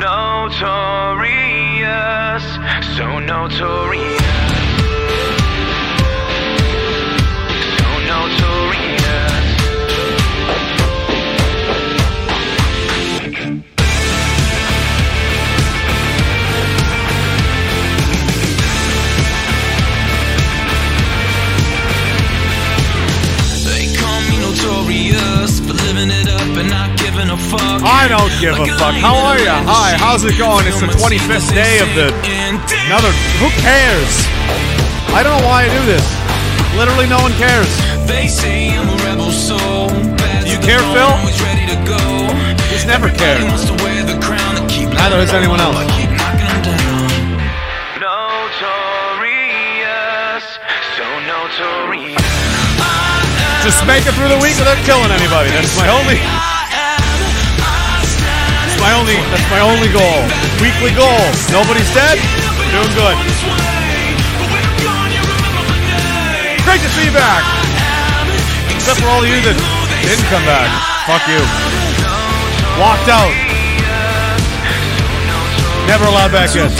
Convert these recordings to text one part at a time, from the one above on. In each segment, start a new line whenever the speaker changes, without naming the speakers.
Notorious, so notorious. Fuck.
I don't give a fuck. How are you? Hi, how's it going? It's the 25th day of the another. Who cares? I don't know why I do this. Literally, no one cares.
They say I'm a rebel soul.
You care, Phil?
Always ready to go.
He's never cared.
Wants to wear the crown and keep
Neither has anyone else.
I keep knocking 'em down. Notorious, so notorious.
Just make it through the week without killing anybody. That's my only. My only. That's my only goal. Weekly goal. Nobody's dead. Doing good. Great to see you back. Except for all you that didn't come back. Fuck you. Walked out. Never allowed back in.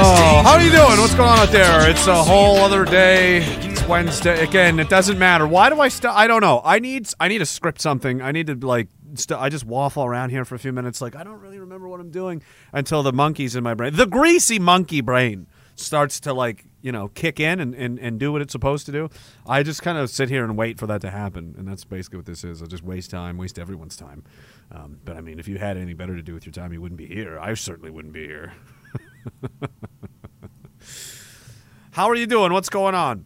Oh, how are you doing? What's going on out there? It's a whole other day. It's Wednesday again. It doesn't matter. Why do I st- I don't know. I need I need to script something. I need to like. St- I just waffle around here for a few minutes. Like I don't really remember what I'm doing until the monkeys in my brain, the greasy monkey brain, starts to like you know kick in and, and, and do what it's supposed to do. I just kind of sit here and wait for that to happen, and that's basically what this is. I just waste time, waste everyone's time. Um, but I mean, if you had anything better to do with your time, you wouldn't be here. I certainly wouldn't be here. How are you doing? What's going on?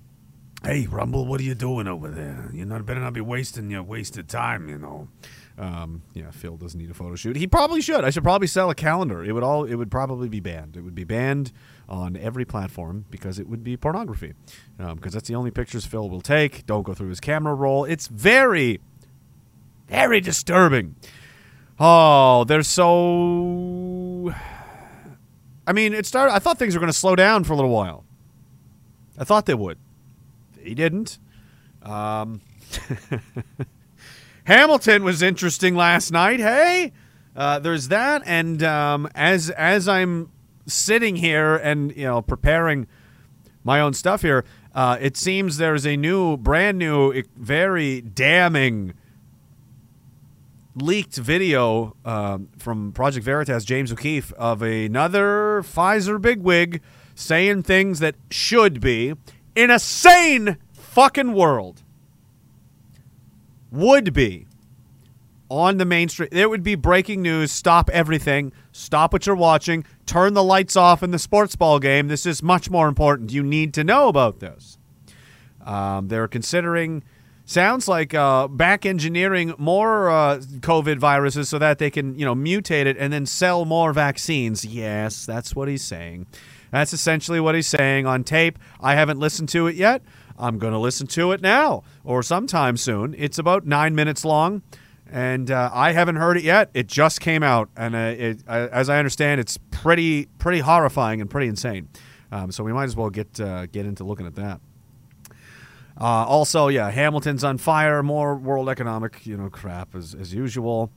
Hey, Rumble, what are you doing over there? You not better not be wasting your wasted time, you know. Um, yeah, Phil doesn't need a photo shoot. He probably should. I should probably sell a calendar. It would all. It would probably be banned. It would be banned on every platform because it would be pornography. Um, because that's the only pictures Phil will take. Don't go through his camera roll. It's very, very disturbing. Oh, they're so. I mean, it started. I thought things were going to slow down for a little while. I thought they would. They didn't. Um, Hamilton was interesting last night. Hey, uh, there's that, and um, as as I'm sitting here and you know preparing my own stuff here, uh, it seems there's a new, brand new, very damning leaked video um, from Project Veritas, James O'Keefe, of another Pfizer bigwig saying things that should be in a sane fucking world would be on the main street. It would be breaking news. Stop everything. Stop what you're watching. Turn the lights off in the sports ball game. This is much more important. You need to know about this. Um, they're considering, sounds like uh, back engineering more uh, COVID viruses so that they can, you know, mutate it and then sell more vaccines. Yes, that's what he's saying. That's essentially what he's saying on tape. I haven't listened to it yet. I'm going to listen to it now or sometime soon. It's about nine minutes long, and uh, I haven't heard it yet. It just came out, and uh, it, uh, as I understand, it's pretty pretty horrifying and pretty insane. Um, so we might as well get uh, get into looking at that. Uh, also, yeah, Hamilton's on fire. More world economic, you know, crap as as usual,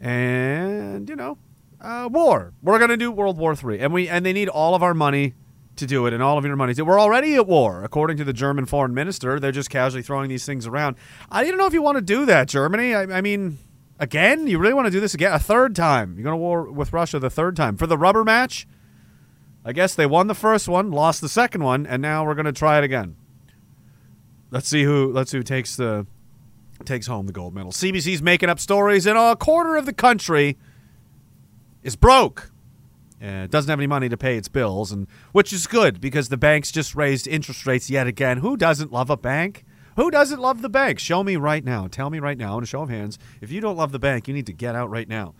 and you know, uh, war. We're gonna do World War Three, and we and they need all of our money to do it, and all of your money. We're already at war, according to the German foreign minister. They're just casually throwing these things around. I don't know if you want to do that, Germany. I, I mean, again, you really want to do this again a third time? You're gonna war with Russia the third time for the rubber match. I guess they won the first one, lost the second one, and now we're gonna try it again. Let's see who let's see who takes the takes home the gold medal. CBC's making up stories, and a quarter of the country is broke. Uh, it doesn't have any money to pay its bills, and which is good because the banks just raised interest rates yet again. Who doesn't love a bank? Who doesn't love the bank? Show me right now. Tell me right now on a show of hands. If you don't love the bank, you need to get out right now.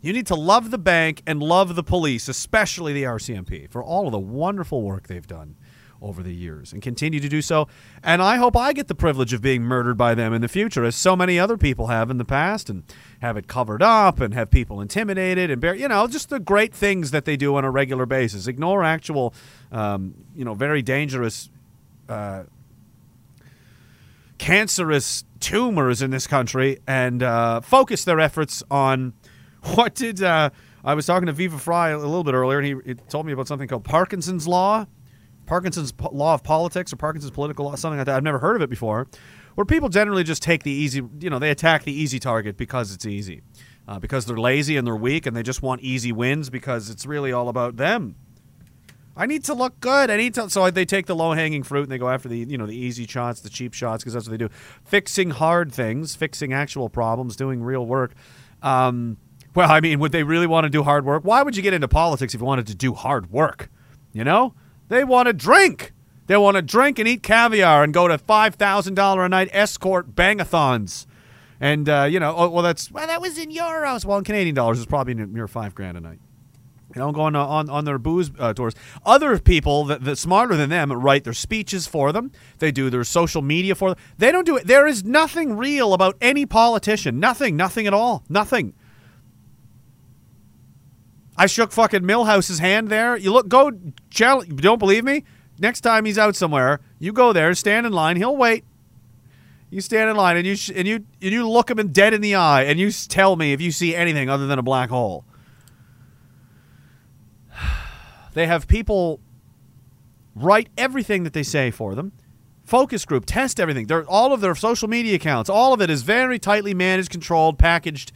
You need to love the bank and love the police, especially the RCMP, for all of the wonderful work they've done over the years and continue to do so. And I hope I get the privilege of being murdered by them in the future, as so many other people have in the past, and have it covered up and have people intimidated and bear, you know, just the great things that they do on a regular basis. Ignore actual, um, you know, very dangerous, uh, cancerous tumors in this country and uh, focus their efforts on what did uh, I was talking to Viva Fry a little bit earlier, and he, he told me about something called Parkinson's law, Parkinson's law of politics, or Parkinson's political law, something like that. I've never heard of it before. Where people generally just take the easy, you know, they attack the easy target because it's easy, uh, because they're lazy and they're weak, and they just want easy wins because it's really all about them. I need to look good. I need to. So they take the low hanging fruit and they go after the you know the easy shots, the cheap shots, because that's what they do. Fixing hard things, fixing actual problems, doing real work. Um, well, I mean, would they really want to do hard work? Why would you get into politics if you wanted to do hard work? You know, they want to drink. They want to drink and eat caviar and go to five thousand dollar a night escort bangathons. And uh, you know, oh, well, that's well, that was in euros. Well, in Canadian dollars, it's probably near five grand a night you know, going on on their booze uh, tours. Other people that, that smarter than them write their speeches for them. They do their social media for them. They don't do it. There is nothing real about any politician. Nothing. Nothing at all. Nothing. I shook fucking Millhouse's hand there. You look, go, challenge. Don't believe me? Next time he's out somewhere, you go there, stand in line. He'll wait. You stand in line and you sh- and you and you look him dead in the eye and you tell me if you see anything other than a black hole. They have people write everything that they say for them. Focus group, test everything. They're, all of their social media accounts, all of it is very tightly managed, controlled, packaged,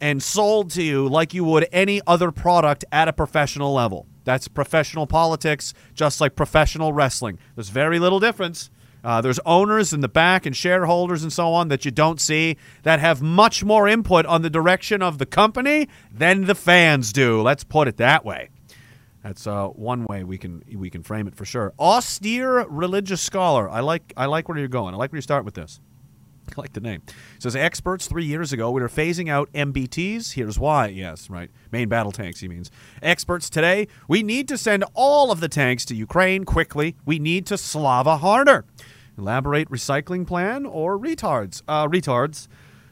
and sold to you like you would any other product at a professional level. That's professional politics, just like professional wrestling. There's very little difference. Uh, there's owners in the back and shareholders and so on that you don't see that have much more input on the direction of the company than the fans do. Let's put it that way. That's uh, one way we can we can frame it for sure. Austere religious scholar. I like I like where you're going. I like where you start with this. I like the name. It says experts three years ago we were phasing out MBTs. Here's why. Yes, right. Main battle tanks. He means experts today. We need to send all of the tanks to Ukraine quickly. We need to Slava harder. Elaborate recycling plan or retards. Uh, retards.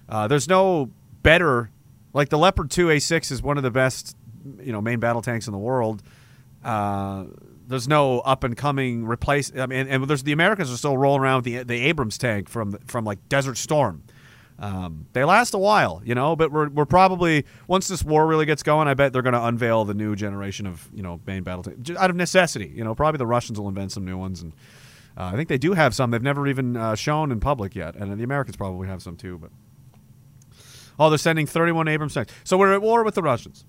Uh, there's no better. Like the Leopard 2A6 is one of the best, you know, main battle tanks in the world. Uh, there's no up and coming replace. I mean, and there's the Americans are still rolling around with the the Abrams tank from from like Desert Storm. Um, they last a while, you know, but we're, we're probably once this war really gets going, I bet they're going to unveil the new generation of you know main battle tank out of necessity. You know, probably the Russians will invent some new ones, and uh, I think they do have some. They've never even uh, shown in public yet, and the Americans probably have some too. But oh, they're sending 31 Abrams tanks, so we're at war with the Russians.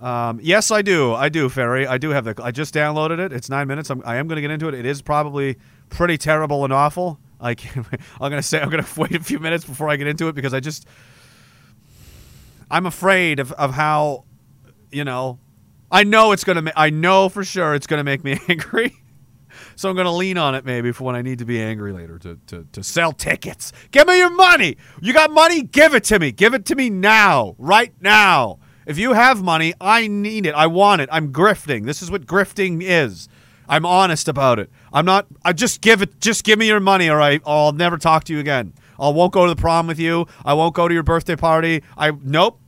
Um, yes, I do. I do, Ferry. I do have the. I just downloaded it. It's nine minutes. I'm, I am going to get into it. It is probably pretty terrible and awful. I can't, I'm going to say I'm going to wait a few minutes before I get into it because I just I'm afraid of, of how you know I know it's going to. I know for sure it's going to make me angry. So I'm going to lean on it maybe for when I need to be angry later to, to, to sell tickets. Give me your money. You got money? Give it to me. Give it to me now. Right now. If you have money, I need it. I want it. I'm grifting. This is what grifting is. I'm honest about it. I'm not. I just give it. Just give me your money, all right? I'll never talk to you again. I won't go to the prom with you. I won't go to your birthday party. I nope.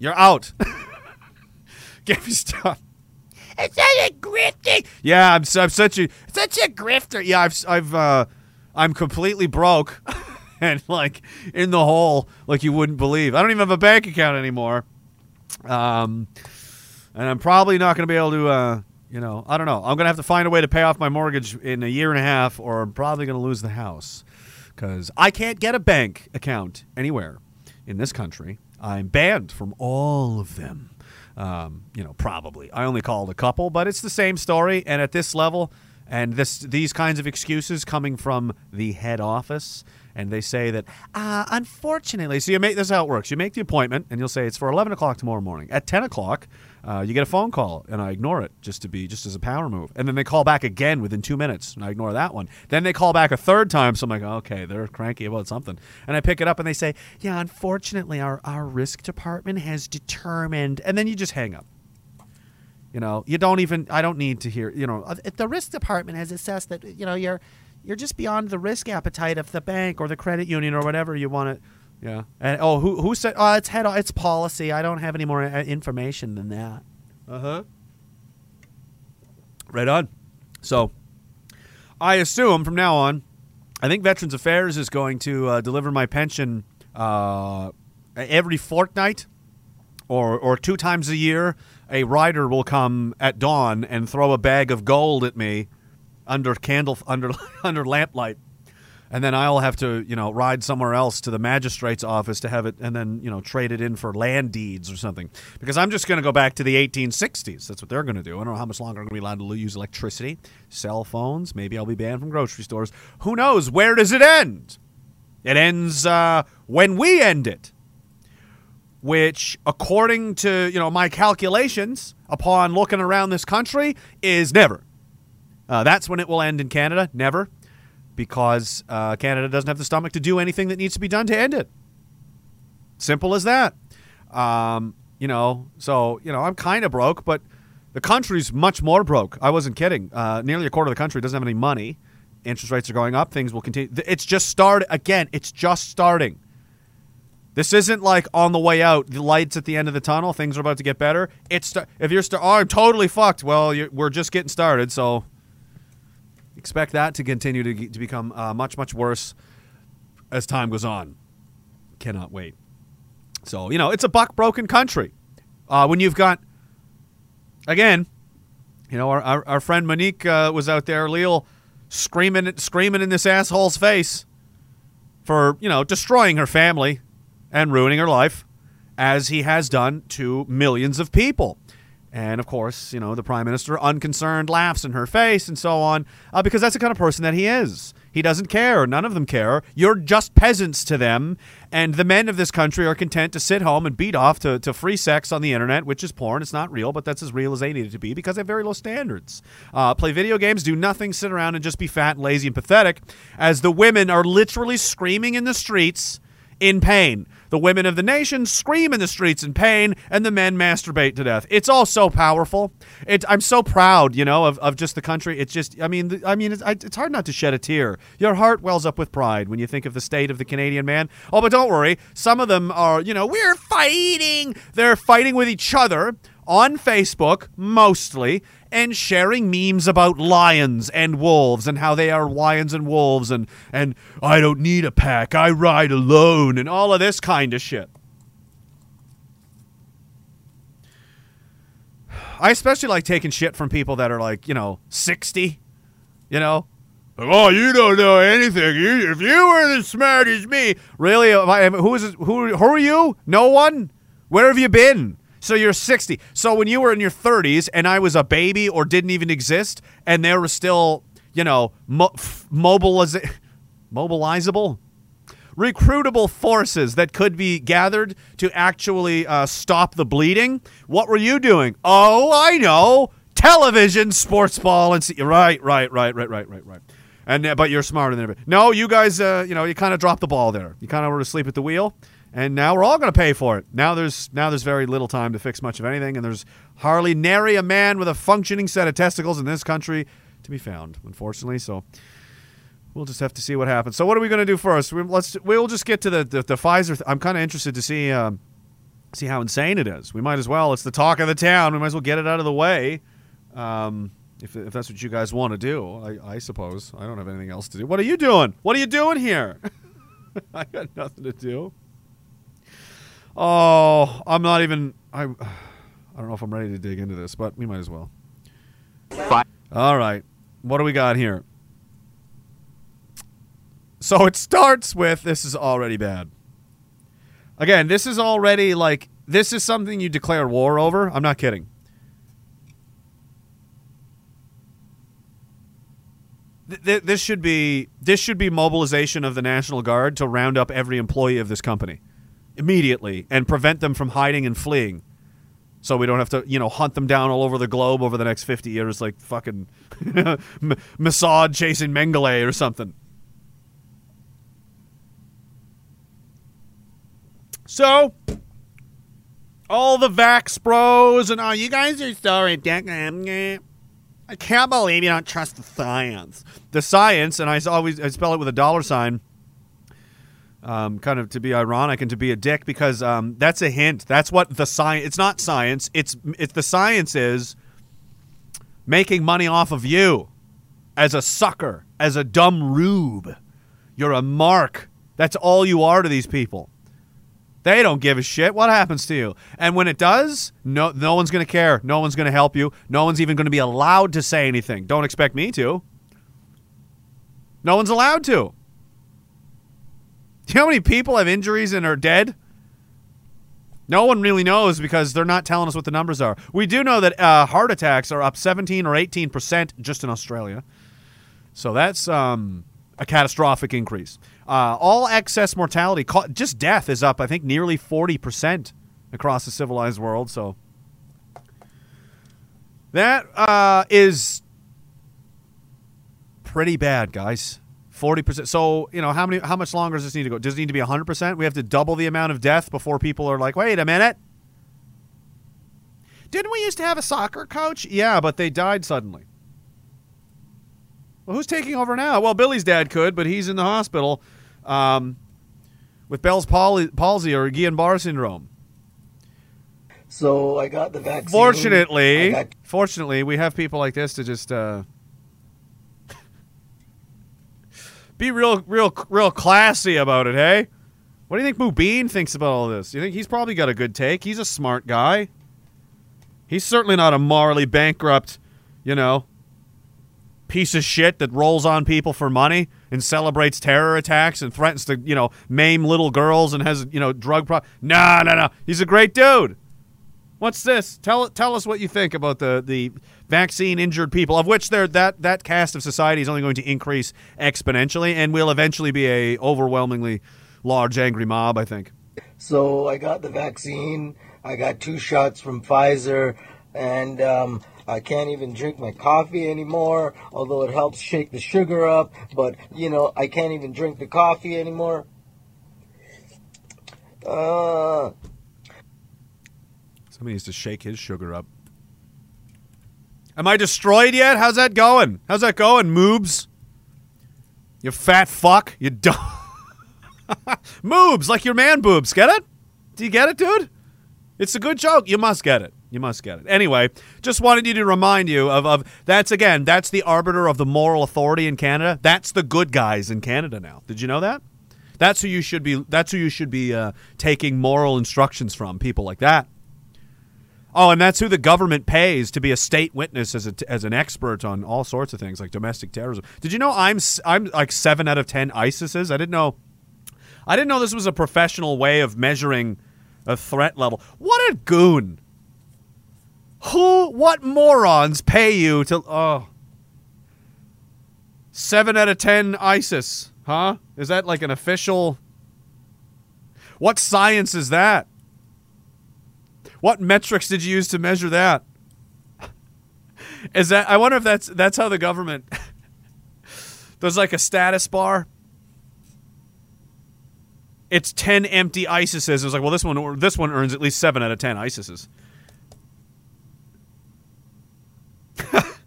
You're out. give me stuff. It's such a grifting. Yeah, I'm, I'm such a such a grifter. Yeah, I've I've uh, I'm completely broke. and like in the hole like you wouldn't believe. I don't even have a bank account anymore. Um, and I'm probably not going to be able to, uh, you know, I don't know. I'm going to have to find a way to pay off my mortgage in a year and a half, or I'm probably going to lose the house because I can't get a bank account anywhere in this country. I'm banned from all of them. Um, you know, probably. I only called a couple, but it's the same story. And at this level, and this these kinds of excuses coming from the head office, and they say that uh, unfortunately so you make this how it works. You make the appointment and you'll say it's for 11 o'clock tomorrow morning. At 10 o'clock uh, you get a phone call and i ignore it just to be just as a power move. And then they call back again within two minutes and i ignore that one. Then they call back a third time so i'm like okay they're cranky about something. And i pick it up and they say yeah unfortunately our, our risk department has determined and then you just hang up. You know you don't even i don't need to hear you know if the risk department has assessed that you know you're you're just beyond the risk appetite of the bank or the credit union or whatever you want to. Yeah. And oh, who who said? Oh, it's head. It's policy. I don't have any more uh, information than that. Uh huh. Right on. So, I assume from now on, I think Veterans Affairs is going to uh, deliver my pension uh, every fortnight or or two times a year, a rider will come at dawn and throw a bag of gold at me under candle under under lamplight. And then I'll have to, you know, ride somewhere else to the magistrate's office to have it and then, you know, trade it in for land deeds or something. Because I'm just going to go back to the 1860s. That's what they're going to do. I don't know how much longer I'm going to be allowed to use electricity, cell phones. Maybe I'll be banned from grocery stores. Who knows? Where does it end? It ends uh, when we end it which according to you know my calculations upon looking around this country is never uh, that's when it will end in canada. Never. Because uh, canada doesn't have the stomach to do anything that needs to be done to end it. Simple as that. Um, you know so you know i'm kind of broke but the country's much more broke. I wasn't kidding. Uh, nearly a quarter of the country doesn't have any money. Interest rates are going up. Things will continue. It's just started again it's just starting. This isn't like on the way out, the lights at the end of the tunnel, things are about to get better. It's if you're st- oh, I'm totally fucked. Well, we're just getting started, so expect that to continue to, to become uh, much much worse as time goes on. Cannot wait. So you know, it's a buck broken country. Uh, when you've got again, you know, our our, our friend Monique uh, was out there, Leal, screaming screaming in this asshole's face for you know destroying her family and ruining her life, as he has done to millions of people. And of course, you know, the prime minister, unconcerned, laughs in her face and so on, uh, because that's the kind of person that he is. He doesn't care. None of them care. You're just peasants to them. And the men of this country are content to sit home and beat off to, to free sex on the internet, which is porn. It's not real, but that's as real as they need it to be because they have very low standards. Uh, play video games, do nothing, sit around and just be fat and lazy and pathetic, as the women are literally screaming in the streets in pain. The women of the nation scream in the streets in pain, and the men masturbate to death. It's all so powerful. It, I'm so proud, you know, of, of just the country. It's just, I mean, I mean, it's, it's hard not to shed a tear. Your heart wells up with pride when you think of the state of the Canadian man. Oh, but don't worry, some of them are, you know, we're fighting. They're fighting with each other on Facebook mostly and sharing memes about lions and wolves and how they are lions and wolves and and I don't need a pack. I ride alone and all of this kind of shit. I especially like taking shit from people that are like, you know, 60, you know, Oh, you don't know anything. You, if you were as smart as me, really? Who is? Who? Who are you? No one. Where have you been? So you're 60. So when you were in your 30s and I was a baby or didn't even exist, and there were still, you know, mo- mobiliz- mobilizable, recruitable forces that could be gathered to actually uh, stop the bleeding, what were you doing? Oh, I know. Television, sports ball, and see. Right, right, right, right, right, right, right. And uh, but you're smarter than everybody. No, you guys, uh, you know, you kind of dropped the ball there. You kind of were asleep at the wheel and now we're all going to pay for it. Now there's now there's very little time to fix much of anything, and there's hardly nary a man with a functioning set of testicles in this country to be found, unfortunately. So we'll just have to see what happens. So what are we going to do first? We, let's we'll just get to the the, the Pfizer. Th- I'm kind of interested to see um, see how insane it is. We might as well. It's the talk of the town. We might as well get it out of the way. Um, if, if that's what you guys want to do, I, I suppose I don't have anything else to do. What are you doing? What are you doing here? I got nothing to do. Oh, I'm not even. I, I don't know if I'm ready to dig into this, but we might as well.
Fine.
All right. What do we got here? So it starts with this is already bad. Again, this is already like this is something you declare war over. I'm not kidding. Th- this should be this should be mobilization of the National Guard to round up every employee of this company immediately and prevent them from hiding and fleeing. So we don't have to, you know, hunt them down all over the globe over the next 50 years like fucking Mossad chasing Mengele or something. So, all the Vax bros and all you guys are so ridiculous. I can't believe you don't trust the science. The science, and I always I spell it with a dollar sign um, kind of to be ironic and to be a dick because um, that's a hint. That's what the science. It's not science. It's it's the science is making money off of you as a sucker, as a dumb rube. You're a mark. That's all you are to these people. They don't give a shit what happens to you. And when it does, no no one's going to care. No one's going to help you. No one's even going to be allowed to say anything. Don't expect me to. No one's allowed to. Do you know how many people have injuries and are dead? No one really knows because they're not telling us what the numbers are. We do know that uh, heart attacks are up 17 or 18 percent just in Australia. So that's um, a catastrophic increase. Uh, all excess mortality, just death, is up, I think, nearly 40% across the civilized world. So that uh, is pretty bad, guys. 40%. So, you know, how many how much longer does this need to go? Does it need to be 100%? We have to double the amount of death before people are like, "Wait a minute. Didn't we used to have a soccer coach?" Yeah, but they died suddenly. Well, who's taking over now? Well, Billy's dad could, but he's in the hospital um, with Bell's palsy or Guillain-Barré syndrome.
So I got the vaccine.
Fortunately, got- fortunately, we have people like this to just uh, be real, real, real classy about it. Hey, what do you think Mubin thinks about all this? You think he's probably got a good take? He's a smart guy. He's certainly not a morally bankrupt, you know, piece of shit that rolls on people for money and celebrates terror attacks and threatens to, you know, maim little girls and has, you know, drug pro. No, no, no. He's a great dude. What's this? Tell tell us what you think about the the vaccine injured people, of which there that that cast of society is only going to increase exponentially, and will eventually be a overwhelmingly large angry mob. I think.
So I got the vaccine. I got two shots from Pfizer, and um, I can't even drink my coffee anymore, although it helps shake the sugar up. But, you know, I can't even drink the coffee anymore. Uh,
Somebody needs to shake his sugar up. Am I destroyed yet? How's that going? How's that going, moobs? You fat fuck. You dumb. moobs, like your man boobs. Get it? Do you get it, dude? It's a good joke. You must get it. You must get it. Anyway, just wanted you to remind you of, of that's again, that's the arbiter of the moral authority in Canada. That's the good guys in Canada now. Did you know that? That's who you should be. That's who you should be uh, taking moral instructions from. People like that. Oh, and that's who the government pays to be a state witness as a, as an expert on all sorts of things like domestic terrorism. Did you know I'm I'm like seven out of ten ISIS's? I didn't know. I didn't know this was a professional way of measuring a threat level. What a goon! Who, what morons pay you to, oh. Seven out of ten ISIS, huh? Is that like an official? What science is that? What metrics did you use to measure that? Is that I wonder if that's that's how the government there's like a status bar. It's ten empty ISISes. It's like, well, this one this one earns at least seven out of ten ISISes.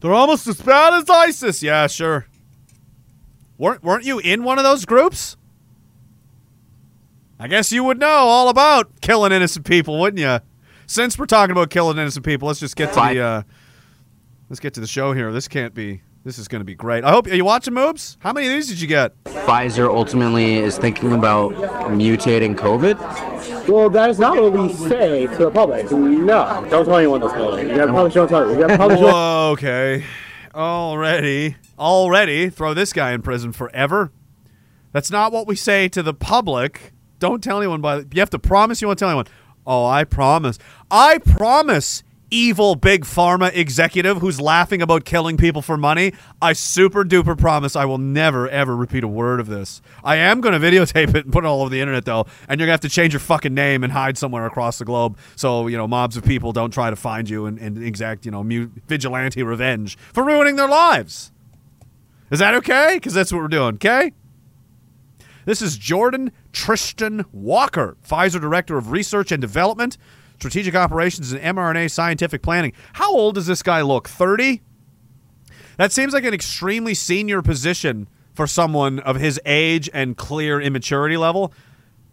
They're almost as bad as ISIS. Yeah, sure. weren't weren't you in one of those groups? I guess you would know all about killing innocent people, wouldn't you? Since we're talking about killing innocent people, let's just get to the uh, let's get to the show here. This can't be. This is going to be great. I hope are you watching moves. How many of these did you get?
Pfizer ultimately is thinking about mutating COVID.
Well, that is not what we say to the public. No, don't tell anyone this. You gotta publish, don't tell you. You gotta publish.
Whoa, okay. Already, already, throw this guy in prison forever. That's not what we say to the public. Don't tell anyone. By you have to promise you won't tell anyone. Oh, I promise. I promise evil big pharma executive who's laughing about killing people for money, I super duper promise I will never ever repeat a word of this. I am going to videotape it and put it all over the internet though, and you're going to have to change your fucking name and hide somewhere across the globe so, you know, mobs of people don't try to find you and, and exact, you know, vigilante revenge for ruining their lives. Is that okay? Because that's what we're doing, okay? This is Jordan Tristan Walker, Pfizer Director of Research and Development strategic operations and mRNA scientific planning. How old does this guy look? 30? That seems like an extremely senior position for someone of his age and clear immaturity level.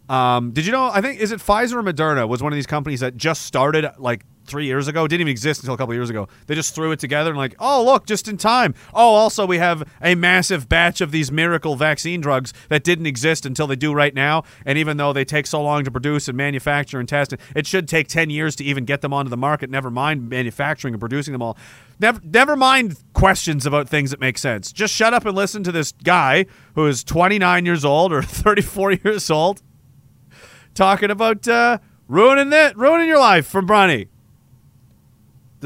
Um, did you know? I think is it Pfizer or Moderna was one of these companies that just started like three years ago. It didn't even exist until a couple years ago. They just threw it together and like, oh look, just in time. Oh, also we have a massive batch of these miracle vaccine drugs that didn't exist until they do right now. And even though they take so long to produce and manufacture and test, it should take ten years to even get them onto the market. Never mind manufacturing and producing them all. Never, never mind questions about things that make sense. Just shut up and listen to this guy who is 29 years old or 34 years old talking about uh, ruining it, ruining your life from Bronny.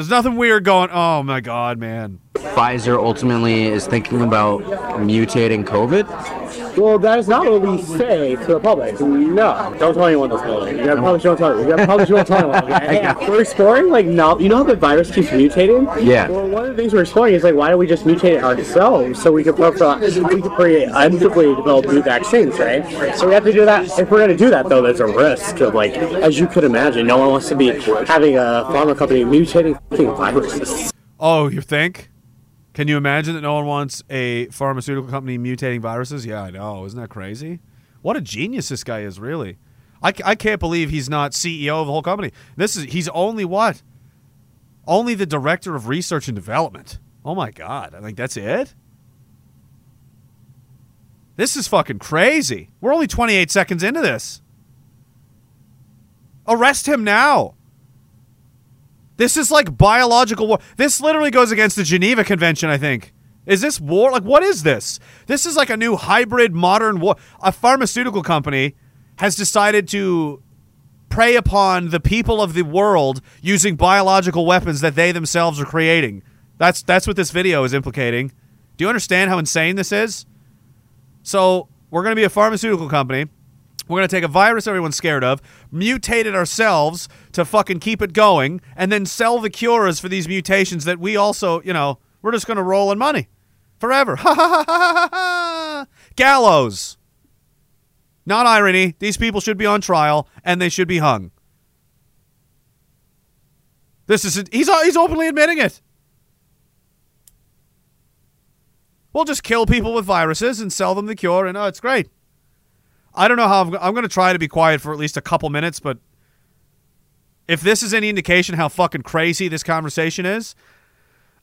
There's nothing weird going. Oh my god, man.
Pfizer ultimately is thinking about mutating COVID.
Well, that is not what we say to the public. No, don't tell anyone this building. You gotta probably don't tell. You gotta probably don't tell anyone. Hey, we're exploring like no, you know how the virus keeps mutating.
Yeah.
Well, one of the things we're exploring is like why don't we just mutate it ourselves so we can pro- we can create inevitably develop new vaccines, right? So we have to do that. If we're gonna do that though, there's a risk of like, as you could imagine, no one wants to be having a pharma company mutating fucking viruses.
Oh, you think? Can you imagine that no one wants a pharmaceutical company mutating viruses? Yeah, I know. Isn't that crazy? What a genius this guy is, really. I, I can't believe he's not CEO of the whole company. This is he's only what? Only the director of research and development. Oh my god. I think that's it. This is fucking crazy. We're only 28 seconds into this. Arrest him now. This is like biological war. This literally goes against the Geneva Convention, I think. Is this war? Like, what is this? This is like a new hybrid modern war. A pharmaceutical company has decided to prey upon the people of the world using biological weapons that they themselves are creating. That's that's what this video is implicating. Do you understand how insane this is? So, we're going to be a pharmaceutical company. We're going to take a virus everyone's scared of, mutate it ourselves to fucking keep it going, and then sell the cures for these mutations that we also, you know, we're just going to roll in money forever. Ha ha ha ha ha! Gallows. Not irony. These people should be on trial and they should be hung. This is he's he's openly admitting it. We'll just kill people with viruses and sell them the cure, and oh, it's great. I don't know how I'm, I'm going to try to be quiet for at least a couple minutes, but if this is any indication how fucking crazy this conversation is,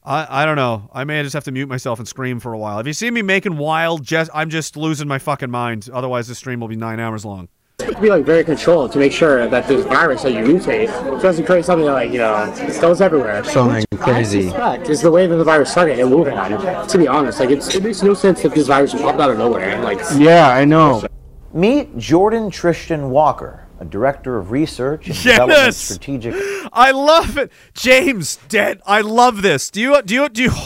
I, I don't know. I may just have to mute myself and scream for a while. If you see me making wild, just I'm just losing my fucking mind. Otherwise, this stream will be nine hours long.
to be like very controlled to make sure that this virus that you mutate doesn't create something that like you know it goes everywhere.
Something crazy.
Suspect is the way that the virus started in Wuhan. To be honest, like it's, it makes no sense if this virus popped out of nowhere. Like
Yeah, I know.
Meet Jordan Tristan Walker, a director of research and development strategic
I love it, James. Dead. I love this. Do you do you do you?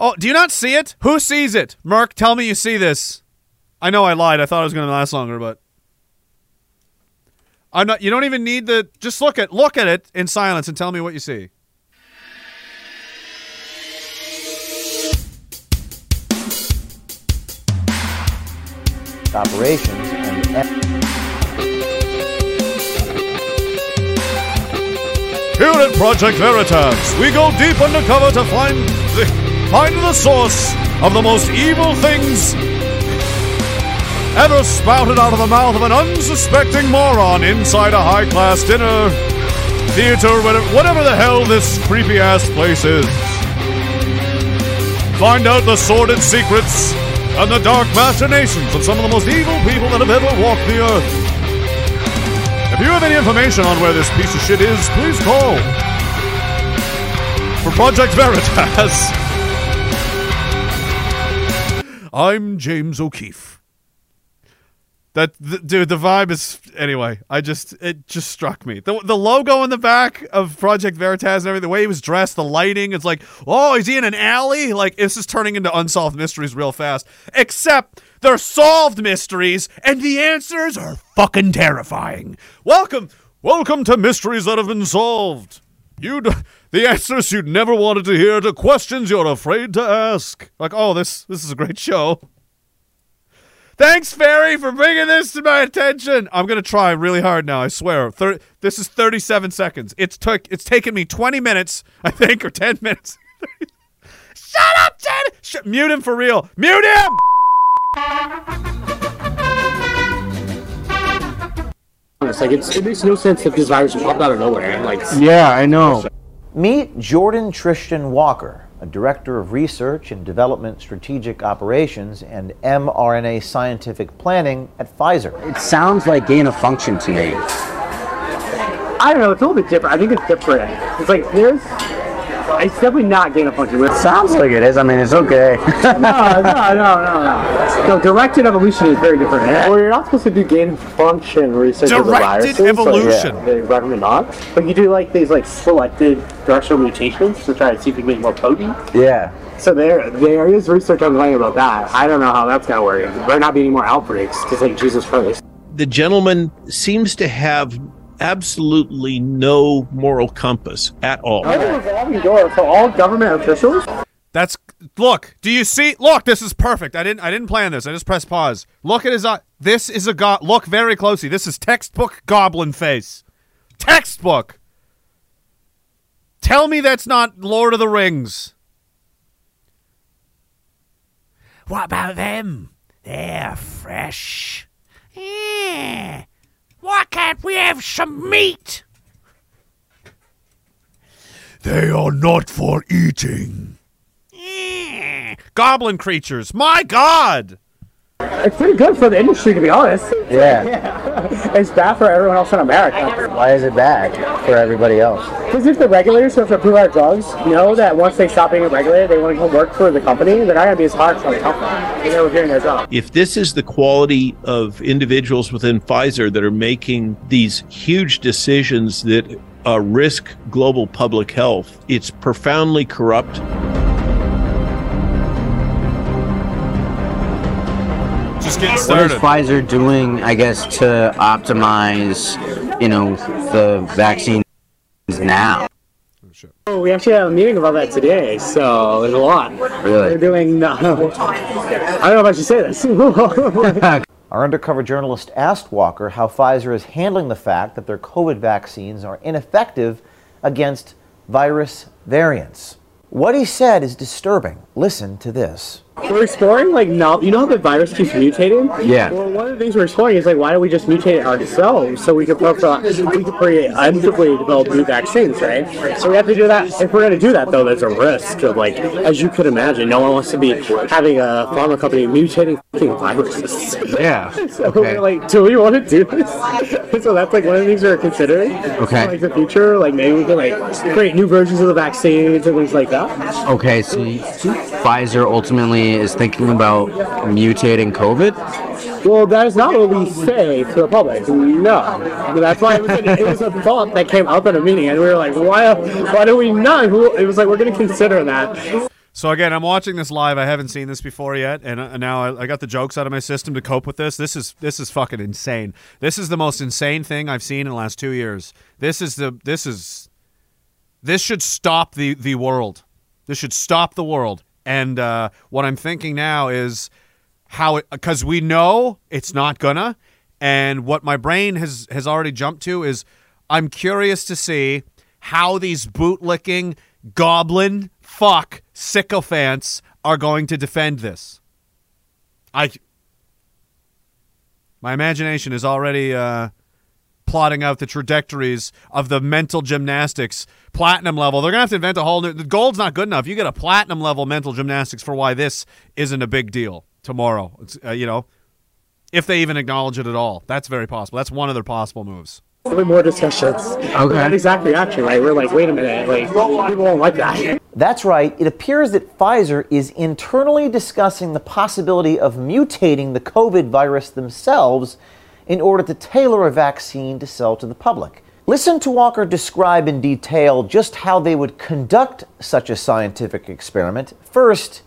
Oh, do you not see it? Who sees it? Merc, tell me you see this. I know I lied. I thought it was going to last longer, but I'm not. You don't even need the. Just look at look at it in silence and tell me what you see.
Operations and
Here at Project Veritas, we go deep undercover to find the find the source of the most evil things ever spouted out of the mouth of an unsuspecting moron inside a high-class dinner theater, whatever, whatever the hell this creepy-ass place is. Find out the sordid secrets and the dark machinations of some of the most evil people that have ever walked the earth. If you have any information on where this piece of shit is, please call. For Project Veritas, I'm James O'Keefe. That th- dude, the vibe is anyway. I just it just struck me. The the logo in the back of Project Veritas and everything, the way he was dressed, the lighting. It's like, oh, is he in an alley? Like this is turning into unsolved mysteries real fast. Except they're solved mysteries, and the answers are fucking terrifying. Welcome, welcome to mysteries that have been solved. You, the answers you'd never wanted to hear to questions you're afraid to ask. Like, oh, this this is a great show. Thanks, Fairy, for bringing this to my attention. I'm gonna try really hard now. I swear. Thir- this is 37 seconds. It's took. It's taken me 20 minutes, I think, or 10 minutes. Shut up, Ted. Sh- mute him for real. Mute him.
honest. Like, it's, it makes no sense if this virus popped out of nowhere. Like,
Yeah, I know.
Meet Jordan Tristan Walker, a director of research and development strategic operations and mRNA scientific planning at Pfizer.
It sounds like gain of function to me.
I don't know. It's a little bit different. I think it's different. It's like there's. It's definitely not gain of function.
Sounds like it is. I mean, it's okay.
no, no, no, no, no. No, directed evolution is very different. Well, you're not supposed to do gain of function research of
Directed
viruses.
evolution.
So, yeah, they recommend not. But you do like these like selected directional mutations to try to see if you can make it more potent.
Yeah.
So there, there is research ongoing about that. I don't know how that's gonna work. There might not be any more outbreaks because like Jesus Christ.
the gentleman seems to have absolutely no moral compass at all.
a revolving door for all government officials.
That's look. Do you see? Look, this is perfect. I didn't. I didn't plan this. I just pressed pause. Look at his eye. This is a go- Look very closely. This is textbook goblin face. Textbook. Tell me that's not Lord of the Rings. What about them? They're fresh. Yeah. Why can't we have some meat? They are not for eating. Goblin creatures. My God.
It's pretty good for the industry, to be honest.
yeah.
It's bad for everyone else in America.
Why is it bad for everybody else?
Because if the regulators who have to approve our drugs know that once they stop being regulated, they want to go work for the company, they're not going to be as hard for the company. They were doing their job.
If this is the quality of individuals within Pfizer that are making these huge decisions that uh, risk global public health, it's profoundly corrupt.
Just getting
What is. Pfizer doing, I guess, to optimize, you know, the vaccines now?
Oh, we actually have a meeting about that today, so there's a lot.
Really?
We're doing. Uh, I don't know if I should say this.
Our undercover journalist asked Walker how Pfizer is handling the fact that their COVID vaccines are ineffective against virus variants. What he said is disturbing. Listen to this.
We're exploring like no, you know how the virus keeps mutating.
Yeah.
Well, one of the things we're exploring is like why don't we just mutate it ourselves so we can profile, we can create undoubtedly develop new vaccines, right? So we have to do that. If we're going to do that, though, there's a risk of like, as you could imagine, no one wants to be having a pharma company mutating viruses.
Yeah.
So
Okay.
we're like, do we want to do this? so that's like one of the things we're considering.
Okay.
Like the future, like maybe we can like create new versions of the vaccines and things like that.
Okay, so Pfizer ultimately is thinking about mutating COVID?
Well, that is not what we say to the public. No, that's why it was, a, it was a thought that came up at a meeting, and we were like, why? Why do we not? It was like we're going to consider that.
So again, I'm watching this live. I haven't seen this before yet, and uh, now I, I got the jokes out of my system to cope with this. This is this is fucking insane. This is the most insane thing I've seen in the last two years. This is the this is this should stop the the world. This should stop the world. And uh, what I'm thinking now is how it because we know it's not gonna. And what my brain has has already jumped to is I'm curious to see how these bootlicking goblin fuck sycophants are going to defend this. I my imagination is already uh, plotting out the trajectories of the mental gymnastics platinum level. They're gonna have to invent a whole new. The gold's not good enough. You get a platinum level mental gymnastics for why this isn't a big deal tomorrow. It's, uh, you know, if they even acknowledge it at all, that's very possible. That's one of their possible moves.
There'll be more discussions.
Okay.
That exact reaction, right? We're like, wait a minute, like people won't like that.
That's right, it appears that Pfizer is internally discussing the possibility of mutating the COVID virus themselves in order to tailor a vaccine to sell to the public. Listen to Walker describe in detail just how they would conduct such a scientific experiment. First,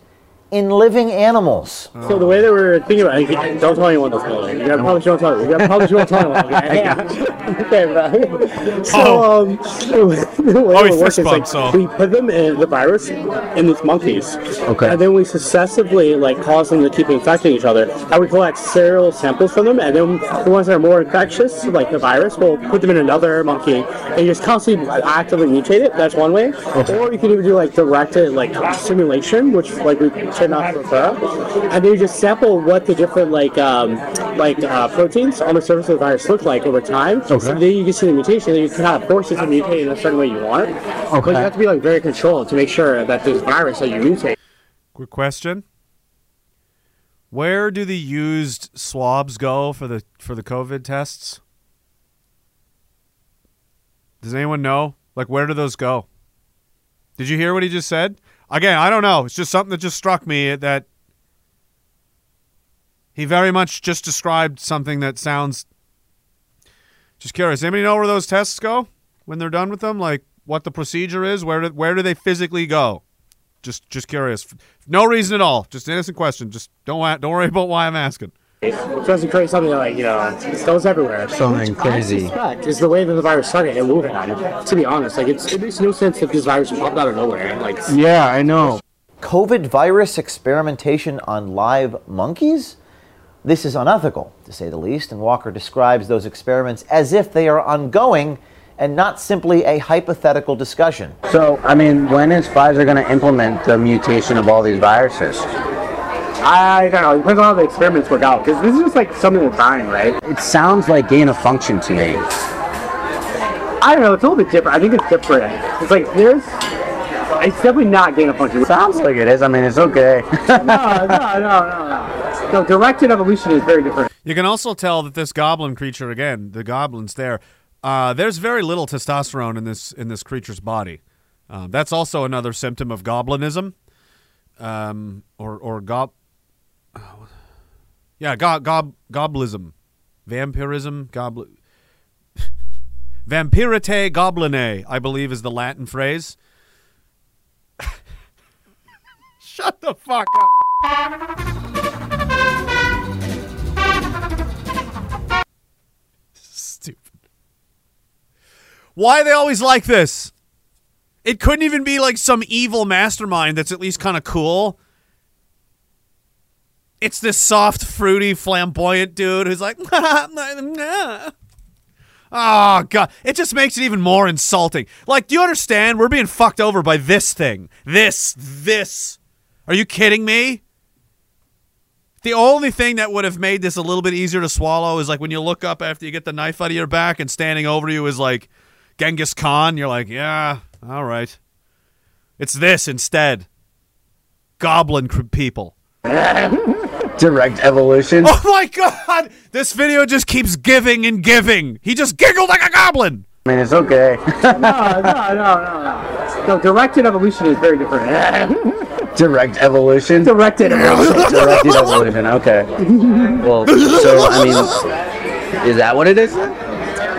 in living animals.
So the way that we're thinking about it, don't tell anyone this. Though. You gotta promise you won't tell anyone. You gotta promise you won't tell anyone. Okay, yeah. okay bro. So um, the way
Oh,
it works is like
so-
we put them in the virus in these monkeys.
Okay.
And then we successively like cause them to keep infecting each other. And we collect serial samples from them, and then the ones that are more infectious, like the virus, we'll put them in another monkey and you just constantly actively mutate it. That's one way. Okay. Or you can even do like directed like simulation, which like we certain aquifer, and then you just sample what the different like um, like uh, proteins on the surface of the virus look like over time. Okay. So then you can see the mutation, and you can kind of force it to mutate in a certain way you want. Okay. But you have to be like very controlled to make sure that this virus that you mutate.
Quick question. Where do the used swabs go for the for the COVID tests? Does anyone know? Like where do those go? Did you hear what he just said? Again, I don't know. It's just something that just struck me that he very much just described something that sounds just curious. Anybody know where those tests go when they're done with them? Like what the procedure is? Where do, where do they physically go? Just just curious. No reason at all. Just an innocent question. Just don't don't worry about why I'm asking.
Tries to create something like you know it goes everywhere.
Something crazy.
Is the way that the virus started and moving on. To be honest, like it's, it makes no sense that this virus popped out of nowhere. Like
yeah, I know.
COVID virus experimentation on live monkeys? This is unethical, to say the least, and Walker describes those experiments as if they are ongoing and not simply a hypothetical discussion.
So, I mean, when is Pfizer going to implement the mutation of all these viruses?
I don't know. It depends on how the experiments work out. Because this is just like something that's dying, right?
It sounds like gain of function to me.
I don't know. It's a little bit different. I think it's different. It's like there's. It's definitely not gain of function.
Sounds like it is. I mean, it's okay.
no, no, no, no, no. No, directed evolution is very different.
You can also tell that this goblin creature, again, the goblin's there, uh, there's very little testosterone in this in this creature's body. Uh, that's also another symptom of goblinism, um, or or gob. Yeah, gob gob goblism, vampirism, gobl. Vampirite gobline, I believe, is the Latin phrase. Shut the fuck up. Stupid. Why are they always like this? It couldn't even be like some evil mastermind that's at least kind of cool. It's this soft, fruity, flamboyant dude who's like, oh, God. It just makes it even more insulting. Like, do you understand? We're being fucked over by this thing. This, this. Are you kidding me? The only thing that would have made this a little bit easier to swallow is like when you look up after you get the knife out of your back and standing over you is like Genghis Khan. You're like, yeah, all right. It's this instead. Goblin people.
Direct evolution.
Oh my god! This video just keeps giving and giving. He just giggled like a goblin.
I mean, it's okay.
no, no, no, no, no. No, directed evolution is very different.
Direct evolution.
Directed evolution.
Directed evolution. Okay. Well, so I mean, is that what it is?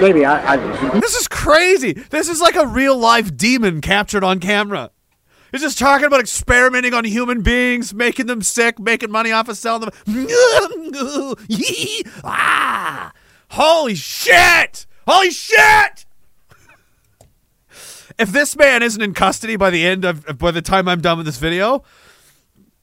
Maybe I, I.
This is crazy. This is like a real life demon captured on camera. He's just talking about experimenting on human beings, making them sick, making money off of selling them. ah! Holy shit! Holy shit! If this man isn't in custody by the end of by the time I'm done with this video,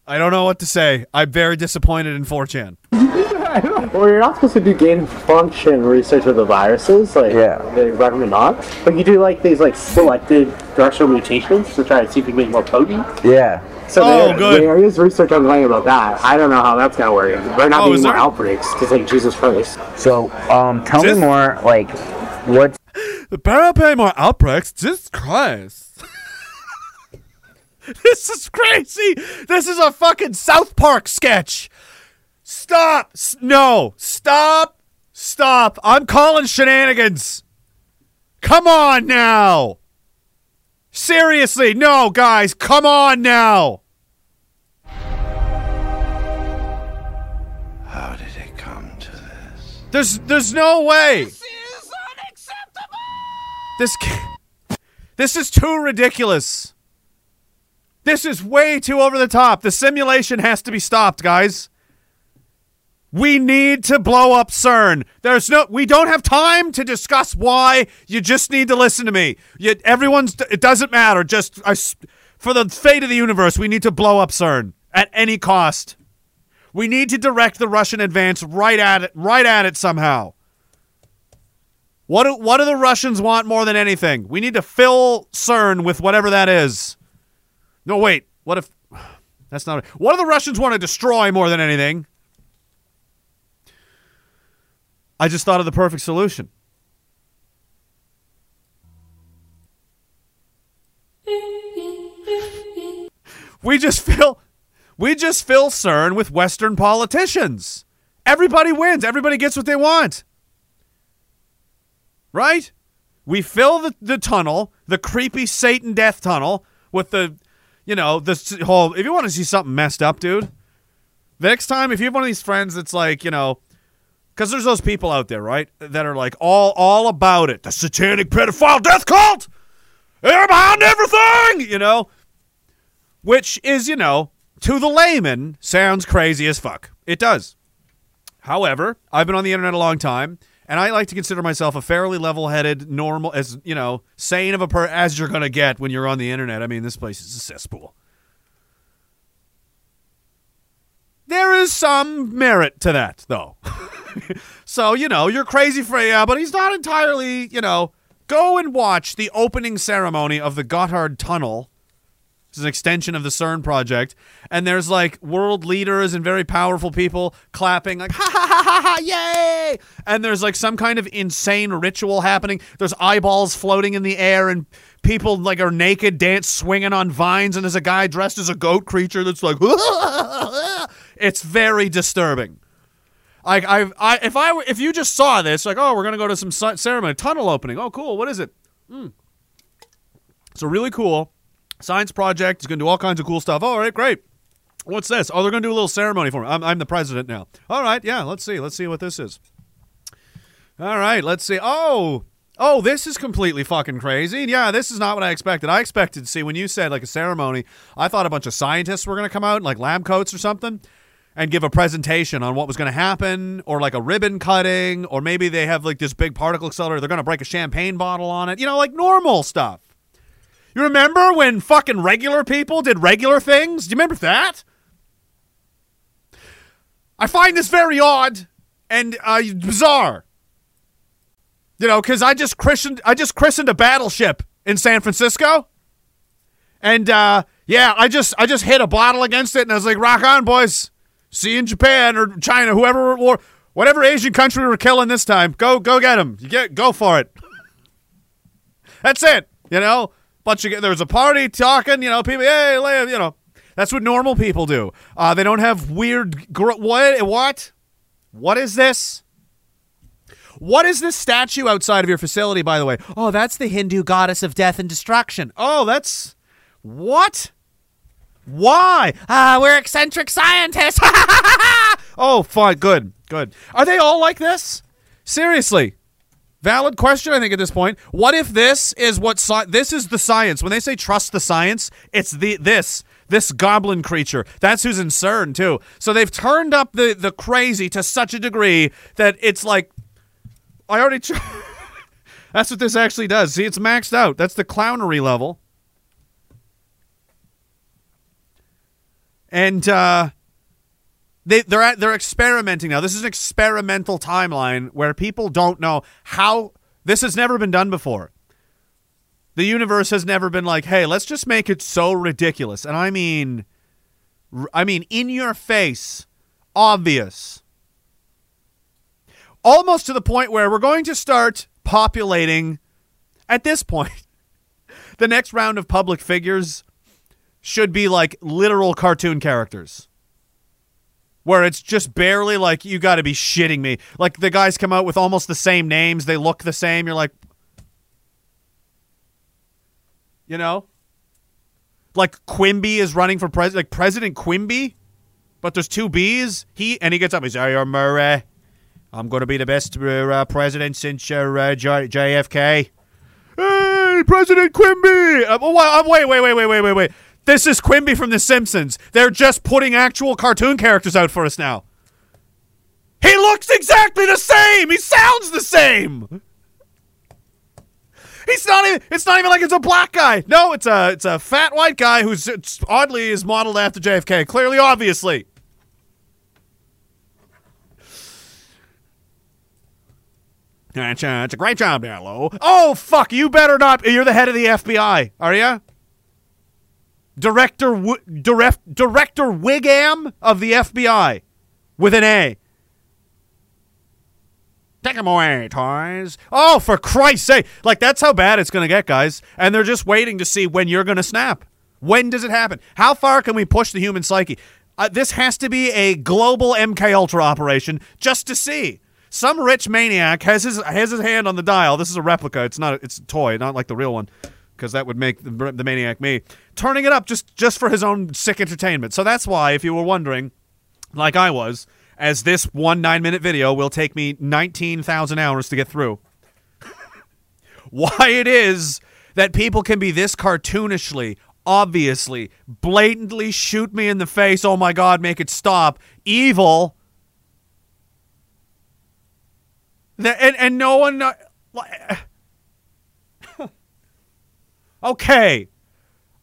I don't know what to say. I'm very disappointed in 4chan.
well, you're not supposed to do gain function research with the viruses. Like,
Yeah.
they recommend not. But you do like these like selected directional mutations to try to see if you can make more potent.
Yeah.
So
Oh,
there,
good.
there is research ongoing about that. I don't know how that's gonna work. There not
Oh,
being more
there?
outbreaks because like Jesus Christ.
So, um, tell
Just-
me more. Like, what's
The parapay more outbreaks. Jesus Christ. this is crazy. This is a fucking South Park sketch. Stop. S- no. Stop. Stop. I'm calling shenanigans. Come on now. Seriously. No, guys. Come on now.
How did it come to this?
There's there's no way. This is unacceptable. This ca- This is too ridiculous. This is way too over the top. The simulation has to be stopped, guys. We need to blow up CERN. There's no we don't have time to discuss why. You just need to listen to me. You, everyone's it doesn't matter. Just I for the fate of the universe, we need to blow up CERN at any cost. We need to direct the Russian advance right at it, right at it somehow. What do, what do the Russians want more than anything? We need to fill CERN with whatever that is. No, wait. What if That's not. What do the Russians want to destroy more than anything? I just thought of the perfect solution. We just fill we just fill CERN with Western politicians. Everybody wins. Everybody gets what they want. Right? We fill the, the tunnel, the creepy Satan death tunnel, with the, you know, this whole. If you want to see something messed up, dude, next time, if you have one of these friends that's like, you know, because there's those people out there, right, that are like all all about it. The satanic pedophile death cult. They're behind everything, you know which is, you know, to the layman, sounds crazy as fuck. It does. However, I've been on the internet a long time, and I like to consider myself a fairly level-headed, normal, as you know, sane of a per as you're gonna get when you're on the internet. I mean, this place is a cesspool. There is some merit to that, though. so you know, you're crazy for yeah, but he's not entirely, you know. Go and watch the opening ceremony of the Gotthard Tunnel it's an extension of the CERN project. And there's like world leaders and very powerful people clapping, like, ha ha ha ha ha, yay! And there's like some kind of insane ritual happening. There's eyeballs floating in the air and people like are naked, dance, swinging on vines. And there's a guy dressed as a goat creature that's like, it's very disturbing. Like I, I, if I, if you just saw this, like, oh, we're gonna go to some ceremony, tunnel opening. Oh, cool. What is it? Mm. So really cool science project. He's going to do all kinds of cool stuff. All right, great. What's this? Oh, they're going to do a little ceremony for me. I'm, I'm the president now. All right, yeah, let's see. Let's see what this is. All right, let's see. Oh, oh, this is completely fucking crazy. Yeah, this is not what I expected. I expected to see when you said like a ceremony, I thought a bunch of scientists were going to come out in like lab coats or something and give a presentation on what was going to happen or like a ribbon cutting or maybe they have like this big particle accelerator. They're going to break a champagne bottle on it. You know, like normal stuff. You remember when fucking regular people did regular things? Do you remember that? I find this very odd and uh, bizarre. You know, because I just christened I just christened a battleship in San Francisco, and uh, yeah, I just I just hit a bottle against it, and I was like, "Rock on, boys! See you in Japan or China, whoever or whatever Asian country we're killing this time. Go go get them! You get go for it. That's it. You know, bunch of there was a party talking, you know, people, hey, you know, that's what normal people do. Uh, they don't have weird. Gr- what? What? What is this? What is this statue outside of your facility, by the way? Oh, that's the Hindu goddess of death and destruction. Oh, that's what? Why? Ah, we're eccentric scientists. oh, fine, good, good. Are they all like this? Seriously, Valid question, I think, at this point. What if this is what this is the science? When they say trust the science, it's the this this goblin creature. That's who's in CERN too. So they've turned up the the crazy to such a degree that it's like I already. Tr- That's what this actually does. See, it's maxed out. That's the clownery level. And uh they they're at, they're experimenting now. This is an experimental timeline where people don't know how this has never been done before. The universe has never been like, "Hey, let's just make it so ridiculous." And I mean I mean in your face, obvious. Almost to the point where we're going to start populating at this point. the next round of public figures should be like literal cartoon characters where it's just barely like you got to be shitting me. Like the guys come out with almost the same names, they look the same. You're like, you know, like Quimby is running for president, like President Quimby, but there's two B's. He and he gets up. He's, "Hey, I'm uh, I'm going to be the best uh, president since uh, J- JFK." Hey, President Quimby! Uh, wait, wait, wait, wait, wait, wait, wait. This is Quimby from The Simpsons. They're just putting actual cartoon characters out for us now. He looks exactly the same. He sounds the same. He's not even. It's not even like it's a black guy. No, it's a it's a fat white guy who's oddly is modeled after JFK. Clearly, obviously. It's a, great job, Hello. Oh fuck! You better not. You're the head of the FBI, are you? Director w- Director Wiggum of the FBI with an A. Take them away, toys. Oh, for Christ's sake. Like, that's how bad it's going to get, guys. And they're just waiting to see when you're going to snap. When does it happen? How far can we push the human psyche? Uh, this has to be a global MK Ultra operation just to see. Some rich maniac has his has his hand on the dial. This is a replica. It's not. It's a toy, not like the real one, because that would make the, the maniac me. Turning it up just just for his own sick entertainment. So that's why, if you were wondering, like I was, as this one nine minute video will take me 19,000 hours to get through. Why it is that people can be this cartoonishly, obviously, blatantly shoot me in the face, oh my god, make it stop, evil. And, and no one. okay.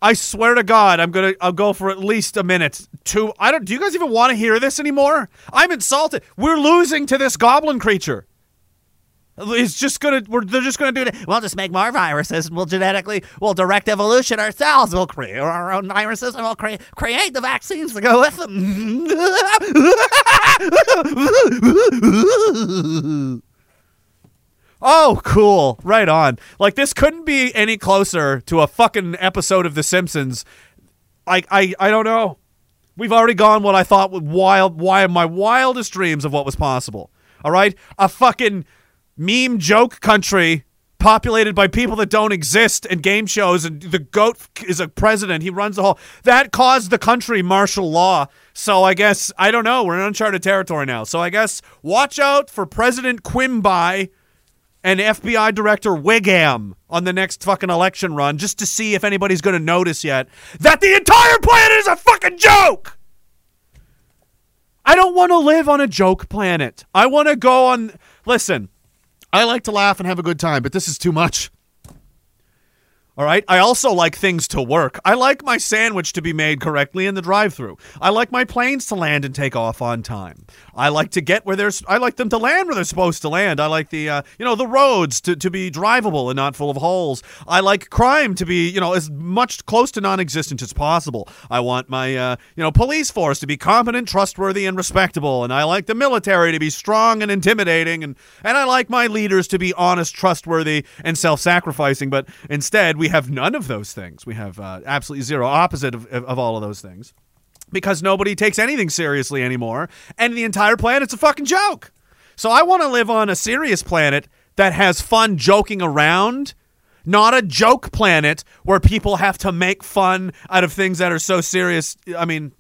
I swear to God, I'm gonna I'll go for at least a minute. Two I don't do you guys even want to hear this anymore? I'm insulted. We're losing to this goblin creature. It's just gonna we're, they're just gonna do it. We'll just make more viruses and we'll genetically we'll direct evolution ourselves. We'll create our own viruses and we'll crea- create the vaccines to go with them. Oh, cool. Right on. Like this couldn't be any closer to a fucking episode of The Simpsons. I I I don't know. We've already gone what I thought would wild why my wildest dreams of what was possible. All right? A fucking meme joke country populated by people that don't exist and game shows and the goat is a president he runs the whole that caused the country martial law so i guess i don't know we're in uncharted territory now so i guess watch out for president quimby and FBI Director Wiggum on the next fucking election run just to see if anybody's going to notice yet that the entire planet is a fucking joke. I don't want to live on a joke planet. I want to go on. Listen, I like to laugh and have a good time, but this is too much. All right. I also like things to work. I like my sandwich to be made correctly in the drive-through. I like my planes to land and take off on time. I like to get where they're. I like them to land where they're supposed to land. I like the, uh, you know, the roads to, to be drivable and not full of holes. I like crime to be, you know, as much close to non-existent as possible. I want my, uh, you know, police force to be competent, trustworthy, and respectable. And I like the military to be strong and intimidating. And and I like my leaders to be honest, trustworthy, and self-sacrificing. But instead, we have none of those things. We have uh, absolutely zero opposite of, of, of all of those things because nobody takes anything seriously anymore, and the entire planet's a fucking joke. So I want to live on a serious planet that has fun joking around, not a joke planet where people have to make fun out of things that are so serious. I mean,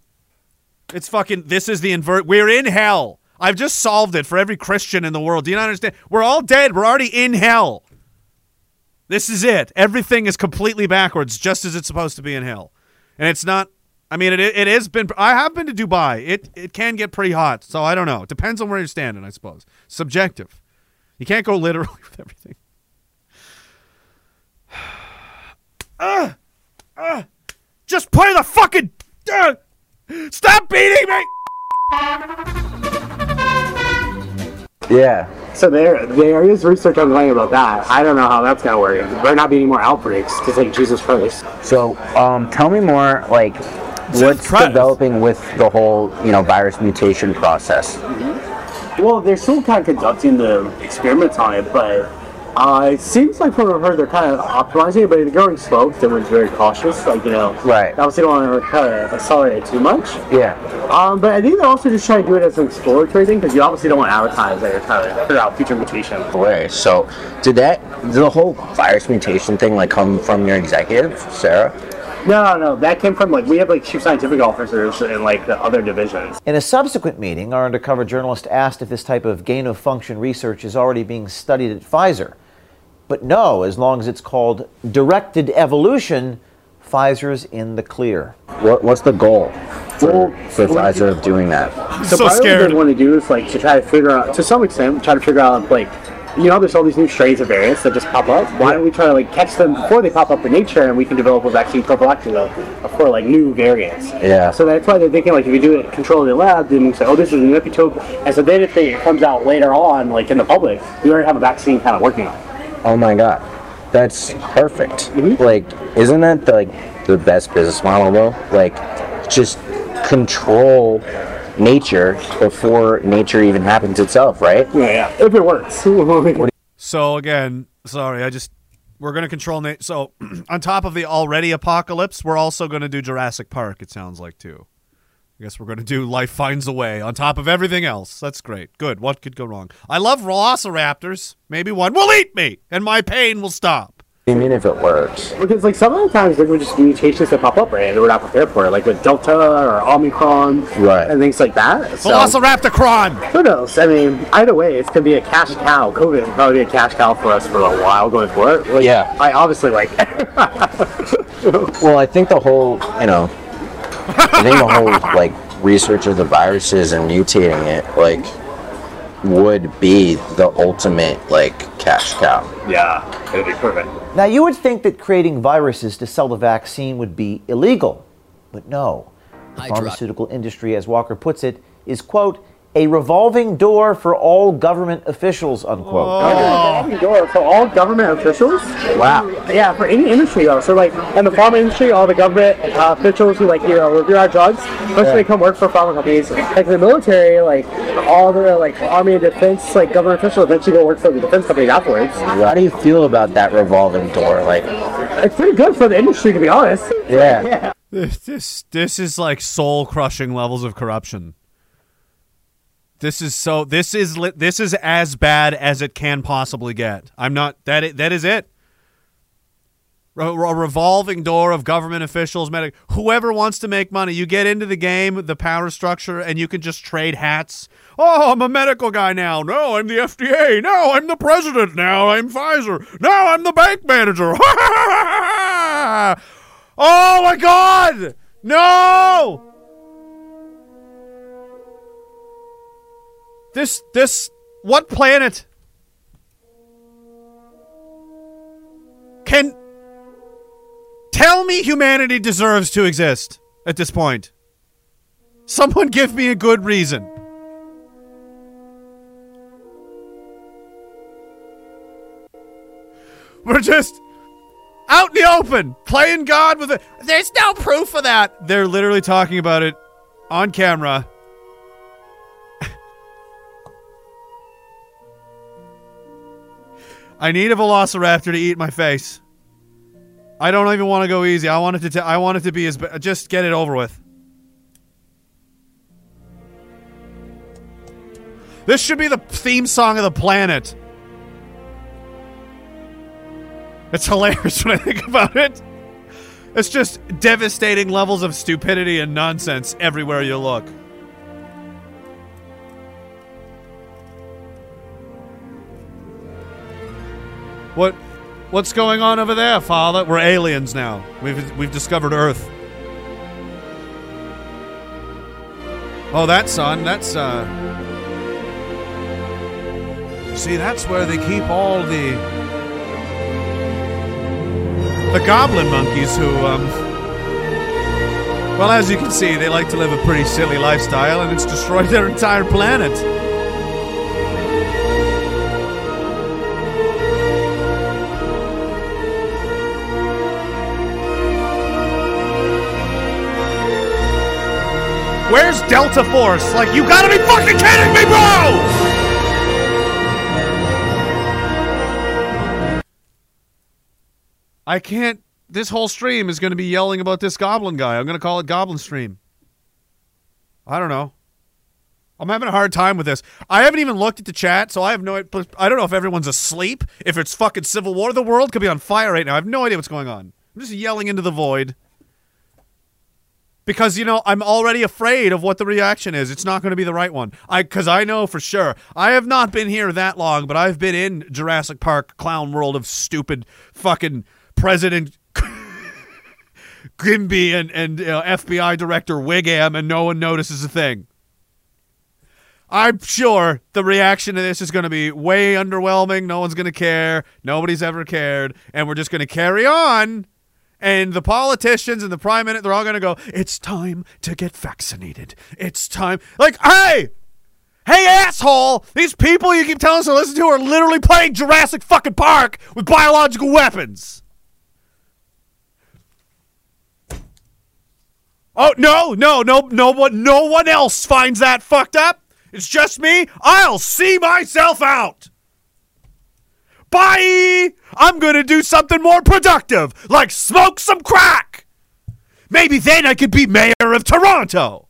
it's fucking. This is the invert. We're in hell. I've just solved it for every Christian in the world. Do you not understand? We're all dead. We're already in hell. This is it. Everything is completely backwards, just as it's supposed to be in hell. And it's not. I mean, it it has been. I have been to Dubai. It it can get pretty hot. So I don't know. It depends on where you're standing, I suppose. Subjective. You can't go literally with everything. Uh, uh, just play the fucking. Uh, stop beating me.
Yeah.
So there, there is research ongoing about that. I don't know how that's gonna work. There better not be any more outbreaks. Just like Jesus Christ.
So, um, tell me more, like, what's developing with the whole, you know, virus mutation process?
Well, they're still kind of conducting the experiments on it, but uh, it seems like from what I've heard, they're kind of optimizing it, but they're going slow. 'cause Everyone's very cautious, like you know.
Right.
Obviously, don't want to kind of accelerate it too much.
Yeah.
Um, but I think they're also just trying to do it as an exploratory thing because you obviously don't want to advertise that you're trying to figure out future mutation.
Way. So, did that, did the whole virus mutation thing, like, come from your executive, Sarah?
No, no, no. That came from like we have like chief scientific officers in like the other divisions.
In a subsequent meeting, our undercover journalist asked if this type of gain of function research is already being studied at Pfizer. But no, as long as it's called directed evolution, Pfizer's in the clear.
What, what's the goal for,
Well,
for Pfizer of doing that?
so
probably What they want to do is like to try to figure out, to some extent, try to figure out like, you know, there's all these new strains of variants that just pop up. Why don't we try to like catch them before they pop up in nature, and we can develop a vaccine prophylactically for like new variants.
Yeah.
So that's why they're thinking like if you do it controlled in the lab, then we say, oh, this is an epitope, and so then if they, it comes out later on, like in the public, we already have a vaccine kind of working on. it.
Oh my god. That's perfect.
Mhm.
Like, isn't that the, like the best business model though? Like, just control nature before nature even happens itself, right?
Yeah, yeah. If it works.
So again, sorry, I just we're gonna control na- so on top of the already apocalypse, we're also gonna do Jurassic Park, it sounds like too. I guess we're gonna do Life Finds a Way on top of everything else. That's great. Good. What could go wrong? I love velociraptors. Maybe one will eat me and my pain will stop.
I mean, if it works.
because like some of the times there were just mutations that pop up, right? And we're not prepared for it, like with Delta or Omicron,
Right.
and things like that. So
Velociraptor
who knows? I mean, either way, it's gonna be a cash cow. COVID will probably be a cash cow for us for a while going forward. Like,
Yeah.
I obviously like.
Well, I think the whole, you know, I think the whole like research of the viruses and mutating it, like, would be the ultimate like cash cow.
yeah, it'd be perfect.
Now, you would think that creating viruses to sell the vaccine would be illegal, but no. The pharmaceutical industry, as Walker puts it, is, quote, a revolving door for all government officials, unquote.
Revolving door for all government officials.
Wow.
Yeah, for any industry though. So like in the pharma industry, all the government uh, officials who like you know review our drugs, eventually come work for pharma companies. Like the military, like all the like army and defense, like government officials eventually go work for the defense companies afterwards.
How do you feel about that revolving door? Like,
It's pretty good for the industry to be honest.
yeah.
This this this is like soul crushing levels of corruption. This is so this is this is as bad as it can possibly get. I'm not that i- that is it. A, a revolving door of government officials, medic, whoever wants to make money. You get into the game, the power structure, and you can just trade hats. Oh, I'm a medical guy now. No, I'm the FDA. No, I'm the president. Now I'm Pfizer. Now I'm the bank manager. oh my God! No! This this what planet can tell me humanity deserves to exist at this point? Someone give me a good reason. We're just out in the open playing God with it. There's no proof of that. They're literally talking about it on camera. I need a velociraptor to eat my face. I don't even want to go easy. I want it to. I want it to be as. Just get it over with. This should be the theme song of the planet. It's hilarious when I think about it. It's just devastating levels of stupidity and nonsense everywhere you look. What what's going on over there, father? We're aliens now. We've we've discovered Earth. Oh, that son, that's uh See, that's where they keep all the the goblin monkeys who um well, as you can see, they like to live a pretty silly lifestyle and it's destroyed their entire planet. Where's Delta Force? Like, you gotta be fucking kidding me, bro! I can't. This whole stream is to be yelling about this goblin guy. I'm to call it Goblin Stream. I don't know. I'm having a hard time with this. I haven't even looked at the chat, so I have no. I don't know if everyone's asleep. If it's fucking civil war, the world could be on fire right now. I have no idea what's going on. I'm just yelling into the void because you know I'm already afraid of what the reaction is. It's not going to be the right one. I because I know for sure. I have not been here that long, but I've been in Jurassic Park clown world of stupid fucking President Grimby and and uh, FBI Director Wiggum, and no one notices a thing. I'm sure the reaction to this is going to be way underwhelming. No one's going to care. Nobody's ever cared, and we're just going to carry on. And the politicians and the prime minister, they're all going to go, it's time to get vaccinated. It's time. Like, hey, hey, asshole, these people you keep telling us to listen to are literally playing Jurassic fucking Park with biological weapons. Oh no, no, no, no one, no one else finds that fucked up. It's just me. I'll see myself out. Bye. I'm gonna do something more productive, like smoke some crack. Maybe then I could be mayor of Toronto.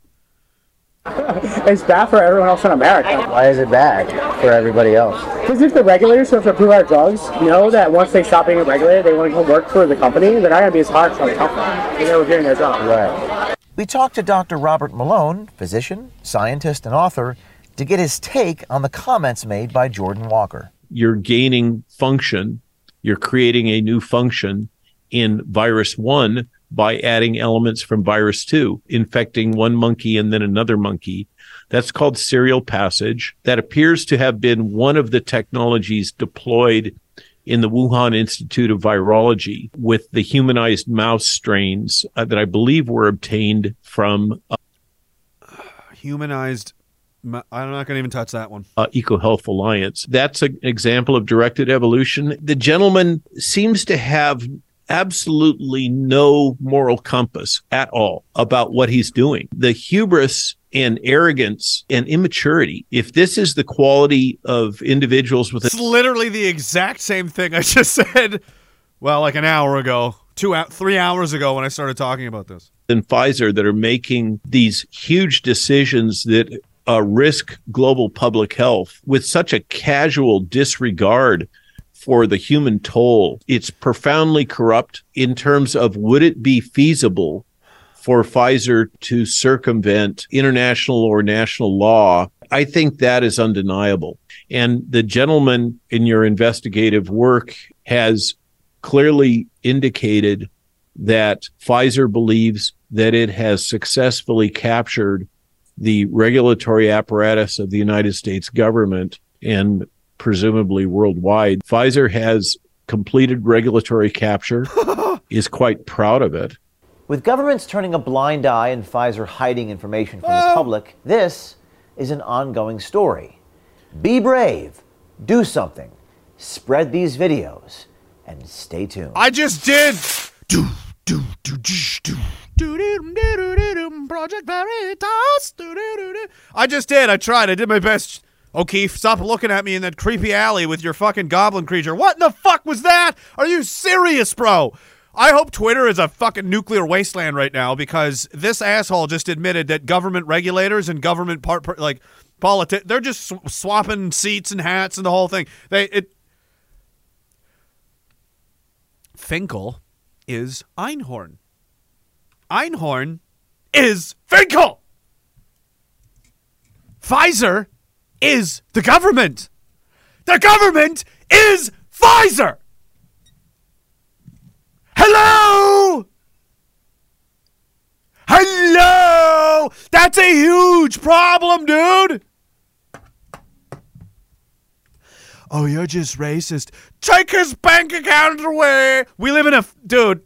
It's bad for everyone else in America.
Why is it bad for everybody else?
Because if the regulators who have to approve our drugs know that once they stop being regulated, they want to go work for the company, they're not going to be as hard for the company. They were doing their job.
Right.
We talked to Dr. Robert Malone, physician, scientist, and author, to get his take on the comments made by Jordan Walker.
You're gaining function, you're creating a new function in virus one by adding elements from virus two, infecting one monkey and then another monkey. That's called serial passage. That appears to have been one of the technologies deployed in the Wuhan Institute of Virology with the humanized mouse strains uh, that I believe were obtained from uh,
Humanized. I'm not gonna even touch that one.
uh, EcoHealth Alliance. That's an example of directed evolution. The gentleman seems to have absolutely no moral compass at all about what he's doing. The hubris and arrogance and immaturity. If this is the quality of individuals with
It's literally the exact same thing I just said. Well, like an hour ago, two, hou- three hours ago when I started talking about this.
And Pfizer that are making these huge decisions that uh, risk global public health with such a casual disregard for the human toll. It's profoundly corrupt in terms of would it be feasible for Pfizer to circumvent international or national law? I think that is undeniable. And the gentleman in your investigative work has clearly indicated that Pfizer believes that it has successfully captured the regulatory apparatus of the United States government and presumably worldwide. Pfizer has completed regulatory capture, is quite proud of it.
With governments turning a blind eye and Pfizer hiding information from the public, this is an ongoing story. Be brave, do something, spread these videos, and stay tuned.
I just did. Do, do, do, do, do. Project Veritas. I just did. I tried. I did my best. O'Keefe, stop looking at me in that creepy alley with your fucking goblin creature. What the fuck was that? Are you serious, bro? I hope Twitter is a fucking nuclear wasteland right now because this asshole just admitted that government regulators and government part, part like politics they're just sw- swapping seats and hats and the whole thing. They it Finkel is Einhorn. Einhorn is Finkel. Pfizer is the government. The government is Pfizer. Hello. Hello. That's a huge problem, dude. Oh, you're just racist. Take his bank account away. We live in a dude.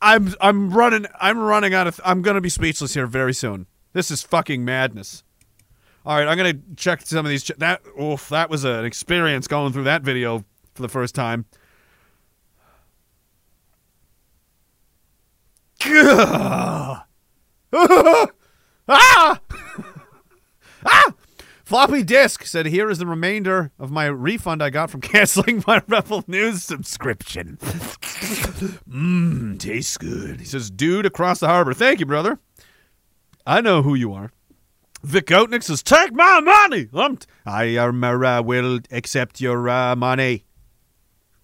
I'm I'm running I'm running out of I'm gonna be speechless here very soon. This is fucking madness. All right, I'm gonna check some of these. Ch- that oof, that was an experience going through that video for the first time. Ah! ah! Floppy disk said, "Here is the remainder of my refund I got from canceling my Rebel News subscription." Mmm, tastes good. He says, "Dude across the harbor, thank you, brother. I know who you are." Vic Oatnick says, "Take my money. I'm t- I um, uh, will accept your uh, money."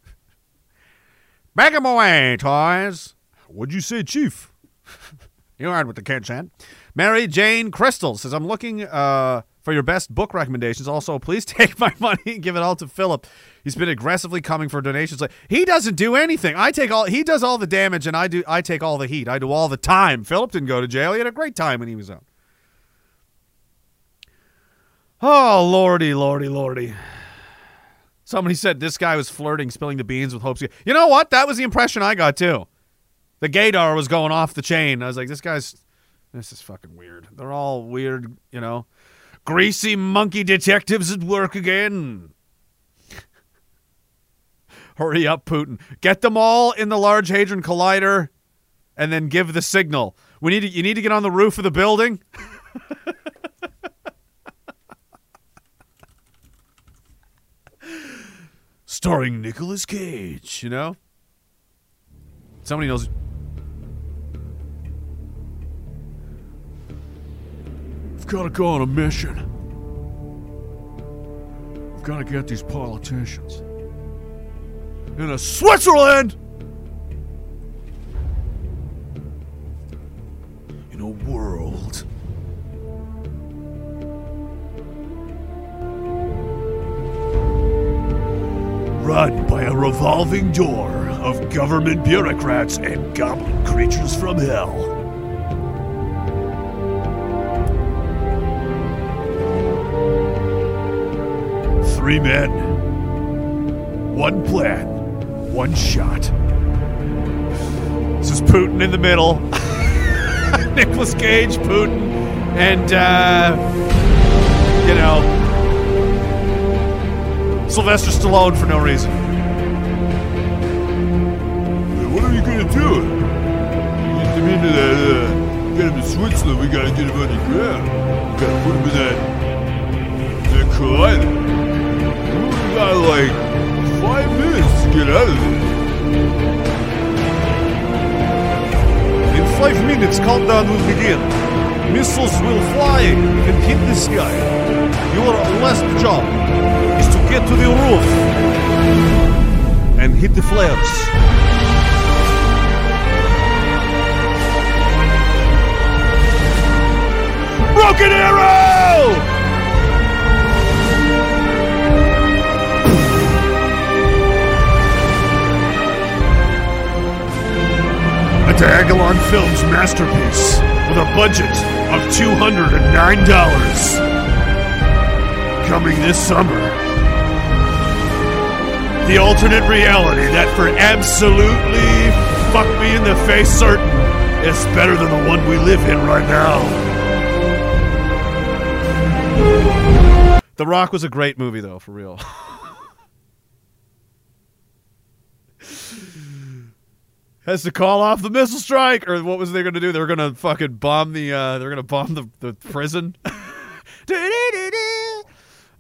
Back him away, toys. What'd you say, Chief? you heard with the kid said. Mary Jane Crystal says, I'm looking uh, for your best book recommendations. Also, please take my money and give it all to Philip. He's been aggressively coming for donations. Like he doesn't do anything. I take all he does all the damage and I do I take all the heat. I do all the time. Philip didn't go to jail. He had a great time when he was out. Oh lordy, lordy, lordy. Somebody said this guy was flirting, spilling the beans with hopes. You know what? That was the impression I got too. The gaydar was going off the chain. I was like, this guy's this is fucking weird. They're all weird, you know. Greasy monkey detectives at work again. Hurry up, Putin. Get them all in the Large Hadron Collider and then give the signal. We need to, you need to get on the roof of the building. Starring Nicolas Cage, you know? Somebody knows.
I've got to go on a mission. I've got to get these politicians. In a Switzerland! In a world. Run by a revolving door of government bureaucrats and goblin creatures from hell. Three men. One plan. One shot.
This is Putin in the middle. Nicolas Cage, Putin, and, uh, you know, Sylvester Stallone for no reason.
What are you gonna do? Get him into that, uh, get him to Switzerland, we gotta get him underground. We gotta put him in that, that collider. Got like five minutes to get out of.
In five minutes, countdown will begin. Missiles will fly and hit the sky. Your last job is to get to the roof and hit the flares.
Broken Arrow! A Diagolon Films masterpiece with a budget of $209. Coming this summer. The alternate reality that for absolutely fuck me in the face certain is better than the one we live in right now.
The Rock was a great movie, though, for real. Has to call off the missile strike, or what was they going to do? They were going to fucking bomb the. Uh, they were going to bomb the the prison.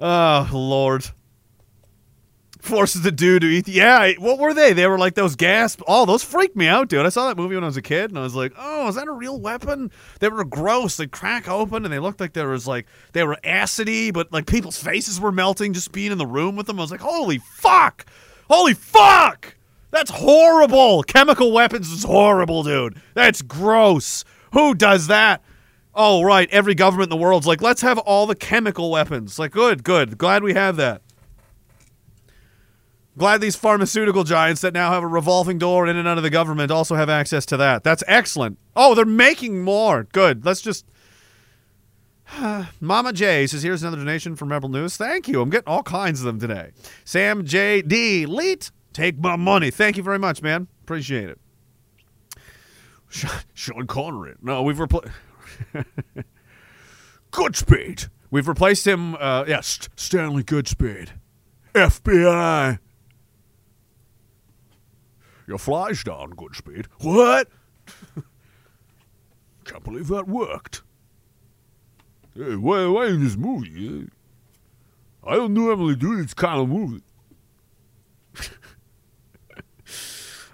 oh lord! Forces the dude to eat. Yeah, what were they? They were like those gas. Oh, those freaked me out, dude. I saw that movie when I was a kid, and I was like, oh, is that a real weapon? They were gross. They crack open, and they looked like there was like they were acidy, but like people's faces were melting just being in the room with them. I was like, holy fuck! Holy fuck! That's horrible. Chemical weapons is horrible, dude. That's gross. Who does that? Oh, right. Every government in the world's like, let's have all the chemical weapons. Like, good, good. Glad we have that. Glad these pharmaceutical giants that now have a revolving door in and out of the government also have access to that. That's excellent. Oh, they're making more. Good. Let's just. Mama J says, here's another donation from Rebel News. Thank you. I'm getting all kinds of them today. Sam J. D. Leet, take my money. Thank you very much, man. Appreciate it. Sean Connery. No, we've replaced.
Goodspeed.
We've replaced him. Uh, yeah, St-
Stanley Goodspeed. FBI. Your fly's down, Goodspeed. What? Can't believe that worked. Hey, why, why in this movie? I don't normally do this kind of movie.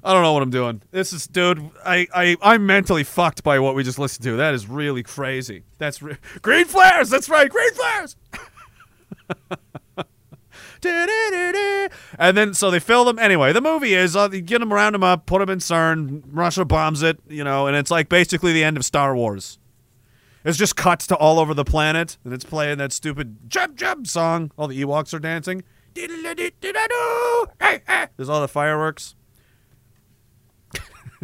I don't know what I'm doing. This is, dude. I, I, I'm mentally fucked by what we just listened to. That is really crazy. That's re- green flares. That's right, green flares. and then so they fill them anyway. The movie is uh, you get them, round them up, put them in CERN. Russia bombs it, you know, and it's like basically the end of Star Wars. It's just cuts to all over the planet, and it's playing that stupid jump jump song. All the Ewoks are dancing. There's all the fireworks.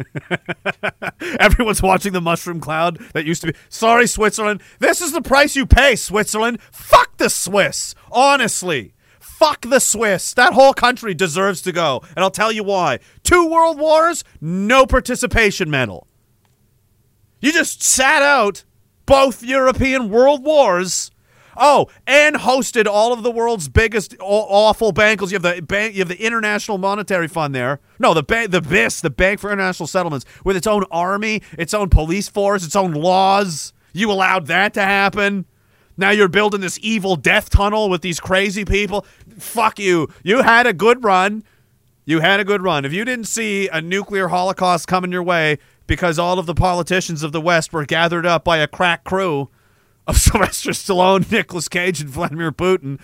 Everyone's watching the mushroom cloud that used to be. Sorry, Switzerland. This is the price you pay, Switzerland. Fuck the Swiss. Honestly. Fuck the Swiss. That whole country deserves to go. And I'll tell you why. Two world wars, no participation medal. You just sat out both European world wars. Oh, and hosted all of the world's biggest awful bankers. You have the bank, you have the International Monetary Fund there. No, the bank, the BIS, the Bank for International Settlements, with its own army, its own police force, its own laws. You allowed that to happen. Now you're building this evil death tunnel with these crazy people. Fuck you. You had a good run. You had a good run. If you didn't see a nuclear holocaust coming your way because all of the politicians of the West were gathered up by a crack crew of Sylvester Stallone, Nicolas Cage, and Vladimir Putin,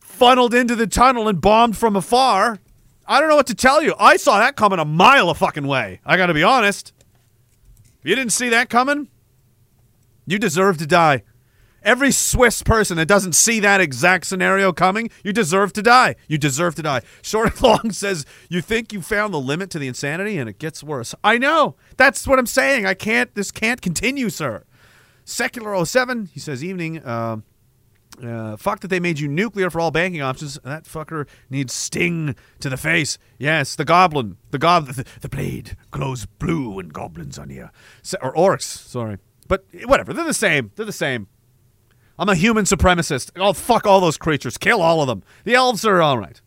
funneled into the tunnel and bombed from afar, I don't know what to tell you. I saw that coming a mile a fucking way. I got to be honest. If you didn't see that coming, you deserve to die. Every Swiss person that doesn't see that exact scenario coming, you deserve to die. You deserve to die. Short and Long says, You think you found the limit to the insanity and it gets worse. I know. That's what I'm saying. I can't, this can't continue, sir. Secular 07, he says, Evening. Uh, uh, fuck that they made you nuclear for all banking options. That fucker needs sting to the face. Yes, the goblin. The gob the, the blade glows blue and goblins on. Se- or orcs, sorry. But whatever, they're the same. They're the same. I'm a human supremacist. Oh, fuck all those creatures. Kill all of them. The elves are all right.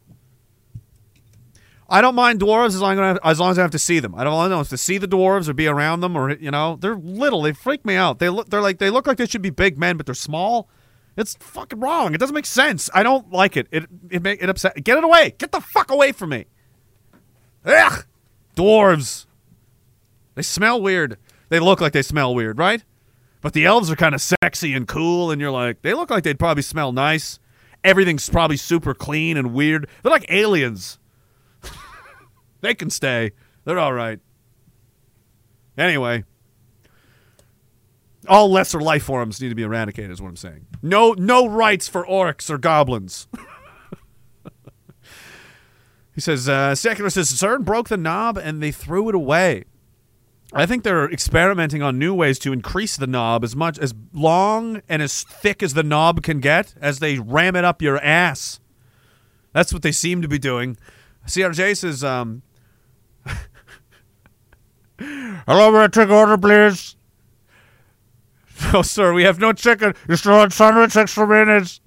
I don't mind dwarves as long as, as long as I have to see them. I don't if to see the dwarves or be around them or you know they're little. They freak me out. They look they're like they look like they should be big men, but they're small. It's fucking wrong. It doesn't make sense. I don't like it. It it make it upset. Get it away. Get the fuck away from me. Ugh. Dwarves. They smell weird. They look like they smell weird, right? But the elves are kind of sexy and cool, and you're like, they look like they'd probably smell nice. Everything's probably super clean and weird. They're like aliens. They can stay. They're all right. Anyway, all lesser life forms need to be eradicated. Is what I'm saying. No, no rights for orcs or goblins. he says, uh, secular says CERN broke the knob and they threw it away. I think they're experimenting on new ways to increase the knob as much as long and as thick as the knob can get as they ram it up your ass. That's what they seem to be doing. CRJ says, um, Hello, may I take order, please? No, sir, we have no chicken. You still want sandwich extra minutes?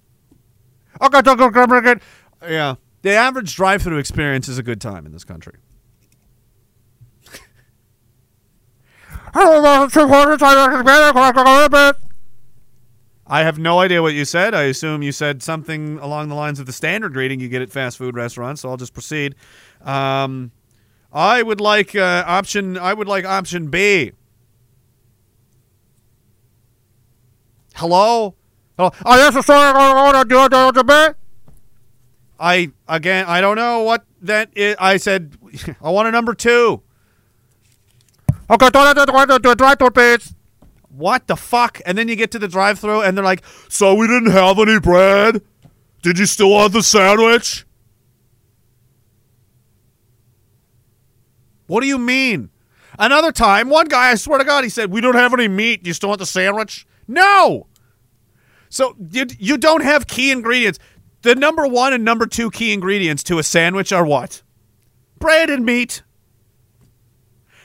Okay, don't go bring it. Yeah. The average drive through experience is a good time in this country. I have no idea what you said. I assume you said something along the lines of the standard greeting you get at fast food restaurants. So I'll just proceed. Um, I would like uh, option. I would like option B. Hello. Oh, oh yes, sir. I again. I don't know what that is. I said. I want a number two. Okay, drive-through, please. What the fuck? And then you get to the drive-through, and they're like, "So we didn't have any bread. Did you still want the sandwich?" What do you mean? Another time, one guy, I swear to God, he said, "We don't have any meat. You still want the sandwich?" No. So you you don't have key ingredients. The number one and number two key ingredients to a sandwich are what? Bread and meat.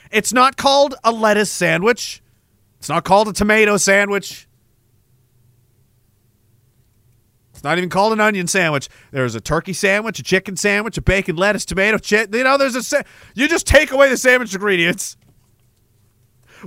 It's not called a lettuce sandwich. It's not called a tomato sandwich. It's not even called an onion sandwich. There's a turkey sandwich, a chicken sandwich, a bacon, lettuce, tomato, chit. You know, there's a. Sa- you just take away the sandwich ingredients.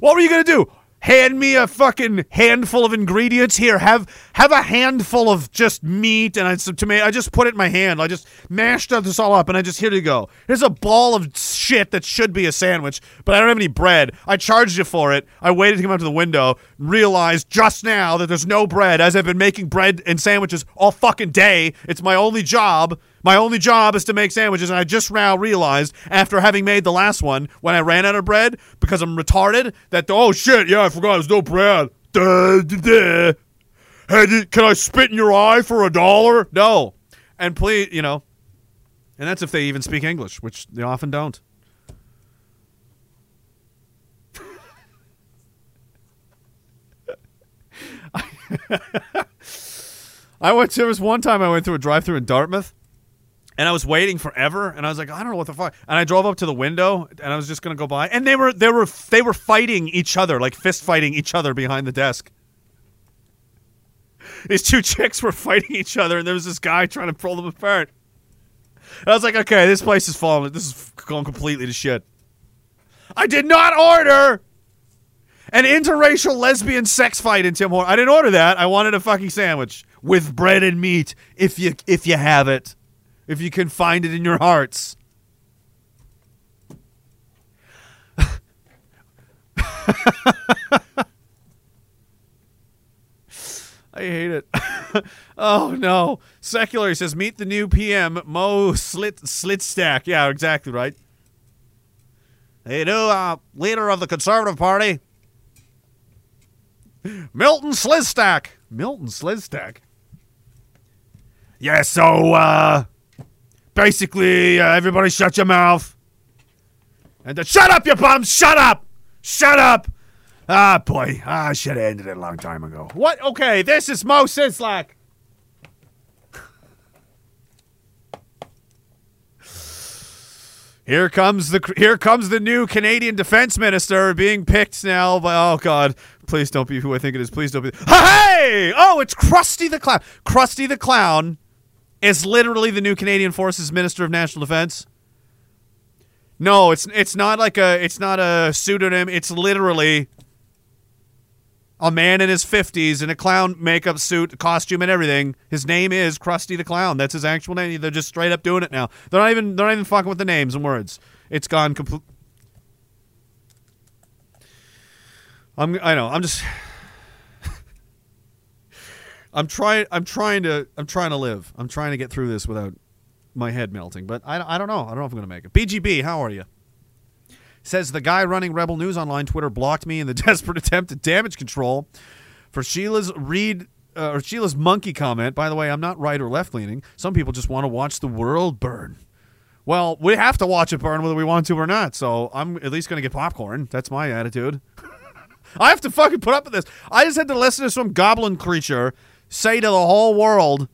What were you gonna do? Hand me a fucking handful of ingredients here. Have have a handful of just meat and some tomato. I just put it in my hand. I just mashed up this all up and I just here you go. Here's a ball of shit that should be a sandwich, but I don't have any bread. I charged you for it. I waited to come out to the window, realized just now that there's no bread, as I've been making bread and sandwiches all fucking day. It's my only job. My only job is to make sandwiches, and I just now realized after having made the last one when I ran out of bread because I'm retarded that oh shit yeah I forgot there's no bread. Hey, can I spit in your eye for a dollar? No, and please you know, and that's if they even speak English, which they often don't. I went. There was one time I went through a drive-through in Dartmouth, and I was waiting forever, and I was like, I don't know what the fuck. And I drove up to the window, and I was just gonna go by, and they were they were they were fighting each other, like fist fighting each other behind the desk. these two chicks were fighting each other, and there was this guy trying to pull them apart. And I was like, okay, this place is falling. This is going completely to shit. I did not order an interracial lesbian sex fight in Tim Hortons. I didn't order that. I wanted a fucking sandwich with bread and meat, if you if you have it, if you can find it in your hearts. I hate it. oh no. Secular he says meet the new PM Mo Slit Slit Stack. Yeah, exactly right. Hey, new uh, leader of the Conservative Party, Milton Slidstack. Milton Slidstack. Yeah, so uh, basically, uh, everybody shut your mouth. And then, shut up, you bums! Shut up! Shut up! Ah, boy. Ah, I should have ended it a long time ago. What? Okay, this is Moe Szyslak. Here comes the here comes the new Canadian Defense Minister being picked now. By oh god, please don't be who I think it is. Please don't be. Hey! Oh, it's Krusty the Clown. Krusty the Clown is literally the new Canadian Forces Minister of National Defense. No, it's it's not like a it's not a pseudonym. It's literally a man in his 50s in a clown makeup suit, costume, and everything. His name is Krusty the Clown. That's his actual name. They're just straight up doing it now. They're not even they're not even fucking with the names and words. It's gone complete. I'm I know. I'm just I'm trying I'm trying to I'm trying to live. I'm trying to get through this without my head melting, but I, I don't know. I don't know if I'm to make it. BGB, how are you? Says the guy running Rebel News Online Twitter blocked me in the desperate attempt at damage control for Sheila's read uh, or Sheila's monkey comment. By the way, I'm not right or left leaning. Some people just want to watch the world burn. Well, we have to watch it burn whether we want to or not. So I'm at least going to get popcorn. That's my attitude. I have to fucking put up with this. I just had to listen to some goblin creature say to the whole world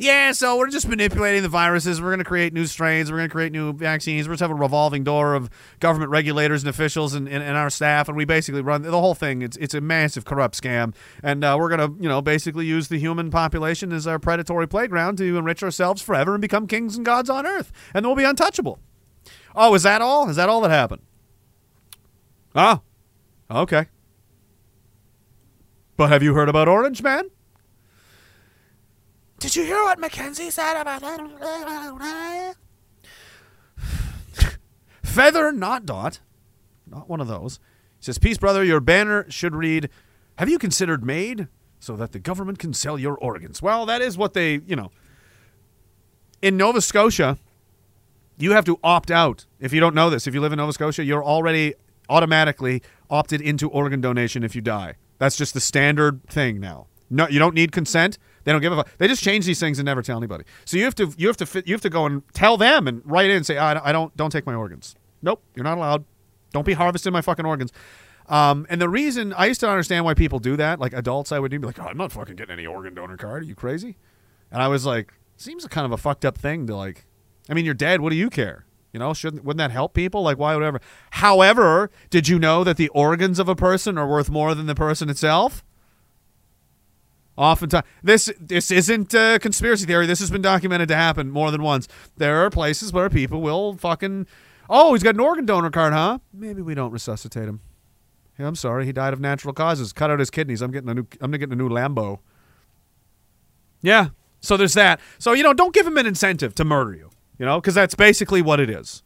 yeah, so we're just manipulating the viruses. We're going to create new strains. We're going to create new vaccines. We're just have a revolving door of government regulators and officials and, and, and our staff, and we basically run the whole thing. It's it's a massive corrupt scam, and uh, we're going to you know basically use the human population as our predatory playground to enrich ourselves forever and become kings and gods on earth, and then we'll be untouchable. Oh, is that all? Is that all that happened? Oh, okay. But have you heard about Orange Man? Did you hear what Mackenzie said about that? Feather, not dot. Not one of those. He says, Peace, brother. Your banner should read, Have you considered MAID so that the government can sell your organs? Well, that is what they, you know. In Nova Scotia, you have to opt out. If you don't know this, if you live in Nova Scotia, you're already automatically opted into organ donation if you die. That's just the standard thing now. No, you don't need consent. They don't give a fuck. They just change these things and never tell anybody. So you have to you have to you have to go and tell them and write in and say I, I don't don't take my organs. Nope, you're not allowed. Don't be harvesting my fucking organs. Um, and the reason I used to understand why people do that, like adults, I would be like, oh, I'm not fucking getting any organ donor card. Are you crazy? And I was like, seems kind of a fucked up thing to like. I mean, you're dead. What do you care? You know, shouldn't wouldn't that help people? Like, why would ever? However, did you know that the organs of a person are worth more than the person itself? Oftentimes, this this isn't a conspiracy theory. This has been documented to happen more than once. There are places where people will fucking, oh, he's got an organ donor card, huh? Maybe we don't resuscitate him. Yeah, I'm sorry, he died of natural causes. Cut out his kidneys. I'm getting a new. I'm getting a new Lambo. Yeah, so there's that. So you know, don't give him an incentive to murder you. You know, because that's basically what it is.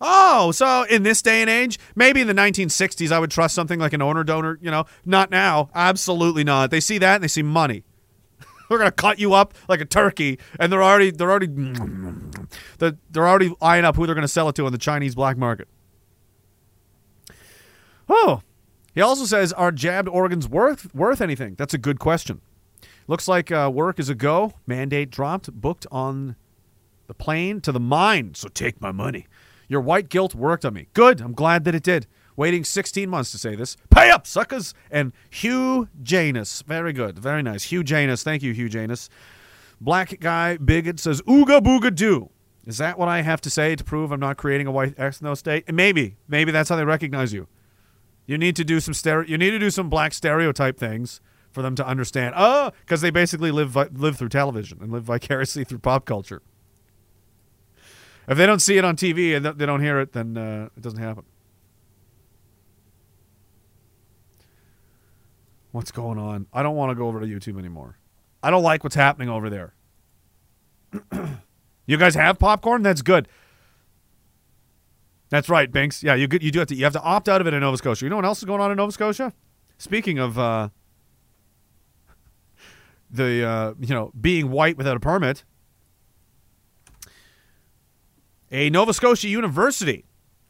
Oh, so in this day and age, maybe in the 1960s, I would trust something like an owner donor. You know, not now. Absolutely not. They see that and they see money. they're gonna cut you up like a turkey, and they're already they're already they're, they're already eyeing up who they're gonna sell it to on the Chinese black market. Oh, he also says, "Are jabbed organs worth worth anything?" That's a good question. Looks like uh, work is a go. Mandate dropped. Booked on the plane to the mine. So take my money. Your white guilt worked on me. Good. I'm glad that it did. Waiting 16 months to say this. Pay up, suckers. And Hugh Janus. Very good. Very nice. Hugh Janus. Thank you, Hugh Janus. Black guy bigot says, Ooga booga doo. Is that what I have to say to prove I'm not creating a white ethno state? Maybe. Maybe that's how they recognize you. You need to do some stereo. You need to do some black stereotype things for them to understand. Oh, because they basically live live through television and live vicariously through pop culture. If they don't see it on TV and they don't hear it, then uh, it doesn't happen. What's going on? I don't want to go over to YouTube anymore. I don't like what's happening over there. you guys have popcorn? That's good. That's right, Binks. Yeah, you you do have to you have to opt out of it in Nova Scotia. You know what else is going on in Nova Scotia? Speaking of uh, the uh, you know being white without a permit, a Nova Scotia university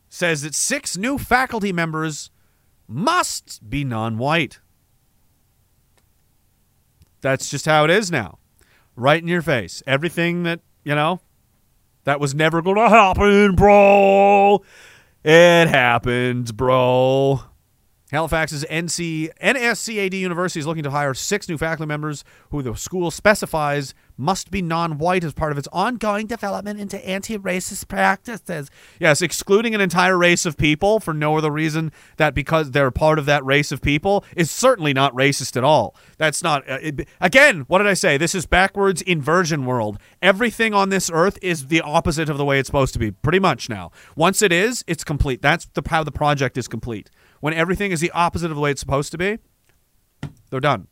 says that six new faculty members must be non-white. That's just how it is now, right in your face. Everything that you know that was never going to happen, bro. It happened, bro. Halifax's NC, NSCAD University is looking to hire six new faculty members who the school specifies must be non white as part of its ongoing development into anti racist practices. Yes, excluding an entire race of people for no other reason that because they're part of that race of people is certainly not racist at all. That's not, uh, it, again, what did I say? This is backwards inversion world. Everything on this earth is the opposite of the way it's supposed to be, pretty much now. Once it is, it's complete. That's the, how the project is complete when everything is the opposite of the way it's supposed to be, they're done.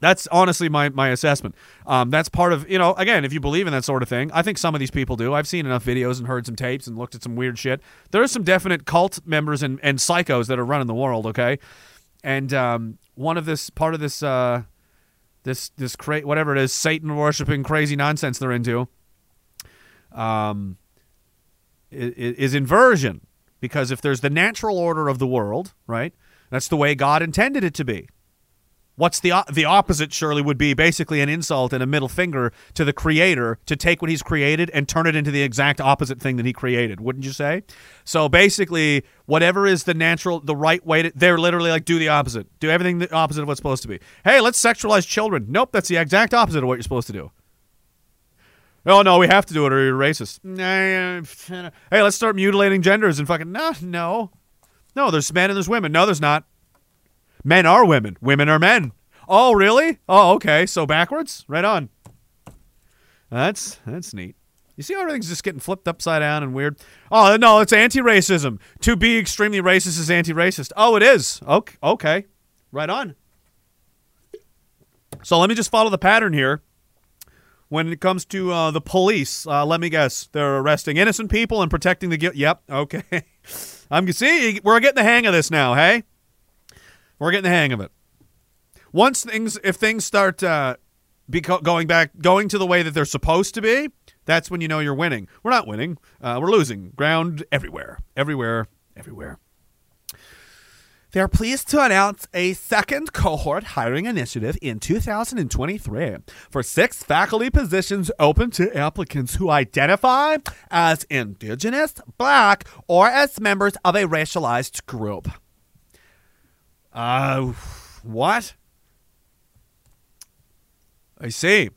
That's honestly my, my assessment. Um, that's part of, you know, again, if you believe in that sort of thing, I think some of these people do. I've seen enough videos and heard some tapes and looked at some weird shit. There are some definite cult members and, and psychos that are running the world, okay? And um, one of this, part of this, uh, this, this, cra- whatever it is, Satan worshiping crazy nonsense they're into, um, i- i- is inversion because if there's the natural order of the world, right? That's the way God intended it to be. What's the the opposite? Surely would be basically an insult and a middle finger to the Creator to take what He's created and turn it into the exact opposite thing that He created. Wouldn't you say? So basically, whatever is the natural, the right way to, they're literally like do the opposite, do everything the opposite of what's supposed to be. Hey, let's sexualize children. Nope, that's the exact opposite of what you're supposed to do. Oh no, we have to do it or you're racist. Hey, let's start mutilating genders and fucking no, no, no. There's men and there's women. No, there's not. Men are women. Women are men. Oh, really? Oh, okay. So backwards. Right on. That's that's neat. You see how everything's just getting flipped upside down and weird? Oh no, it's anti-racism. To be extremely racist is anti-racist. Oh, it is. Okay, okay. Right on. So let me just follow the pattern here when it comes to uh, the police, uh, let me guess, they're arresting innocent people and protecting the. Yep, okay. I'm see we're getting the hang of this now. Hey, we're getting the hang of it. Once things, if things start uh, going back, going to the way that they're supposed to be, that's when you know you're winning. We're not winning. Uh, we're losing ground everywhere, everywhere, everywhere. They are pleased to announce a second cohort hiring initiative in 2023 for six faculty positions open to applicants who identify as Indigenous, Black, or as members of a racialized group. Uh, what? I see.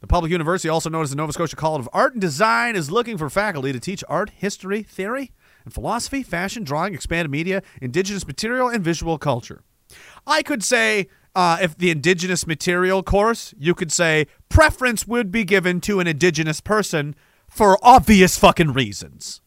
The public university, also known as the Nova Scotia College of Art and Design, is looking for faculty to teach art history, theory, and philosophy, fashion, drawing, expanded media, indigenous material, and visual culture. I could say, uh, if the indigenous material course, you could say preference would be given to an indigenous person for obvious fucking reasons.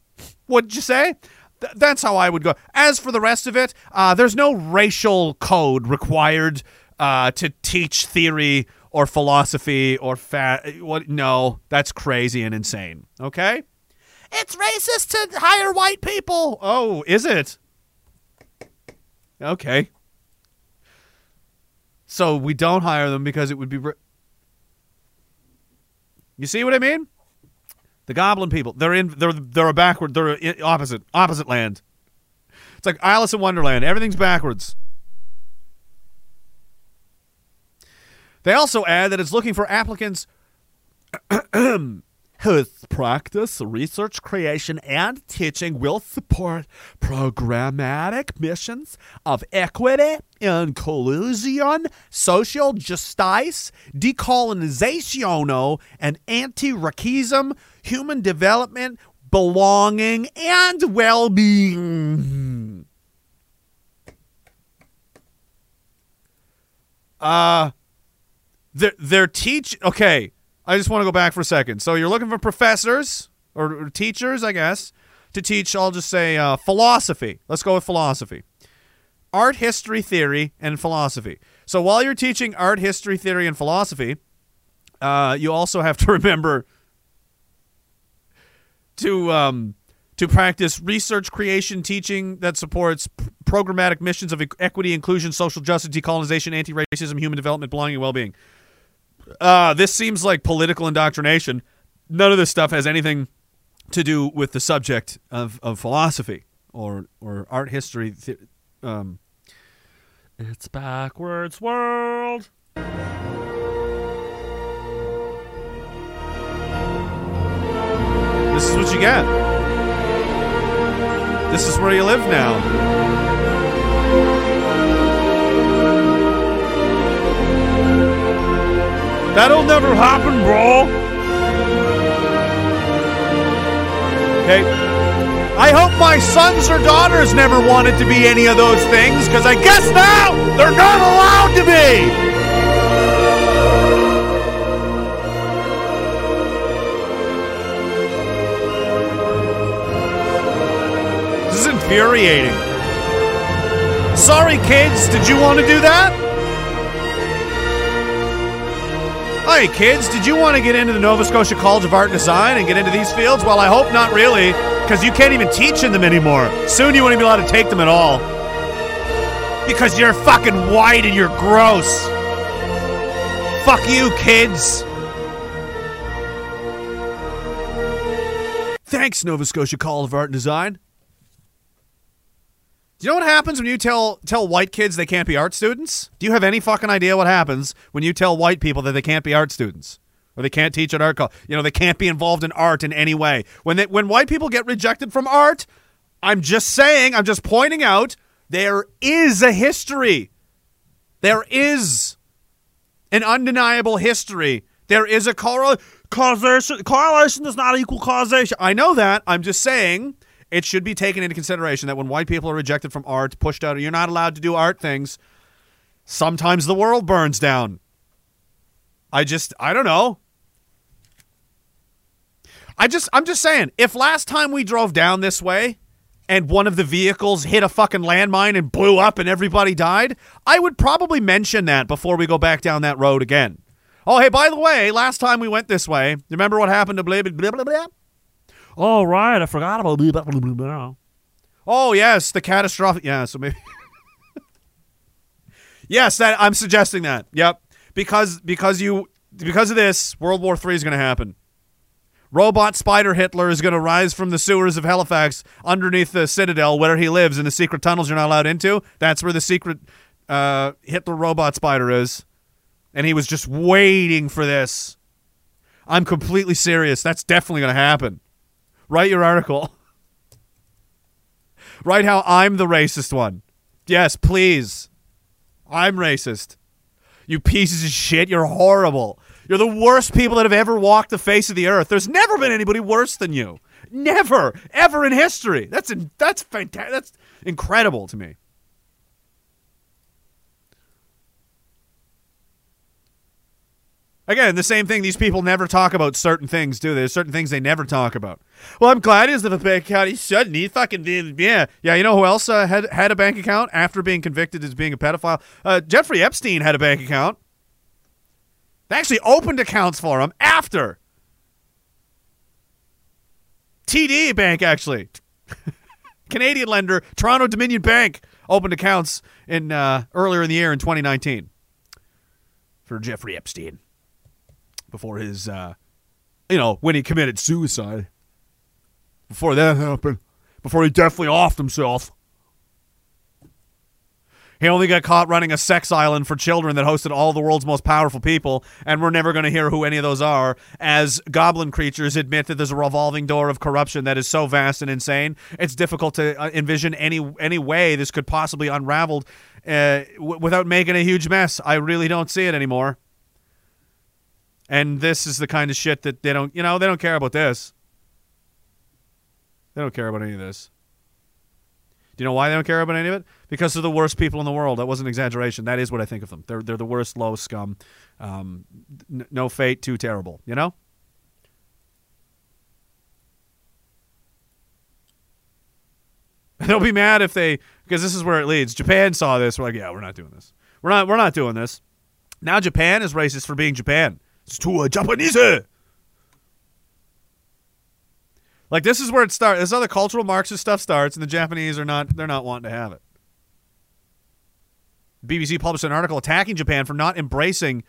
What'd you say? Th- that's how I would go. As for the rest of it, uh, there's no racial code required uh, to teach theory or philosophy or fa- what? No, that's crazy and insane. Okay. It's racist to hire white people. Oh, is it? Okay. So we don't hire them because it would be. Ra- you see what I mean? The goblin people. They're in. They're they're a backward. They're opposite. Opposite land. It's like Alice in Wonderland. Everything's backwards. They also add that it's looking for applicants um, whose practice, research, creation, and teaching will support programmatic missions of equity, inclusion, social justice, decolonization, and anti-racism, human development, belonging, and well-being. Uh, they're, they're teach. Okay, I just want to go back for a second. So you're looking for professors or, teachers, I guess, to teach. I'll just say uh, philosophy. Let's go with philosophy, art, history, theory, and philosophy. So while you're teaching art, history, theory, and philosophy, uh, you also have to remember to um, to practice research, creation, teaching that supports programmatic missions of equity, inclusion, social justice, decolonization, anti-racism, human development, belonging, and well-being. Uh, this seems like political indoctrination. None of this stuff has anything to do with the subject of, of philosophy or or art history. Th- um, it's backwards world. This is what you get. This is where you live now. That'll never happen, bro. Okay. I hope my sons or daughters never wanted to be any of those things, because I guess now they're not allowed to be. This is infuriating. Sorry, kids, did you want to do that? Hey, kids, did you want to get into the Nova Scotia College of Art and Design and get into these fields? Well, I hope not really, because you can't even teach in them anymore. Soon you won't even be allowed to take them at all. Because you're fucking white and you're gross. Fuck you, kids. Thanks, Nova Scotia College of Art and Design. Do you know what happens when you tell tell white kids they can't be art students? Do you have any fucking idea what happens when you tell white people that they can't be art students or they can't teach at art college? You know, they can't be involved in art in any way. When they, when white people get rejected from art, I'm just saying, I'm just pointing out there is a history. There is an undeniable history. There is a correl- causation. Correlation does not equal causation. I know that. I'm just saying it should be taken into consideration that when white people are rejected from art, pushed out, or you're not allowed to do art things, sometimes the world burns down. I just, I don't know. I just, I'm just saying, if last time we drove down this way and one of the vehicles hit a fucking landmine and blew up and everybody died, I would probably mention that before we go back down that road again. Oh, hey, by the way, last time we went this way, remember what happened to blah, blah, blah, blah? Oh, right. I forgot about blah. Oh, yes, the catastrophic. Yeah, so maybe. yes, that I'm suggesting that. Yep. Because because you because of this, World War III is going to happen. Robot Spider Hitler is going to rise from the sewers of Halifax underneath the citadel where he lives in the secret tunnels you're not allowed into. That's where the secret uh, Hitler robot spider is. And he was just waiting for this. I'm completely serious. That's definitely going to happen. Write your article. Write how I'm the racist one. Yes, please. I'm racist. You pieces of shit. You're horrible. You're the worst people that have ever walked the face of the earth. There's never been anybody worse than you. Never, ever in history. That's in, that's fantastic. That's incredible to me. Again, the same thing. These people never talk about certain things, do they? There's certain things they never talk about. Well, I'm glad he has a bank account. He shouldn't. He fucking did. Yeah, yeah. You know who else uh, had had a bank account after being convicted as being a pedophile? Uh, Jeffrey Epstein had a bank account. They actually opened accounts for him after. TD Bank actually, Canadian lender Toronto Dominion Bank opened accounts in uh, earlier in the year in 2019 for Jeffrey Epstein before his, uh, you know, when he committed suicide. Before that happened, before he definitely offed himself. He only got caught running a sex island for children that hosted all the world's most powerful people, and we're never going to hear who any of those are, as goblin creatures admit that there's a revolving door of corruption that is so vast and insane, it's difficult to uh, envision any any way this could possibly unraveled uh, w- without making a huge mess. I really don't see it anymore. And this is the kind of shit that they don't, you know, they don't care about this. They don't care about any of this. Do you know why they don't care about any of it? Because they're the worst people in the world. That wasn't an exaggeration. That is what I think of them. They're they're the worst, low scum. Um, n- no fate, too terrible. You know. They'll be mad if they because this is where it leads. Japan saw this. We're like, yeah, we're not doing this. We're not. We're not doing this. Now Japan is racist for being Japan. It's too uh, Japanese. Like this is where it starts. This other cultural Marxist stuff starts, and the Japanese are not. They're not wanting to have it. BBC published an article attacking Japan for not embracing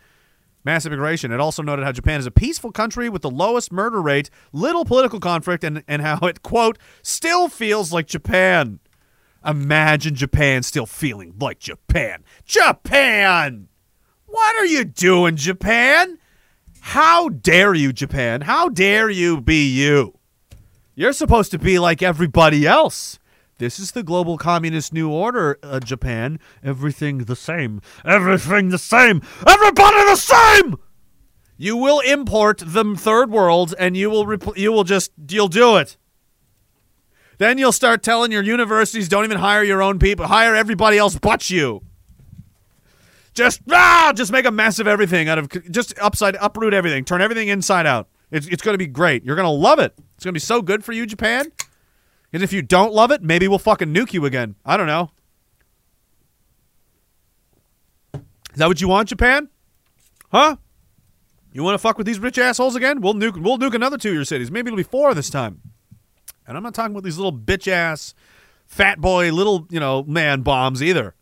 mass immigration. It also noted how Japan is a peaceful country with the lowest murder rate, little political conflict, and, and how it, quote, still feels like Japan. Imagine Japan still feeling like Japan. Japan! What are you doing, Japan? How dare you, Japan? How dare you be you? You're supposed to be like everybody else. This is the global communist new order, uh, Japan. Everything the same. Everything the same. Everybody the same. You will import the third world, and you will repl- you will just you'll do it. Then you'll start telling your universities don't even hire your own people, hire everybody else but you. Just ah, just make a mess of everything out of just upside uproot everything, turn everything inside out. It's it's going to be great. You're going to love it. It's going to be so good for you, Japan. And if you don't love it, maybe we'll fucking nuke you again. I don't know. Is that what you want, Japan? Huh? You want to fuck with these rich assholes again? We'll nuke. We'll nuke another two of your cities. Maybe it'll be four this time. And I'm not talking about these little bitch ass, fat boy, little you know man bombs either.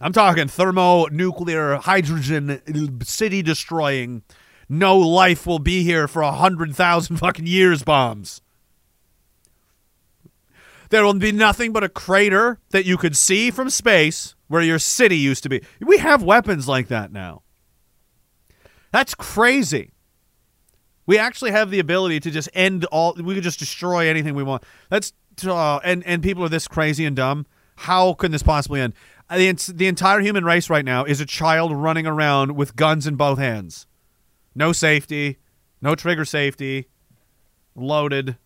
I'm talking thermonuclear, hydrogen, city destroying. No life will be here for a hundred thousand fucking years bombs. There will be nothing but a crater that you could see from space where your city used to be. We have weapons like that now. That's crazy. We actually have the ability to just end all. We could just destroy anything we want. That's uh, and and people are this crazy and dumb. How can this possibly end? The, the entire human race right now is a child running around with guns in both hands. No safety, no trigger safety, loaded,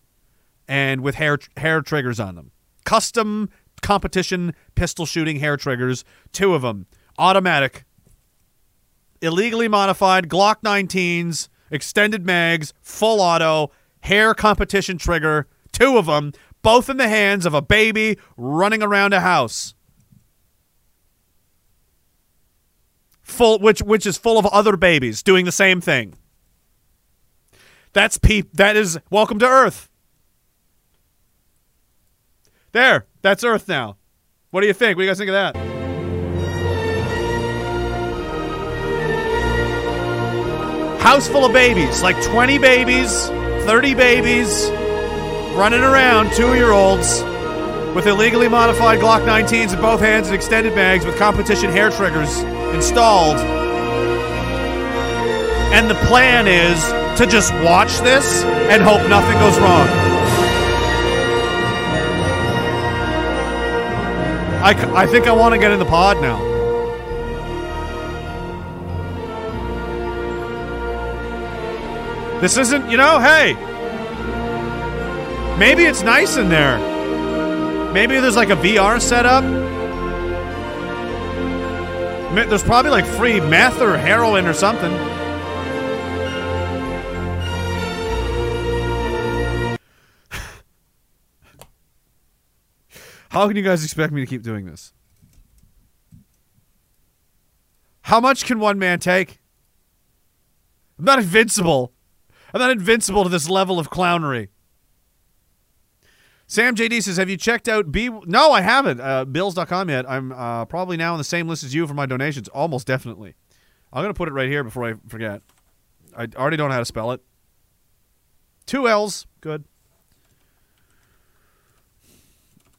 and with hair hair triggers on them. Custom competition pistol shooting hair triggers, two of them, automatic, illegally modified Glock 19s, extended mags, full auto, hair competition trigger, two of them, both in the hands of a baby running around a house. Full which which is full of other babies doing the same thing. That's peep that is welcome to Earth. There, that's Earth now. What do you think? What do you guys think of that? House full of babies, like 20 babies, 30 babies, running around, two year olds, with illegally modified Glock 19s in both hands and extended mags with competition hair triggers installed. And the plan is to just watch this and hope nothing goes wrong. I, I think I want to get in the pod now. This isn't, you know, hey. Maybe it's nice in there. Maybe there's like a VR setup. There's probably like free meth or heroin or something. How can you guys expect me to keep doing this? How much can one man take? I'm not invincible. I'm not invincible to this level of clownery. Sam JD says, "Have you checked out B? No, I haven't. Uh, Bills.com yet. I'm uh, probably now on the same list as you for my donations. Almost definitely. I'm gonna put it right here before I forget. I already don't know how to spell it. Two L's. Good.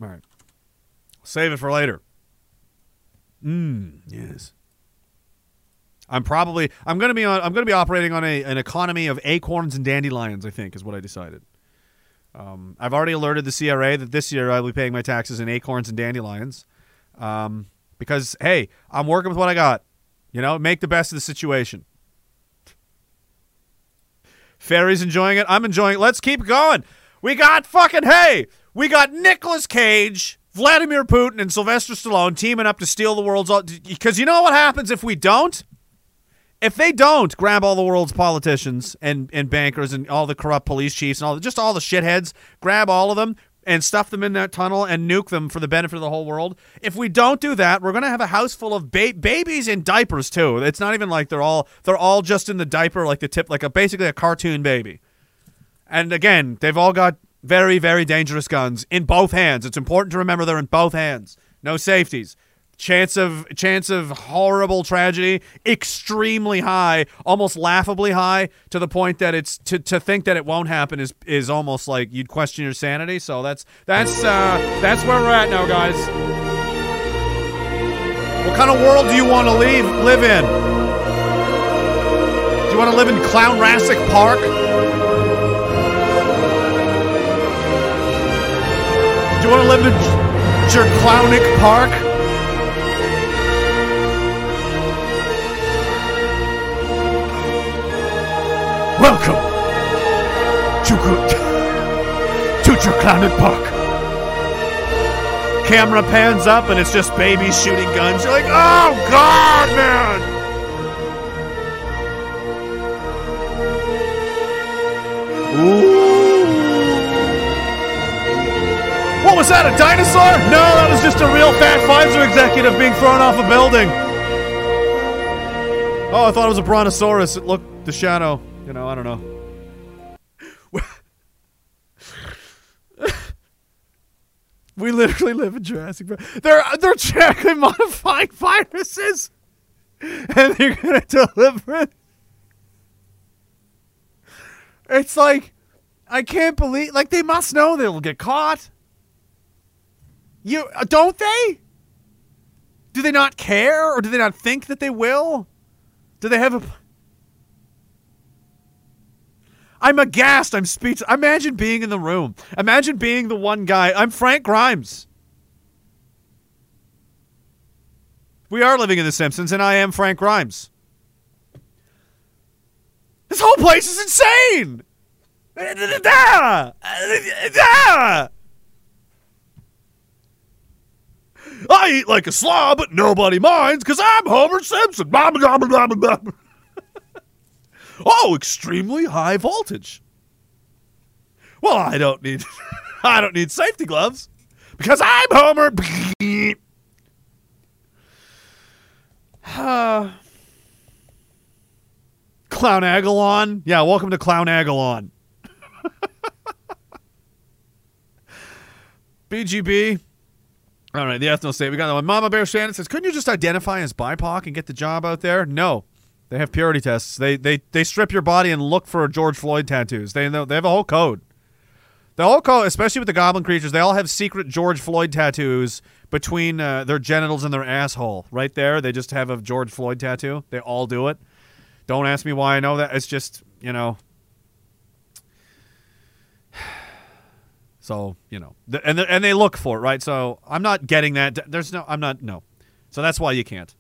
All right. Save it for later. Mmm. Yes. I'm probably I'm gonna be on I'm gonna be operating on a an economy of acorns and dandelions. I think is what I decided. Um, I've already alerted the CRA that this year I'll be paying my taxes in acorns and dandelions, um, because hey, I'm working with what I got. You know, make the best of the situation. Fairy's enjoying it. I'm enjoying it. Let's keep going. We got fucking hey, we got Nicolas Cage Vladimir Putin and Sylvester Stallone teaming up to steal the world's. Because you know what happens if we don't? If they don't grab all the world's politicians and, and bankers and all the corrupt police chiefs and all just all the shitheads, grab all of them and stuff them in that tunnel and nuke them for the benefit of the whole world. If we don't do that, we're gonna have a house full of ba- babies in diapers too. It's not even like they're all they're all just in the diaper, like the tip, like a basically a cartoon baby. And again, they've all got very, very dangerous guns in both hands. It's important to remember they're in both hands. No safeties. Chance of chance of horrible tragedy extremely high, almost laughably high, to the point that it's to, to think that it won't happen is is almost like you'd question your sanity. So that's that's uh, that's where we're at now, guys. What kind of world do you want to leave live in? Do you want to live in Clown Rassic Park? Do you want to live in Jerclownic Park? Welcome to to Jerclownic Park. Camera pans up and it's just babies shooting guns. You're like, oh god, man! Ooh. What was that, a dinosaur? No, that was just a real fat Pfizer executive being thrown off a building. Oh, I thought it was a brontosaurus. It looked the shadow. Know, I don't know. we literally live in Jurassic Park. They're they're genetically modifying viruses, and they're gonna deliver it. It's like I can't believe. Like they must know they'll get caught. You uh, don't they? Do they not care, or do they not think that they will? Do they have a? I'm aghast. I'm speechless. Imagine being in the room. Imagine being the one guy. I'm Frank Grimes. We are living in The Simpsons, and I am Frank Grimes. This whole place is insane. I eat like a slob, but nobody minds because I'm Homer Simpson. Blah, blah, blah, blah, blah. Oh, extremely high voltage. Well, I don't need I don't need safety gloves because I'm Homer. Clown Agalon. Yeah, welcome to Clown Agalon. BGB. All right, the ethno state. We got that one. Mama Bear Shannon says, "Couldn't you just identify as BIPOC and get the job out there?" No, they have purity tests. They they they strip your body and look for George Floyd tattoos. They know they have a whole code. The whole code, especially with the goblin creatures, they all have secret George Floyd tattoos between uh, their genitals and their asshole. Right there, they just have a George Floyd tattoo. They all do it. Don't ask me why I know that. It's just you know. So you know, and and they look for it, right? So I'm not getting that. There's no, I'm not no. So that's why you can't.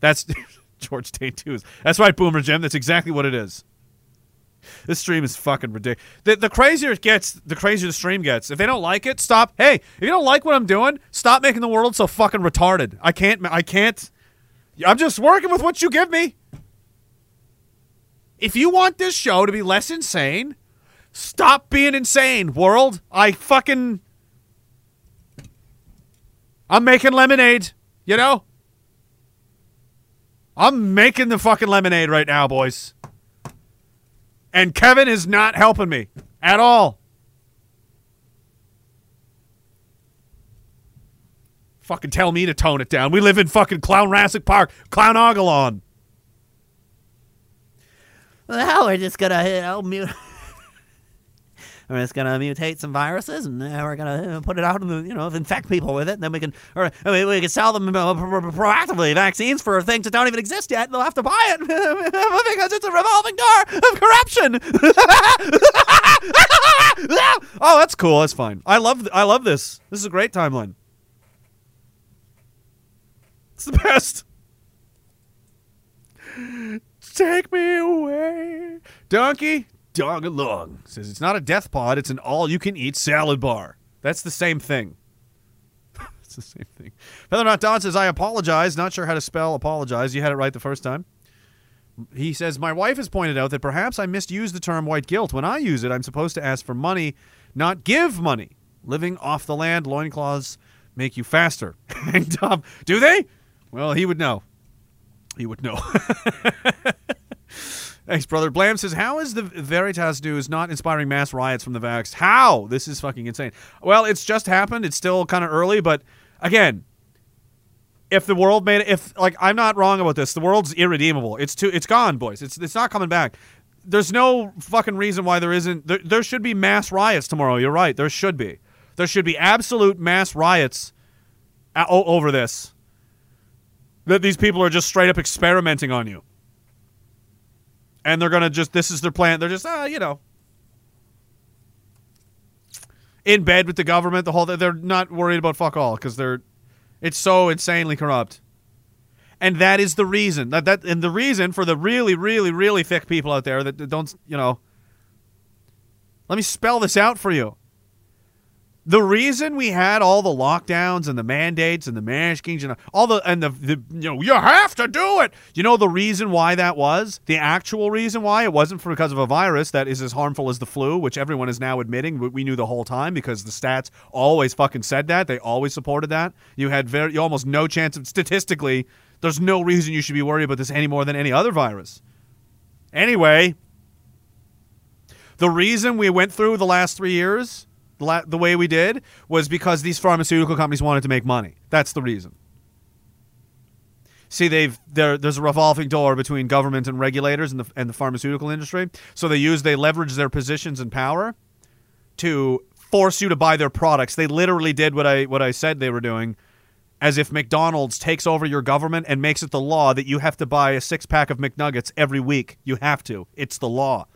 That's George Tattoos. That's right, Boomer Jim. That's exactly what it is. This stream is fucking ridiculous. The, the crazier it gets, the crazier the stream gets. If they don't like it, stop. Hey, if you don't like what I'm doing, stop making the world so fucking retarded. I can't. I can't. I'm just working with what you give me. If you want this show to be less insane, stop being insane, world. I fucking. I'm making lemonade, you know? I'm making the fucking lemonade right now, boys. And Kevin is not helping me at all. Fucking tell me to tone it down. We live in fucking Clown Rassic Park, Clown Ogalon.
Well, we're just gonna you know, mute. we're just gonna mutate some viruses, and we're gonna uh, put it out, and you know, infect people with it. And then we can, or we can sell them uh, pro- pro- proactively vaccines for things that don't even exist yet. And they'll have to buy it because it's a revolving door of corruption.
oh, that's cool. That's fine. I love. I love this. This is a great timeline. It's the best. Take me away. Donkey Dog Along says it's not a death pod, it's an all you can eat salad bar. That's the same thing. It's the same thing. Feather Not Don says, I apologize. Not sure how to spell apologize. You had it right the first time. He says, My wife has pointed out that perhaps I misused the term white guilt. When I use it, I'm supposed to ask for money, not give money. Living off the land, loincloths make you faster. Tom, do they? Well, he would know. He would know. Thanks, brother. Blam says, How is the Veritas news not inspiring mass riots from the vax? How? This is fucking insane. Well, it's just happened. It's still kind of early, but again, if the world made it, if like I'm not wrong about this, the world's irredeemable. It's too, it's gone, boys. It's it's not coming back. There's no fucking reason why there isn't. There, there should be mass riots tomorrow. You're right. There should be. There should be absolute mass riots uh, o- over this. That these people are just straight up experimenting on you. And they're gonna just this is their plan. They're just ah, you know, in bed with the government. The whole they're not worried about fuck all because they're it's so insanely corrupt. And that is the reason that that and the reason for the really, really, really thick people out there that, that don't you know. Let me spell this out for you. The reason we had all the lockdowns and the mandates and the maskings and all the and the, the you know you have to do it. You know the reason why that was the actual reason why it wasn't for because of a virus that is as harmful as the flu, which everyone is now admitting. We- knew the whole time because the stats always fucking said that. They always supported that. You had very you almost no chance of statistically. There's no reason you should be worried about this any more than any other virus. Anyway, the reason we went through the last three years the way we did was because these pharmaceutical companies wanted to make money. That's the reason. See, they've there. There's a revolving door between government and regulators and the and the pharmaceutical industry. So they use they leverage their positions and power to force you to buy their products. They literally did what I what I said they were doing, as if McDonald's takes over your government and makes it the law that you have to buy a six pack of McNuggets every week. You have to. It's the law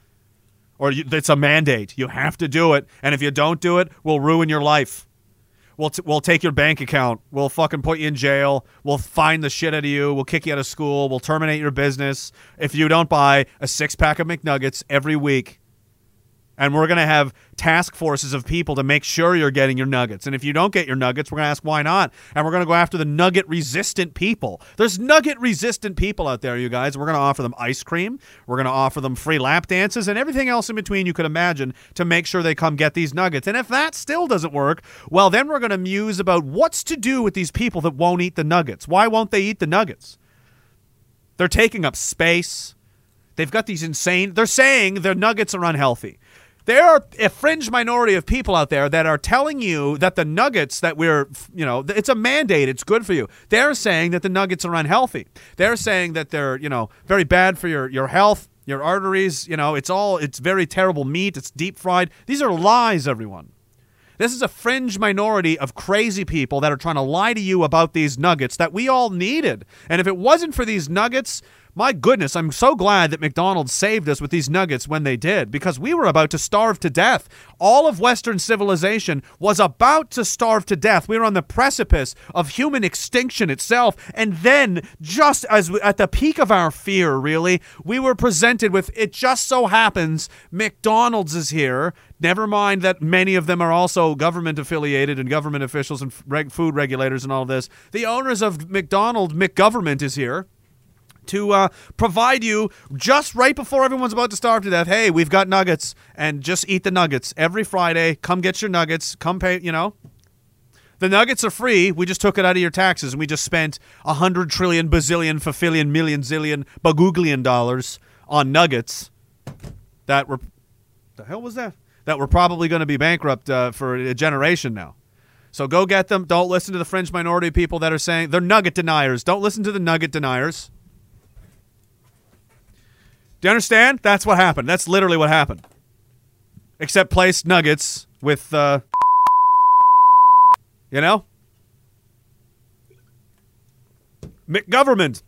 or it's a mandate. You have to do it, and if you don't do it, we'll ruin your life. We'll t- we'll take your bank account. We'll fucking put you in jail. We'll find the shit out of you. We'll kick you out of school. We'll terminate your business if you don't buy a six pack of McNuggets every week. And we're gonna have task forces of people to make sure you're getting your nuggets. And if you don't get your nuggets, we're gonna ask why not. And we're gonna go after the nugget resistant people. There's nugget resistant people out there, you guys. We're gonna offer them ice cream. We're gonna offer them free lap dances and everything else in between you could imagine to make sure they come get these nuggets. And if that still doesn't work, well, then we're gonna muse about what's to do with these people that won't eat the nuggets. Why won't they eat the nuggets? They're taking up space. They've got these insane. They're saying their nuggets are unhealthy. There are a fringe minority of people out there that are telling you that the nuggets that we're, you know, it's a mandate. It's good for you. They're saying that the nuggets are unhealthy. They're saying that they're, you know, very bad for your your health, your arteries. You know, it's all it's very terrible meat. It's deep fried. These are lies, everyone. This is a fringe minority of crazy people that are trying to lie to you about these nuggets that we all needed. And if it wasn't for these nuggets, my goodness, I'm so glad that McDonald's saved us with these nuggets when they did because we were about to starve to death. All of Western civilization was about to starve to death. We were on the precipice of human extinction itself. And then, just as we, at the peak of our fear, really, we were presented with it just so happens McDonald's is here. Never mind that many of them are also government affiliated and government officials and reg- food regulators and all this. The owners of McDonald, McGovernment, is here to uh, provide you just right before everyone's about to starve to death. Hey, we've got nuggets, and just eat the nuggets every Friday. Come get your nuggets. Come pay. You know, the nuggets are free. We just took it out of your taxes, and we just spent a hundred trillion, bazillion, fafillion, million, zillion, bagooglion dollars on nuggets that were. The hell was that? That were probably going to be bankrupt uh, for a generation now. So go get them. Don't listen to the fringe minority people that are saying they're nugget deniers. Don't listen to the nugget deniers. Do you understand? That's what happened. That's literally what happened. Except placed nuggets with, uh, you know? McGovernment.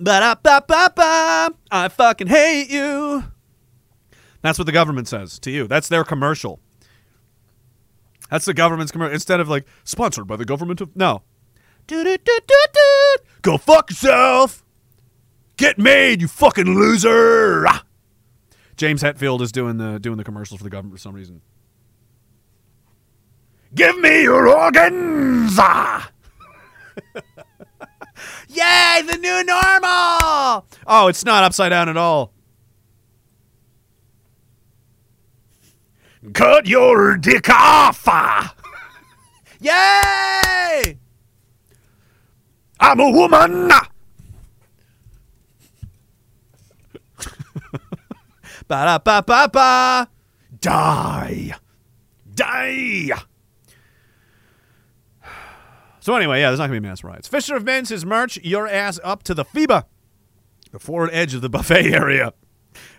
Ba-da-ba-ba-ba. I fucking hate you. That's what the government says to you. That's their commercial. That's the government's commercial. Instead of like, sponsored by the government of. No. Do-do-do-do-do. Go fuck yourself. Get made, you fucking loser! Ah! James Hetfield is doing the doing the commercials for the government for some reason. Give me your organs! Ah! Yay, the new normal! Oh, it's not upside down at all. Cut your dick off! Yay! I'm a woman! Ba da ba ba ba! Die! Die! So anyway, yeah, there's not gonna be mass riots. Fisher of Men says, "March your ass up to the FEBA, the forward edge of the buffet area,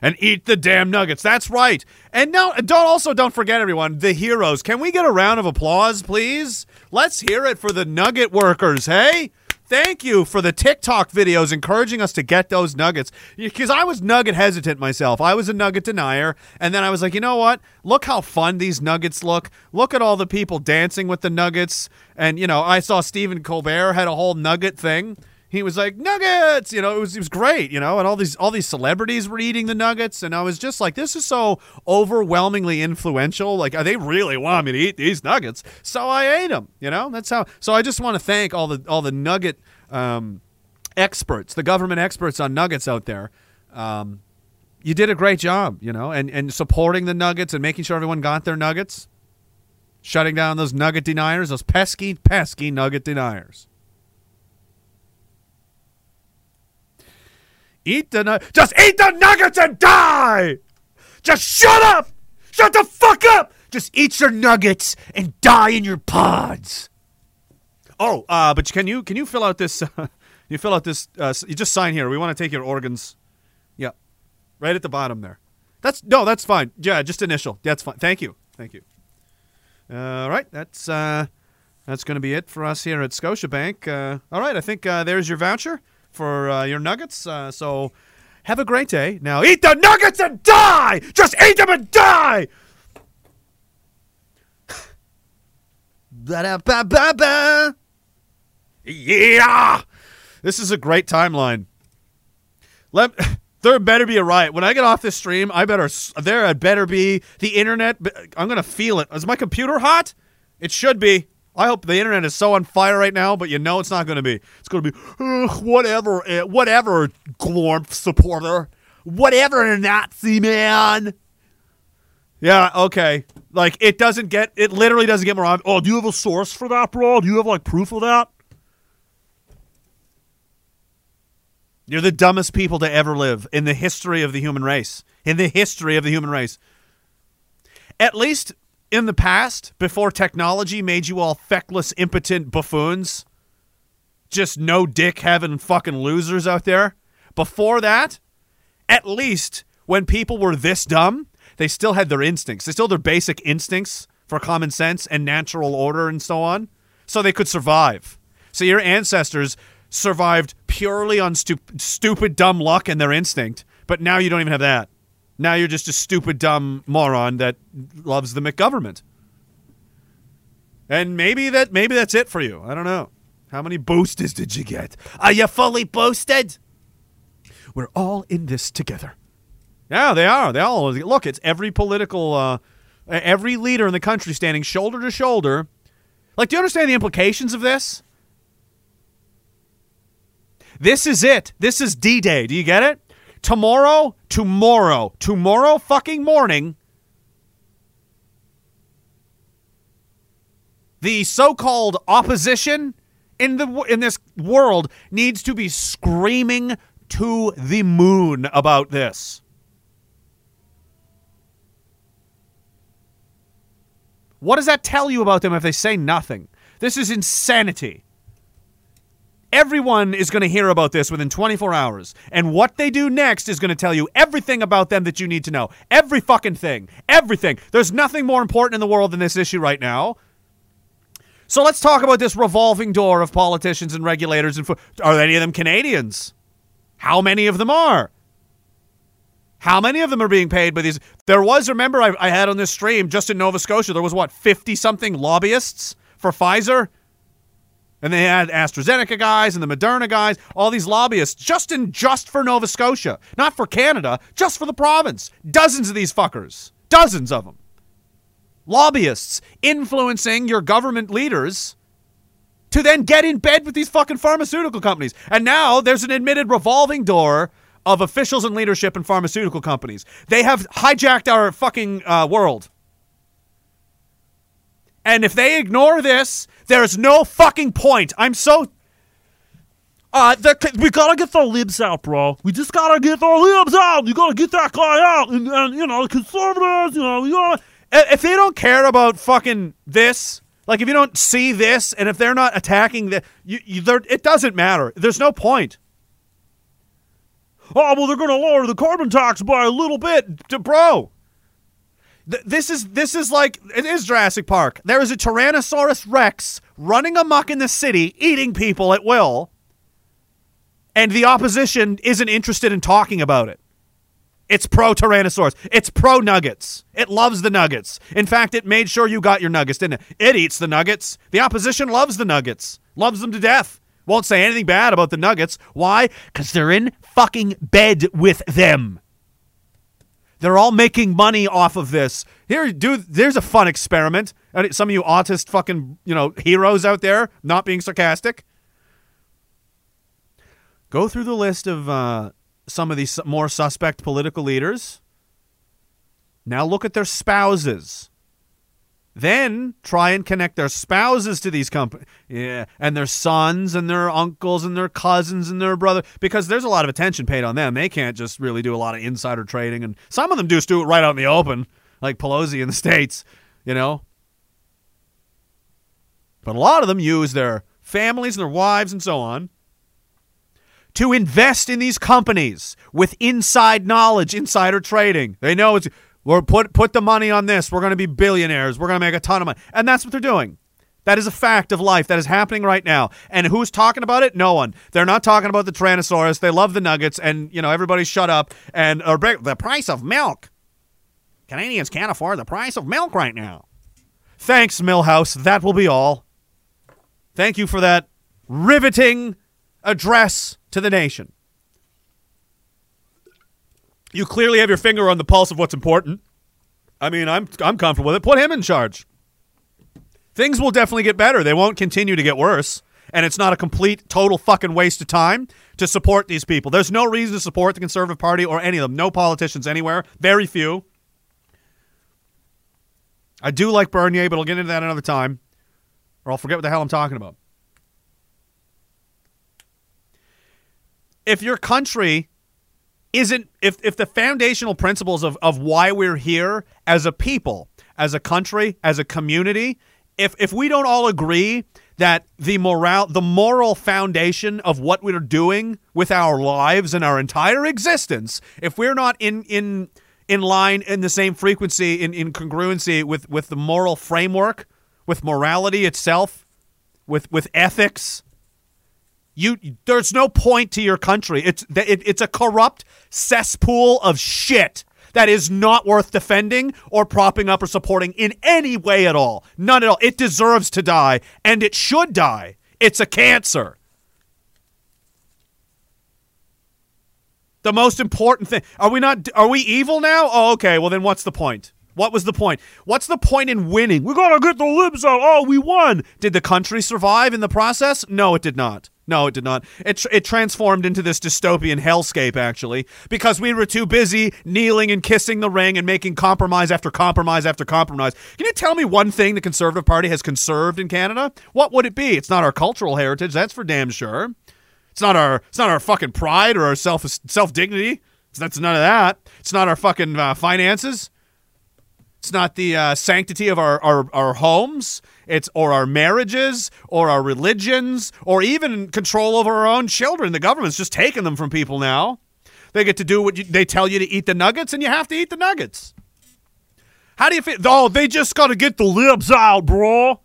and eat the damn nuggets." That's right. And no, don't also don't forget everyone, the heroes. Can we get a round of applause, please? Let's hear it for the nugget workers. Hey. Thank you for the TikTok videos encouraging us to get those nuggets. Because I was nugget hesitant myself. I was a nugget denier. And then I was like, you know what? Look how fun these nuggets look. Look at all the people dancing with the nuggets. And, you know, I saw Stephen Colbert had a whole nugget thing. He was like nuggets, you know. It was it was great, you know, and all these all these celebrities were eating the nuggets, and I was just like, this is so overwhelmingly influential. Like, they really want me to eat these nuggets, so I ate them. You know, that's how. So I just want to thank all the all the nugget um, experts, the government experts on nuggets out there. Um, you did a great job, you know, and and supporting the nuggets and making sure everyone got their nuggets, shutting down those nugget deniers, those pesky pesky nugget deniers. Eat the nug- just eat the nuggets and die. Just shut up. Shut the fuck up. Just eat your nuggets and die in your pods. Oh, uh, but can you can you fill out this? Uh, you fill out this. Uh, you just sign here. We want to take your organs. Yeah, right at the bottom there. That's no, that's fine. Yeah, just initial. That's fine. Thank you. Thank you. All right, that's uh, that's going to be it for us here at Scotiabank. Uh, all right, I think uh, there's your voucher for uh, your nuggets. Uh, so have a great day. Now eat the nuggets and die. Just eat them and die. Yeah. This is a great timeline. Let there better be a riot. When I get off this stream, I better there better be the internet. I'm gonna feel it. Is my computer hot? It should be. I hope the internet is so on fire right now, but you know it's not gonna be. It's gonna be "Ugh, whatever, eh, whatever. Glorp supporter, whatever Nazi man. Yeah, okay. Like it doesn't get it literally doesn't get more. Oh, do you have a source for that, bro? Do you have like proof of that? You're the dumbest people to ever live in the history of the human race. In the history of the human race. At least in the past, before technology made you all feckless, impotent buffoons, just no dick having fucking losers out there. Before that, at least when people were this dumb, they still had their instincts. They still had their basic instincts for common sense and natural order and so on. So they could survive. So your ancestors survived purely on stu- stupid, dumb luck and their instinct. But now you don't even have that. Now you're just a stupid, dumb moron that loves the McGovernment. And maybe that maybe that's it for you. I don't know. How many boosters did you get? Are you fully boosted? We're all in this together. Yeah, they are. They all look. It's every political, uh, every leader in the country standing shoulder to shoulder. Like, do you understand the implications of this? This is it. This is D Day. Do you get it? Tomorrow, tomorrow, tomorrow fucking morning, the so-called opposition in the in this world needs to be screaming to the moon about this. What does that tell you about them if they say nothing? This is insanity. Everyone is going to hear about this within 24 hours. And what they do next is going to tell you everything about them that you need to know. Every fucking thing. Everything. There's nothing more important in the world than this issue right now. So let's talk about this revolving door of politicians and regulators. And fo- are any of them Canadians? How many of them are? How many of them are being paid by these? There was, remember, I, I had on this stream just in Nova Scotia, there was what, 50 something lobbyists for Pfizer? And they had AstraZeneca guys and the Moderna guys, all these lobbyists just in just for Nova Scotia, not for Canada, just for the province. Dozens of these fuckers, dozens of them. Lobbyists influencing your government leaders to then get in bed with these fucking pharmaceutical companies. And now there's an admitted revolving door of officials and leadership in pharmaceutical companies. They have hijacked our fucking uh, world. And if they ignore this, there's no fucking point. I'm so. Uh, we gotta get the libs out, bro. We just gotta get the libs out. You gotta get that guy out, and, and you know, conservatives. You know, you gotta. If they don't care about fucking this, like if you don't see this, and if they're not attacking the, you, you it doesn't matter. There's no point. Oh well, they're gonna lower the carbon tax by a little bit, bro. Th- This is this is like it is Jurassic Park. There is a Tyrannosaurus Rex running amok in the city, eating people at will, and the opposition isn't interested in talking about it. It's pro Tyrannosaurus. It's pro Nuggets. It loves the Nuggets. In fact, it made sure you got your Nuggets, didn't it? It eats the Nuggets. The opposition loves the Nuggets. Loves them to death. Won't say anything bad about the Nuggets. Why? Because they're in fucking bed with them. They're all making money off of this. Here, dude, there's a fun experiment. Some of you autist fucking, you know, heroes out there, not being sarcastic. Go through the list of uh, some of these more suspect political leaders. Now look at their spouses. Then try and connect their spouses to these companies. Yeah, and their sons and their uncles and their cousins and their brother because there's a lot of attention paid on them. They can't just really do a lot of insider trading and some of them just do it right out in the open, like Pelosi in the states, you know. But a lot of them use their families and their wives and so on to invest in these companies with inside knowledge, insider trading. They know it's we're put put the money on this. We're going to be billionaires. We're going to make a ton of money. And that's what they're doing. That is a fact of life that is happening right now. And who's talking about it? No one. They're not talking about the Tyrannosaurus. They love the Nuggets and, you know, everybody shut up and uh, or the price of milk. Canadians can't afford the price of milk right now. Thanks, Milhouse. That will be all. Thank you for that riveting address to the nation. You clearly have your finger on the pulse of what's important. I mean, I'm I'm comfortable with it. Put him in charge. Things will definitely get better. They won't continue to get worse. And it's not a complete, total fucking waste of time to support these people. There's no reason to support the Conservative Party or any of them. No politicians anywhere. Very few. I do like Bernier, but I'll get into that another time. Or I'll forget what the hell I'm talking about. If your country isn't if if the foundational principles of of why we're here as a people, as a country, as a community, if if we don't all agree that the moral the moral foundation of what we're doing with our lives and our entire existence, if we're not in in in line in the same frequency in, in congruency with with the moral framework, with morality itself, with with ethics, you there's no point to your country. It's it, it's a corrupt cesspool of shit that is not worth defending or propping up or supporting in any way at all. None at all. It deserves to die and it should die. It's a cancer. The most important thing. Are we not are we evil now? Oh, okay. Well then what's the point? What was the point? What's the point in winning? We gotta get the libs out. Oh, we won. Did the country survive in the process? No, it did not. No, it did not. It, tr- it transformed into this dystopian hellscape, actually, because we were too busy kneeling and kissing the ring and making compromise after compromise after compromise. Can you tell me one thing the Conservative Party has conserved in Canada? What would it be? It's not our cultural heritage, that's for damn sure. It's not our it's not our fucking pride or our self self dignity. That's none of that. It's not our fucking uh, finances. It's not the uh, sanctity of our, our, our homes. It's or our marriages or our religions or even control over our own children. The government's just taking them from people now. They get to do what you, they tell you to eat the nuggets, and you have to eat the nuggets. How do you feel? Oh, they just got to get the libs out, bro.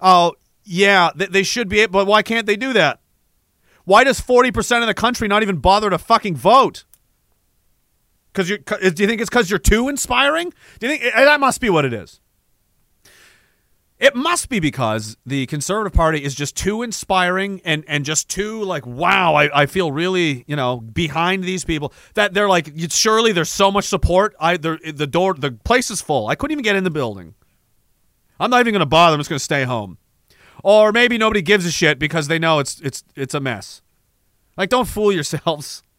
Oh, yeah, they, they should be, but why can't they do that? Why does 40% of the country not even bother to fucking vote? Because you do you think it's because you're too inspiring? Do you think eh, that must be what it is? It must be because the Conservative Party is just too inspiring and, and just too like wow I, I feel really you know behind these people that they're like surely there's so much support. I the door the place is full. I couldn't even get in the building. I'm not even gonna bother. I'm just gonna stay home. Or maybe nobody gives a shit because they know it's it's it's a mess. Like, don't fool yourselves.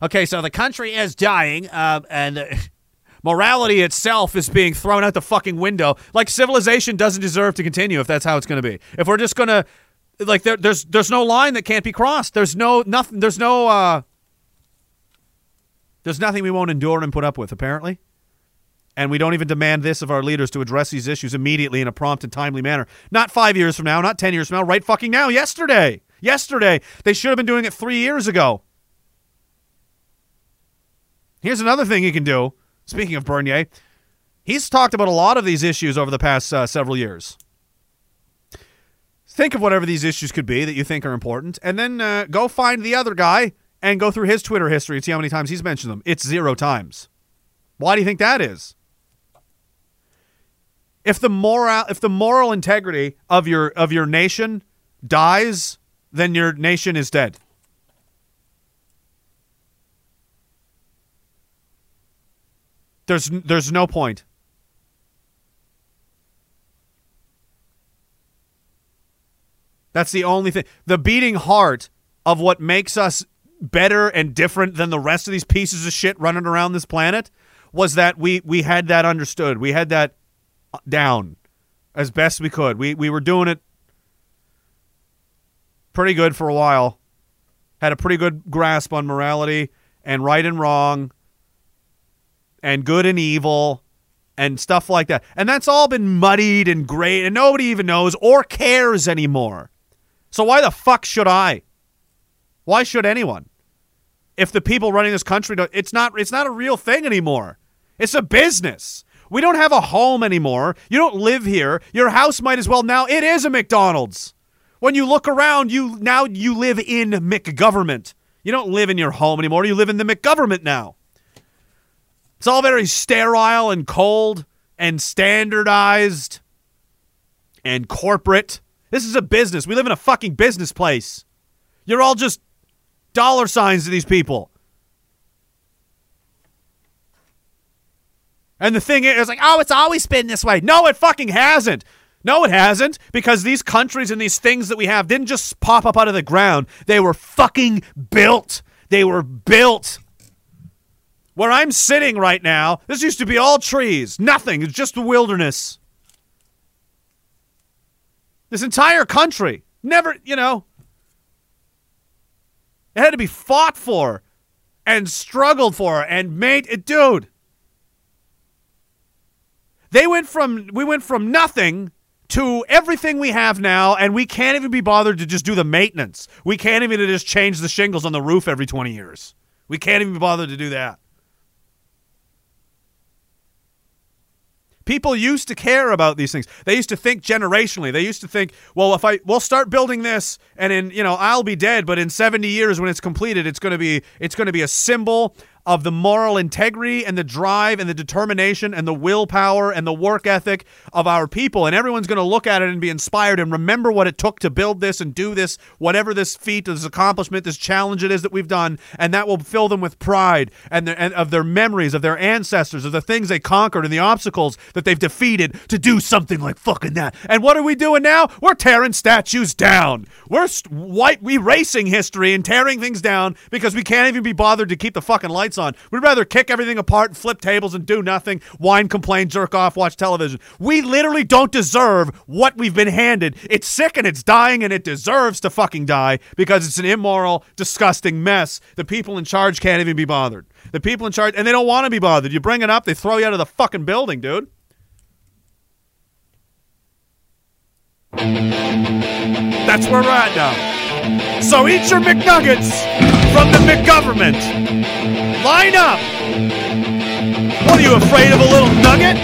Okay, so the country is dying, uh, and morality itself is being thrown out the fucking window. Like civilization doesn't deserve to continue if that's how it's going to be. If we're just going to, like, there, there's there's no line that can't be crossed. There's no nothing. There's no. uh There's nothing we won't endure and put up with. Apparently. And we don't even demand this of our leaders to address these issues immediately in a prompt and timely manner. Not five years from now, not 10 years from now, right fucking now, yesterday. Yesterday. They should have been doing it three years ago. Here's another thing you can do. Speaking of Bernier, he's talked about a lot of these issues over the past uh, several years. Think of whatever these issues could be that you think are important, and then uh, go find the other guy and go through his Twitter history and see how many times he's mentioned them. It's zero times. Why do you think that is? If the moral if the moral integrity of your of your nation dies, then your nation is dead. There's there's no point. That's the only thing. The beating heart of what makes us better and different than the rest of these pieces of shit running around this planet was that we we had that understood. We had that down as best we could. We we were doing it pretty good for a while. Had a pretty good grasp on morality and right and wrong and good and evil and stuff like that. And that's all been muddied and great and nobody even knows or cares anymore. So why the fuck should I? Why should anyone? If the people running this country don't, it's not it's not a real thing anymore. It's a business. We don't have a home anymore. You don't live here. Your house might as well now it is a McDonald's. When you look around, you now you live in McGovernment. You don't live in your home anymore. You live in the McGovernment now. It's all very sterile and cold and standardized and corporate. This is a business. We live in a fucking business place. You're all just dollar signs to these people. And the thing is, like, oh, it's always been this way. No, it fucking hasn't. No, it hasn't, because these countries and these things that we have didn't just pop up out of the ground. They were fucking built. They were built. Where I'm sitting right now, this used to be all trees, nothing. It's just the wilderness. This entire country, never, you know, it had to be fought for and struggled for and made it, dude. They went from we went from nothing to everything we have now, and we can't even be bothered to just do the maintenance. We can't even just change the shingles on the roof every 20 years. We can't even be bothered to do that. People used to care about these things. They used to think generationally. They used to think, well, if I we'll start building this and in, you know, I'll be dead, but in 70 years when it's completed, it's going to be it's going to be a symbol of the moral integrity and the drive and the determination and the willpower and the work ethic of our people. And everyone's going to look at it and be inspired and remember what it took to build this and do this, whatever this feat, this accomplishment, this challenge it is that we've done. And that will fill them with pride and, and of their memories, of their ancestors, of the things they conquered and the obstacles that they've defeated to do something like fucking that. And what are we doing now? We're tearing statues down. We're st- white, erasing history and tearing things down because we can't even be bothered to keep the fucking lights on. We'd rather kick everything apart, flip tables, and do nothing, whine, complain, jerk off, watch television. We literally don't deserve what we've been handed. It's sick and it's dying and it deserves to fucking die because it's an immoral, disgusting mess. The people in charge can't even be bothered. The people in charge, and they don't want to be bothered. You bring it up, they throw you out of the fucking building, dude. That's where we're at now. So eat your McNuggets from the McGovernment. Line up. What are you afraid of a little nugget?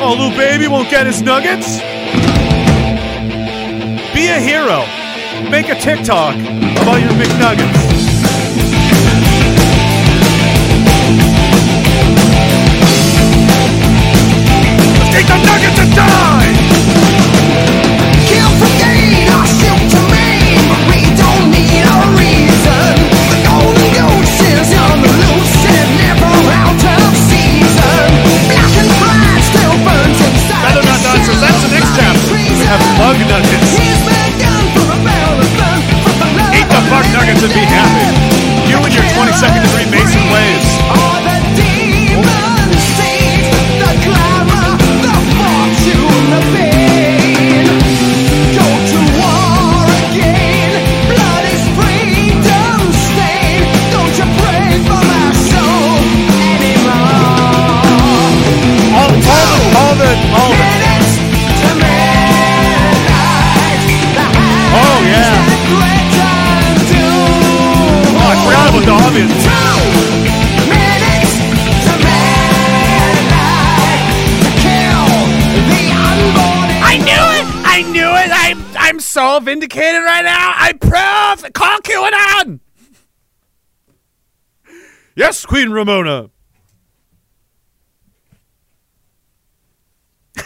Oh, little baby won't get his nuggets? Be a hero. Make a TikTok about your McNuggets. Take the
Not. That's. We have bug nuggets. Eat the bug and be happy. You and your 22nd degree Mason ways.
All vindicated right now? I prove! Call QAnon! Yes, Queen Ramona.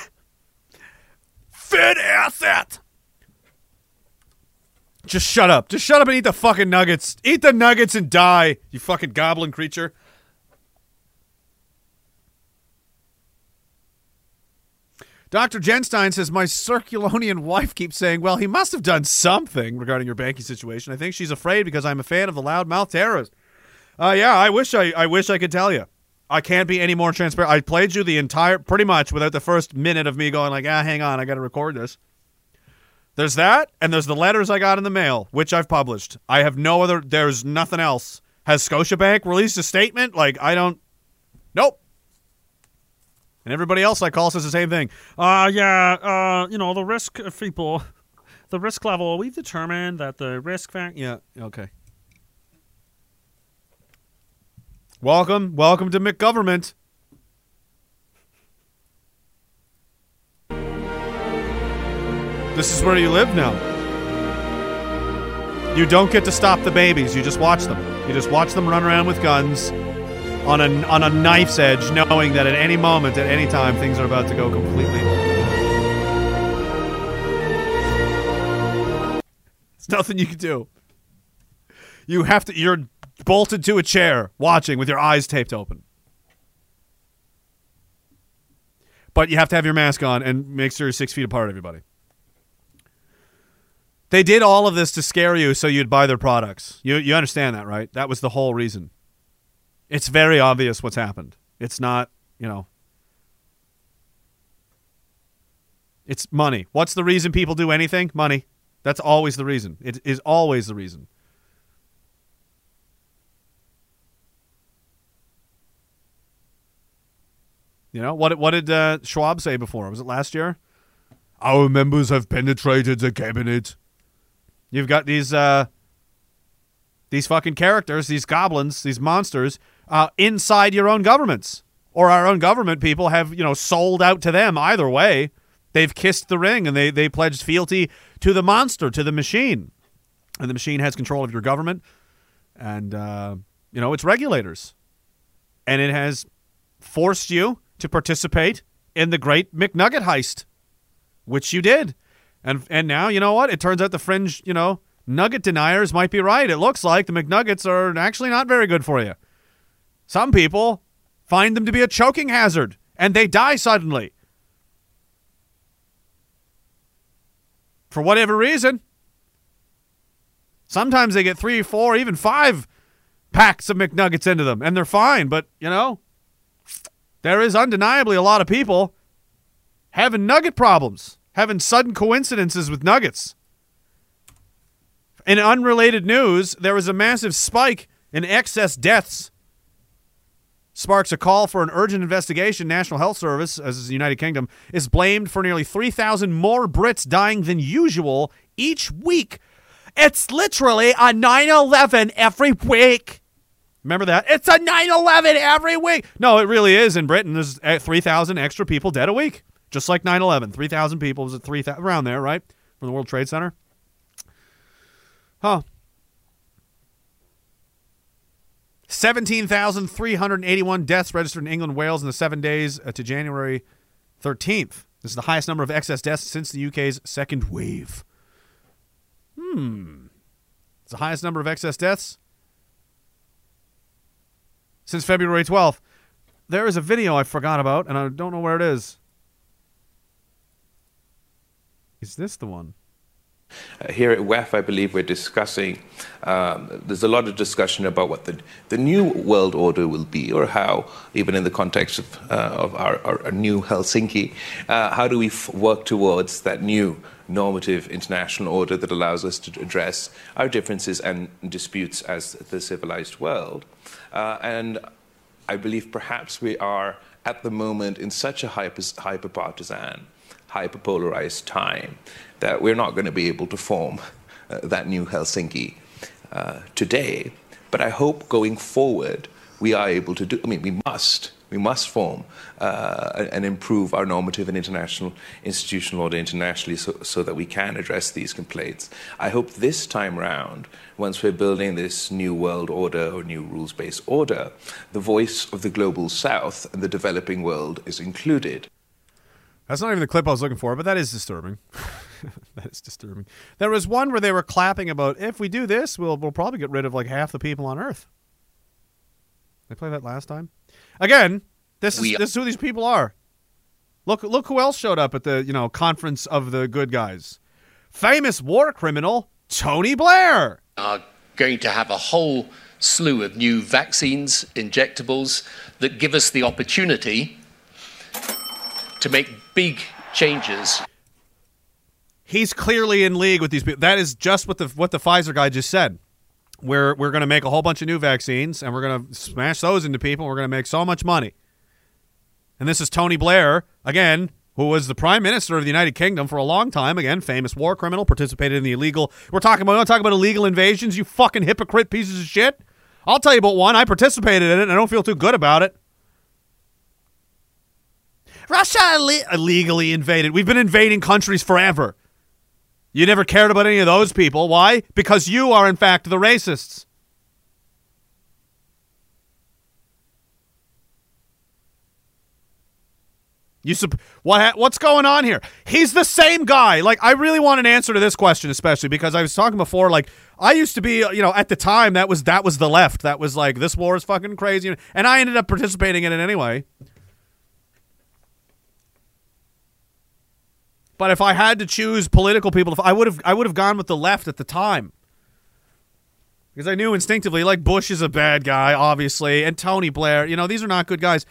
Fed asset. Just shut up. Just shut up and eat the fucking nuggets. Eat the nuggets and die, you fucking goblin creature. Dr. Genstein says, My Circulonian wife keeps saying, Well, he must have done something regarding your banking situation. I think she's afraid because I'm a fan of the loudmouth terrorist. Uh, yeah, I wish I, I wish I could tell you. I can't be any more transparent. I played you the entire, pretty much without the first minute of me going like, ah, hang on, I got to record this. There's that, and there's the letters I got in the mail, which I've published. I have no other. There's nothing else. Has Scotiabank released a statement? Like I don't. Nope. And everybody else I call says the same thing.
Uh, yeah, uh, you know, the risk of people, the risk level, we've determined that the risk factor.
Yeah. Okay. Welcome, welcome to McGovernment. This is where you live now. You don't get to stop the babies. You just watch them. You just watch them run around with guns on a on a knife's edge, knowing that at any moment, at any time, things are about to go completely. There's nothing you can do. You have to. You're bolted to a chair, watching with your eyes taped open. But you have to have your mask on and make sure you're six feet apart, everybody. They did all of this to scare you so you'd buy their products. You you understand that, right? That was the whole reason. It's very obvious what's happened. It's not, you know. It's money. What's the reason people do anything? Money. That's always the reason. It is always the reason. You know what? What did uh, Schwab say before? Was it last year? Our members have penetrated the cabinet. You've got these uh, these fucking characters, these goblins, these monsters uh, inside your own governments, or our own government people have you know sold out to them. Either way, they've kissed the ring and they they pledged fealty to the monster, to the machine, and the machine has control of your government, and uh, you know its regulators, and it has forced you to participate in the great McNugget heist, which you did. And and now, you know what? It turns out the fringe, you know, nugget deniers might be right. It looks like the McNuggets are actually not very good for you. Some people find them to be a choking hazard and they die suddenly. For whatever reason. Sometimes they get three, four, even five packs of McNuggets into them and they're fine, but, you know, there is undeniably a lot of people having nugget problems, having sudden coincidences with nuggets. In unrelated news, there was a massive spike in excess deaths. Sparks a call for an urgent investigation. National Health Service, as is the United Kingdom, is blamed for nearly 3,000 more Brits dying than usual each week. It's literally a 9 11 every week. Remember that? It's a 9 11 every week. No, it really is. In Britain, there's uh, 3,000 extra people dead a week. Just like 9 11. 3,000 people. Was it 3,000? Around there, right? From the World Trade Center. Huh. 17,381 deaths registered in England, Wales in the seven days uh, to January 13th. This is the highest number of excess deaths since the UK's second wave. Hmm. It's the highest number of excess deaths since February 12th. There is a video I forgot about, and I don't know where it is. Is this the one?
Uh, here at WEF, I believe we're discussing, um, there's a lot of discussion about what the, the new world order will be, or how, even in the context of, uh, of our, our, our new Helsinki, uh, how do we f- work towards that new normative international order that allows us to address our differences and disputes as the civilized world? Uh, and I believe perhaps we are at the moment in such a hyper, hyper polarized time that we're not going to be able to form uh, that new Helsinki uh, today. But I hope going forward we are able to do, I mean, we must We must form uh, and improve our normative and international institutional order internationally so, so that we can address these complaints. I hope this time round, once we're building this new world order or new rules based order, the voice of the global south and the developing world is included.
That's not even the clip I was looking for, but that is disturbing. that is disturbing. There was one where they were clapping about if we do this, we'll we'll probably get rid of like half the people on Earth. They played that last time. Again, this is
We-
this is who these people are. Look look who else showed up at the you know conference of the good guys. Famous war criminal Tony Blair.
are going to have a whole slew of new vaccines, injectables that give us the opportunity to make big changes
He's clearly in league with these people. That is just what the what the Pfizer guy just said. We're we're going to make a whole bunch of new vaccines and we're going to smash those into people. We're going to make so much money. And this is Tony Blair again, who was the prime minister of the United Kingdom for a long time. Again, famous war criminal, participated in the illegal. We're talking about. We don't talk about illegal invasions. You fucking hypocrite pieces of shit. I'll tell you about one. I participated in it. and I don't feel too good about it. Russia illi- illegally invaded. We've been invading countries forever. You never cared about any of those people. Why? Because you are, in fact, the racists. You sup- what ha- what's going on here? He's the same guy. Like I really want an answer to this question especially because I was talking before like I used to be, you know, at the time that was that was the left. That was like this war is fucking crazy and I ended up participating in it anyway. But if I had to choose political people, I would have I would have gone with the left at the time. Because I knew instinctively like Bush is a bad guy obviously and Tony Blair, you know, these are not good guys.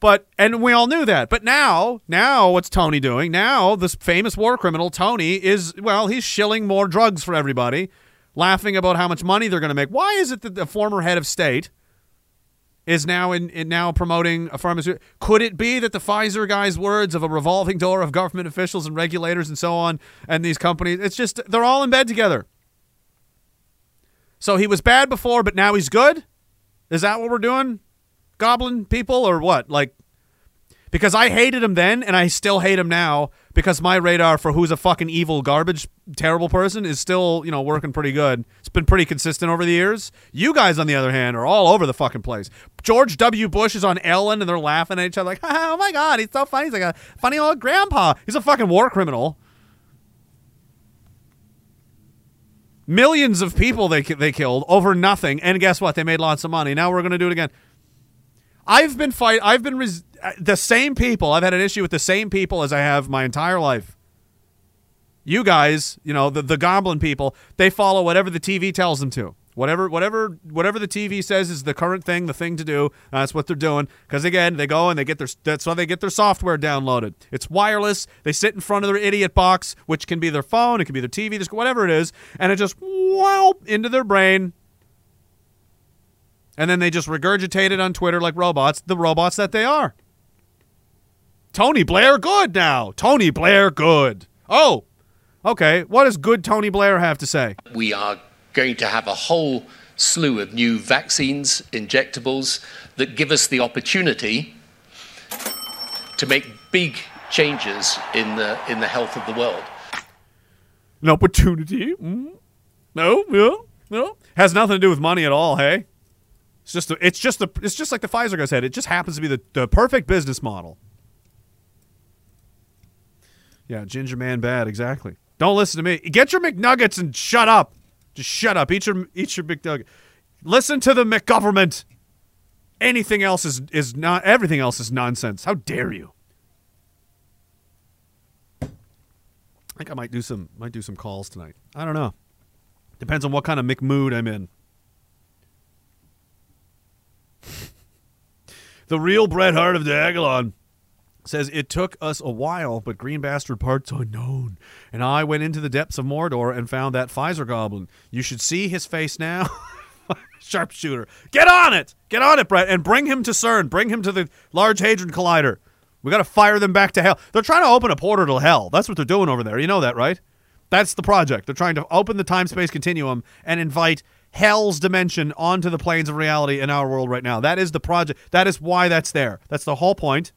But and we all knew that. But now, now what's Tony doing? Now this famous war criminal Tony is well, he's shilling more drugs for everybody, laughing about how much money they're going to make. Why is it that the former head of state is now in, in now promoting a pharmaceutical? Could it be that the Pfizer guy's words of a revolving door of government officials and regulators and so on and these companies? It's just they're all in bed together. So he was bad before, but now he's good. Is that what we're doing? goblin people or what? Like, because I hated him then and I still hate him now because my radar for who's a fucking evil, garbage, terrible person is still, you know, working pretty good. It's been pretty consistent over the years. You guys, on the other hand, are all over the fucking place. George W. Bush is on Ellen and they're laughing at each other like, oh my God, he's so funny. He's like a funny old grandpa. He's a fucking war criminal. Millions of people they, they killed over nothing. And guess what? They made lots of money. Now we're going to do it again. I've been fight. I've been res- uh, the same people. I've had an issue with the same people as I have my entire life. You guys, you know the the goblin people, they follow whatever the TV tells them to. Whatever, whatever, whatever the TV says is the current thing, the thing to do. That's what they're doing. Because again, they go and they get their. That's why they get their software downloaded. It's wireless. They sit in front of their idiot box, which can be their phone, it can be their TV, whatever it is, and it just wow into their brain, and then they just regurgitate it on Twitter like robots, the robots that they are. Tony Blair good now. Tony Blair good. Oh, okay. What does good Tony Blair have to say?
we are going to have a whole slew of new vaccines, injectables that give us the opportunity to make big changes in the in the health of the world.
An opportunity? Mm. No, no, no. Has nothing to do with money at all. Hey, it's just a, it's just the it's just like the Pfizer guy said. It just happens to be the, the perfect business model. Yeah, Ginger Man bad. Exactly. Don't listen to me. Get your McNuggets and shut up. Just shut up. Eat your eat your McNugget. Listen to the McGovernment. Anything else is is not. Everything else is nonsense. How dare you? I think I might do some might do some calls tonight. I don't know. Depends on what kind of McMood I'm in. The real Bret Hart of Dagalon says it took us a while, but Green Bastard parts unknown. And I went into the depths of Mordor and found that Pfizer goblin. You should see his face now. Sharpshooter. Get on it! Get on it, Brett, and bring him to CERN. Bring him to the Large Hadron Collider. We got to fire them back to hell. They're trying to open a portal to hell. That's what they're doing over there. You know that, right? That's the project. They're trying to open the time space continuum and invite hell's dimension onto the planes of reality in our world right now. That is the project. That is why that's there. That's the whole point.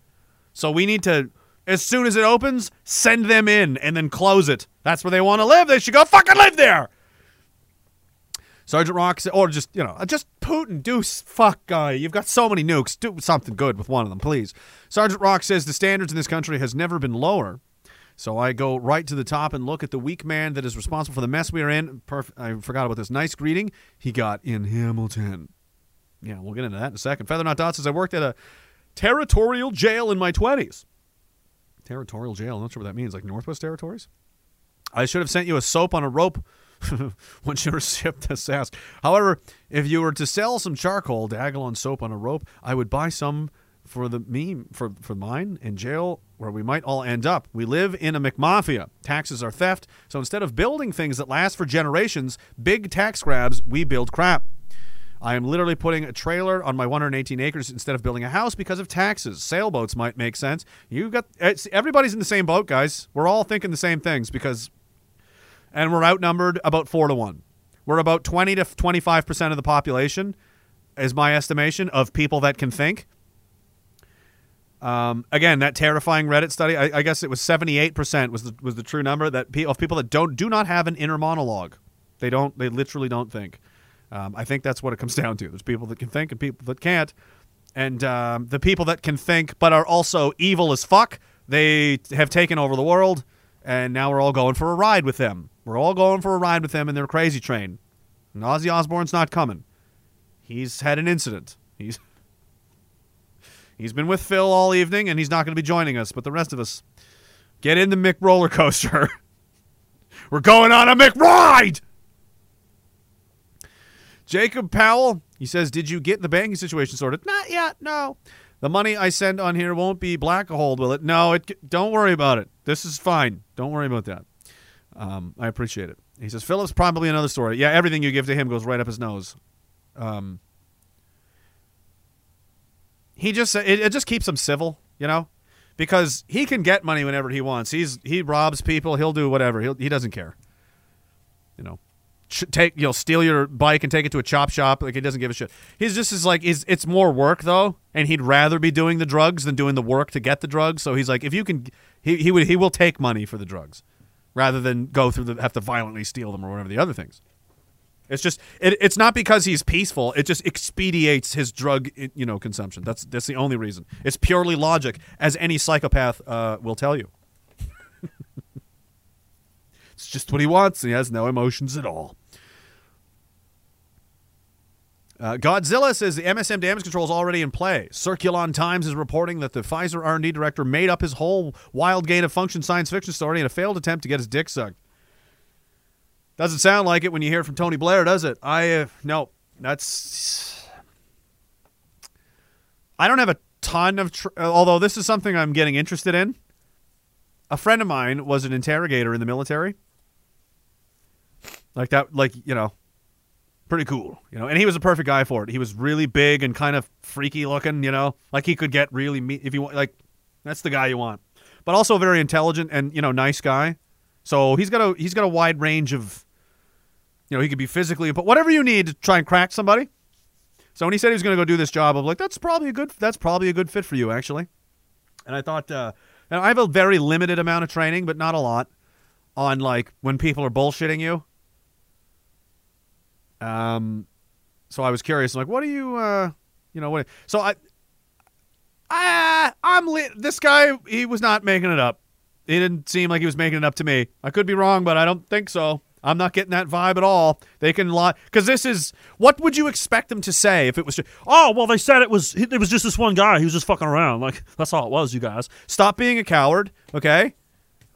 So we need to, as soon as it opens, send them in and then close it. That's where they want to live. They should go fucking live there. Sergeant Rock or just, you know, uh, just Putin, s- fuck guy. You've got so many nukes. Do something good with one of them, please. Sergeant Rock says the standards in this country has never been lower. So I go right to the top and look at the weak man that is responsible for the mess we are in. Perf- I forgot about this nice greeting he got in Hamilton. Yeah, we'll get into that in a second. Feather Not Dot says I worked at a territorial jail in my 20s. Territorial jail. I'm not sure what that means. Like Northwest Territories? I should have sent you a soap on a rope once you were shipped to Sask. However, if you were to sell some charcoal, Diagolon soap on a rope, I would buy some for the me for for mine in jail where we might all end up. We live in a McMafia. Taxes are theft, so instead of building things that last for generations, big tax grabs, we build crap. I am literally putting a trailer on my 118 acres instead of building a house because of taxes. Sailboats might make sense. You got eh, it's, everybody's in the same boat, guys. We're all thinking the same things because, and we're outnumbered about four to one. We're about 20 to 25 percent of the population, is my estimation of people that can think. Um, again, that terrifying Reddit study. I, I guess it was 78 percent was the was the true number that pe- of people that don't do not have an inner monologue. They don't. They literally don't think. Um, I think that's what it comes down to. There's people that can think and people that can't. And um, the people that can think but are also evil as fuck, they have taken over the world, and now we're all going for a ride with them. We're all going for a ride with them in their crazy train. And Ozzy Osbourne's not coming. He's had an incident. He's he's been with Phil all evening, and he's not going to be joining us. But the rest of us, get in the Mick roller coaster. we're going on a Mick ride. Jacob Powell, he says, Did you get the banking situation sorted? Not yet, no. The money I send on here won't be black hold, will it? No, it. Don't worry about it. This is fine. Don't worry about that. Um, I appreciate it. He says, Philip's probably another story. Yeah, everything you give to him goes right up his nose. Um, he just it, it just keeps him civil, you know, because he can get money whenever he wants. He's he robs people. He'll do whatever. He'll, he doesn't care. You know, take you'll steal your bike and take it to a chop shop. Like he doesn't give a shit. He's just is like is it's more work though, and he'd rather be doing the drugs than doing the work to get the drugs. So he's like, if you can, he he would he will take money for the drugs, rather than go through the have to violently steal them or whatever the other things. It's just it, it's not because he's peaceful. It just expedites his drug you know consumption. That's that's the only reason. It's purely logic, as any psychopath uh, will tell you. it's just what he wants. and He has no emotions at all. Uh, Godzilla says the MSM damage control is already in play. Circulon Times is reporting that the Pfizer R&D director made up his whole wild gain of function science fiction story in a failed attempt to get his dick sucked. Doesn't sound like it when you hear from Tony Blair, does it? I uh, no, that's. I don't have a ton of. Tr- uh, although this is something I'm getting interested in. A friend of mine was an interrogator in the military. Like that, like you know, pretty cool, you know. And he was a perfect guy for it. He was really big and kind of freaky looking, you know. Like he could get really me if you want. Like that's the guy you want, but also very intelligent and you know nice guy. So he's got a he's got a wide range of, you know, he could be physically, but whatever you need to try and crack somebody. So when he said he was going to go do this job, I'm like, that's probably a good that's probably a good fit for you actually. And I thought, uh, and I have a very limited amount of training, but not a lot, on like when people are bullshitting you. Um, so I was curious, like, what do you, uh, you know, what? So I, I, I'm li- this guy. He was not making it up. He didn't seem like he was making it up to me. I could be wrong, but I don't think so. I'm not getting that vibe at all. They can lie because this is what would you expect them to say if it was? Just,
Oh well, they said it was it was just this one guy. He was just fucking around. Like that's all it was, you guys.
Stop being a coward, okay?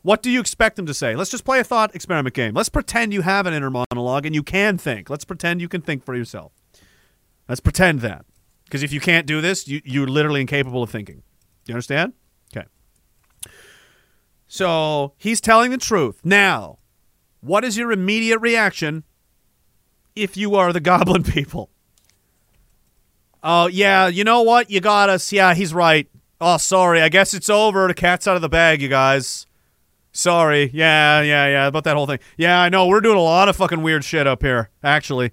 What do you expect them to say? Let's just play a thought experiment game. Let's pretend you have an inner monologue and you can think. Let's pretend you can think for yourself. Let's pretend that. Because if you can't do this, you, you're literally incapable of thinking. Do you understand? Okay. So he's telling the truth. Now, what is your immediate reaction if you are the goblin people? Oh, yeah, you know what? You got us. Yeah, he's right. Oh, sorry. I guess it's over. The cat's out of the bag, you guys. Sorry. Yeah, yeah, yeah. About that whole thing. Yeah, I know. We're doing a lot of fucking weird shit up here, actually.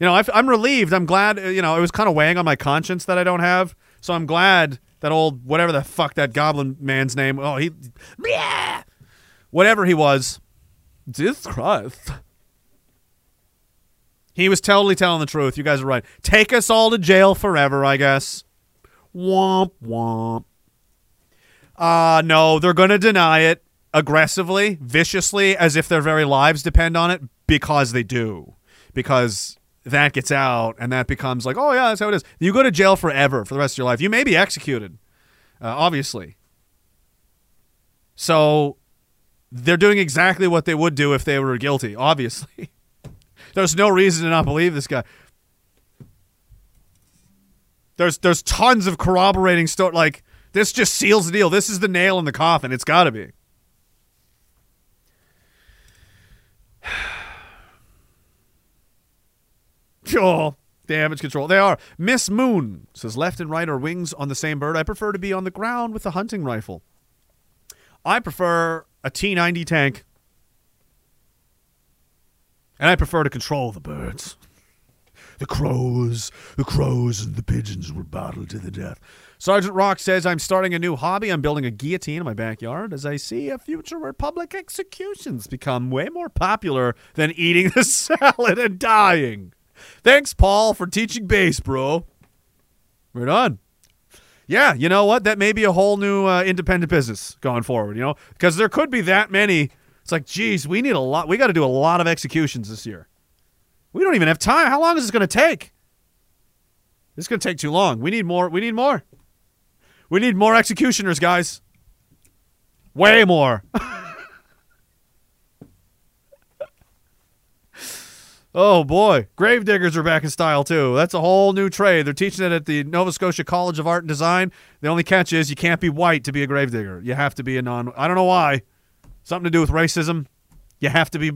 You know, I, am relieved. I'm glad. uh, You know, it was kind of weighing on my conscience that I don't have. So I'm glad that old whatever the fuck that goblin man's name. Oh, he, Blah! whatever he was, Jesus Christ. He was totally telling the truth. You guys are right. Take us all to jail forever, I guess. Womp womp. Uh no, they're gonna deny it aggressively, viciously, as if their very lives depend on it, because they do. Because that gets out and that becomes like, oh yeah, that's how it is. You go to jail forever for the rest of your life. You may be executed, uh, obviously. So they're doing exactly what they would do if they were guilty, obviously. There's no reason to not believe this guy. There's there's tons of corroborating stuff. Like this just seals the deal. This is the nail in the coffin. It's got to be. Oh, damage control. They are. Miss Moon says left and right are wings on the same bird. I prefer to be on the ground with a hunting rifle. I prefer a T 90 tank. And I prefer to control the birds. The crows, the crows and the pigeons were battled to the death. Sergeant Rock says, I'm starting a new hobby. I'm building a guillotine in my backyard as I see a future where public executions become way more popular than eating the salad and dying. Thanks, Paul, for teaching bass, bro. Right on. Yeah, you know what? That may be a whole new uh, independent business going forward, you know? Because there could be that many. It's like, geez, we need a lot. We got to do a lot of executions this year. We don't even have time. How long is this going to take? This is going to take too long. We need more. We need more. We need more executioners, guys. Way more. oh boy, gravediggers are back in style too. That's a whole new trade. They're teaching it at the Nova Scotia College of Art and Design. The only catch is you can't be white to be a gravedigger. You have to be a non. I don't know why. Something to do with racism. You have to be.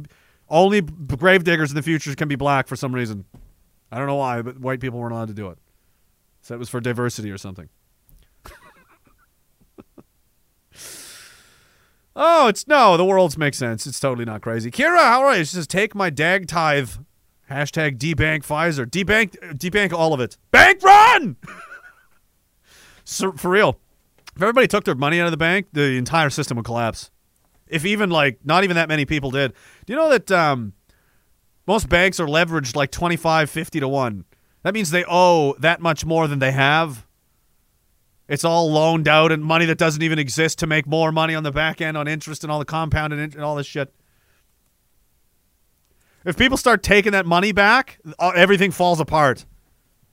Only gravediggers in the future can be black for some reason. I don't know why, but white people weren't allowed to do it. So it was for diversity or something. Oh, it's no, the world's make sense. It's totally not crazy. Kira, how are you? She says, take my dag tithe. Hashtag debank Pfizer. Debank, debank all of it. Bank run! so, for real. If everybody took their money out of the bank, the entire system would collapse. If even like not even that many people did. Do you know that um, most banks are leveraged like 25, 50 to 1? That means they owe that much more than they have. It's all loaned out and money that doesn't even exist to make more money on the back end on interest and all the compound and all this shit. If people start taking that money back, uh, everything falls apart.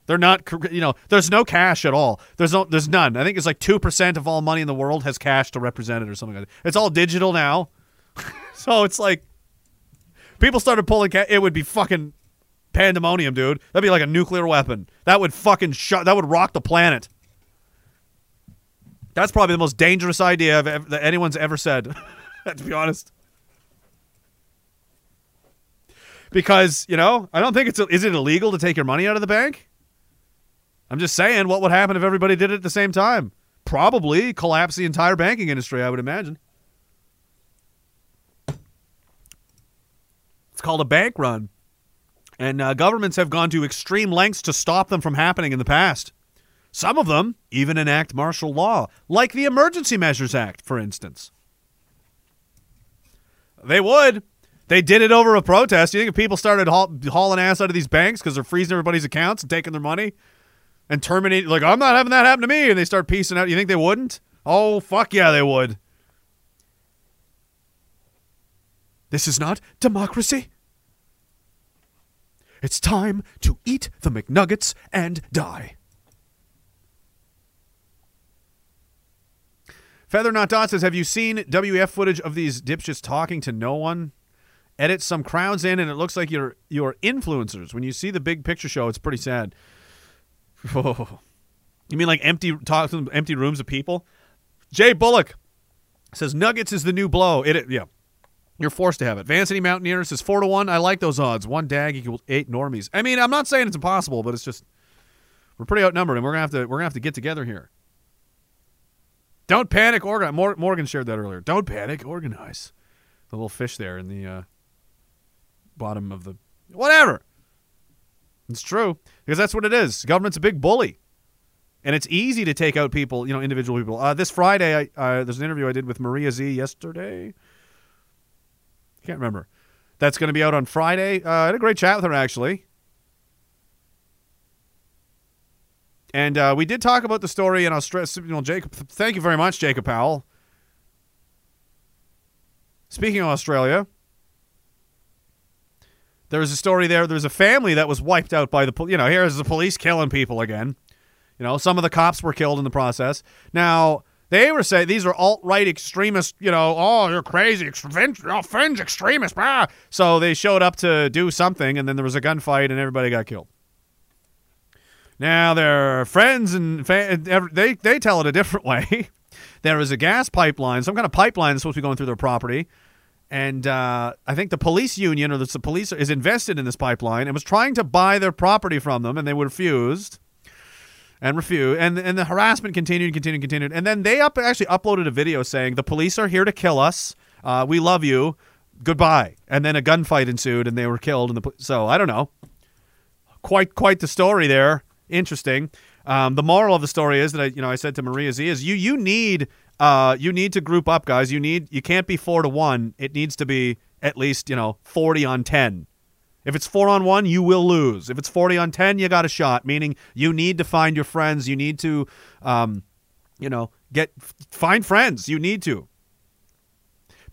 They're not, you know, there's no cash at all. There's no, there's none. I think it's like two percent of all money in the world has cash to represent it or something like that. It's all digital now, so it's like people started pulling. It would be fucking pandemonium, dude. That'd be like a nuclear weapon. That would fucking shut. That would rock the planet. That's probably the most dangerous idea ever, that anyone's ever said. to be honest. Because you know, I don't think it's is it illegal to take your money out of the bank. I'm just saying, what would happen if everybody did it at the same time? Probably collapse the entire banking industry. I would imagine. It's called a bank run, and uh, governments have gone to extreme lengths to stop them from happening in the past. Some of them even enact martial law, like the Emergency Measures Act, for instance. They would. They did it over a protest. You think if people started haul- hauling ass out of these banks because they're freezing everybody's accounts and taking their money and terminating, like, I'm not having that happen to me, and they start piecing out, you think they wouldn't? Oh, fuck yeah, they would. This is not democracy. It's time to eat the McNuggets and die. Feather Not Dot says, Have you seen WF footage of these dipshits talking to no one? Edit some crowds in, and it looks like you're you're influencers. When you see the big picture show, it's pretty sad. Oh. You mean like empty talk empty rooms of people? Jay Bullock says Nuggets is the new blow. It yeah. You're forced to have it. Vancity Mountaineer says four to one. I like those odds. One dag equals eight normies. I mean, I'm not saying it's impossible, but it's just we're pretty outnumbered, and we're gonna have to we're gonna have to get together here. Don't panic. Organize. Morgan shared that earlier. Don't panic. Organize. The little fish there in the uh, bottom of the whatever. It's true because that's what it is. Government's a big bully, and it's easy to take out people, you know, individual people. Uh, this Friday, I, uh, there's an interview I did with Maria Zeee yesterday. Can't remember. That's going to be out on Friday. Uh, I had a great chat with her actually, and uh, we did talk about the story in Australia. You know, Jacob, thank you very much, Jacob Powell. Speaking of Australia, there was a story there. There's a family that was wiped out by the, pol- you know, here's the police killing people again. You know, some of the cops were killed in the process. Now, they were saying these are alt right extremists, you know, oh, you're crazy, fringe, oh, extremists. Ah. So they showed up to do something, and then there was a gunfight, and everybody got killed. Now, their friends and fa- they, they tell it a different way. there is a gas pipeline, some kind of pipeline that's supposed to be going through their property. And uh, I think the police union or the, police is invested in this pipeline and was trying to buy their property from them, and they were refused and refused. And and the harassment continued, continued, continued. And then they up actually uploaded a video saying the police are here to kill us. Uh, we love you. Goodbye. And then a gunfight ensued, and they were killed. And the so I don't know. Quite quite the story there. Interesting. Um, the moral of the story is that I you know I said to Maria Zeee is you you need uh, you need to group up, guys. You need you can't be four to one. It needs to be at least you know forty on ten. If it's four on one, you will lose. If it's forty on ten, you got a shot. Meaning you need to find your friends. You need to, um, you know, get find friends. You need to.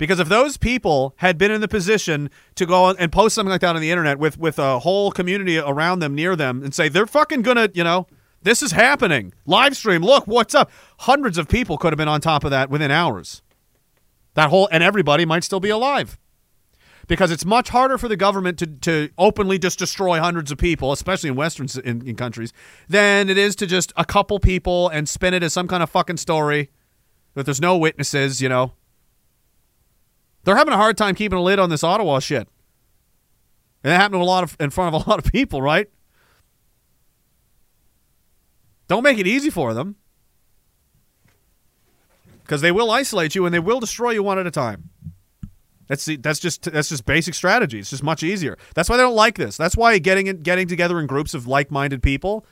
Because if those people had been in the position to go and post something like that on the internet with with a whole community around them, near them, and say they're fucking gonna, you know, this is happening. Live stream. Look, what's up? Hundreds of people could have been on top of that within hours. That whole and everybody might still be alive. Because it's much harder for the government to, to openly just destroy hundreds of people, especially in Western in, in countries, than it is to just a couple people and spin it as some kind of fucking story that there's no witnesses, you know. They're having a hard time keeping a lid on this Ottawa shit. And that happened to a lot of in front of a lot of people, right? Don't make it easy for them. Because they will isolate you and they will destroy you one at a time. That's the, that's just that's just basic strategy. It's just much easier. That's why they don't like this. That's why getting in, getting together in groups of like-minded people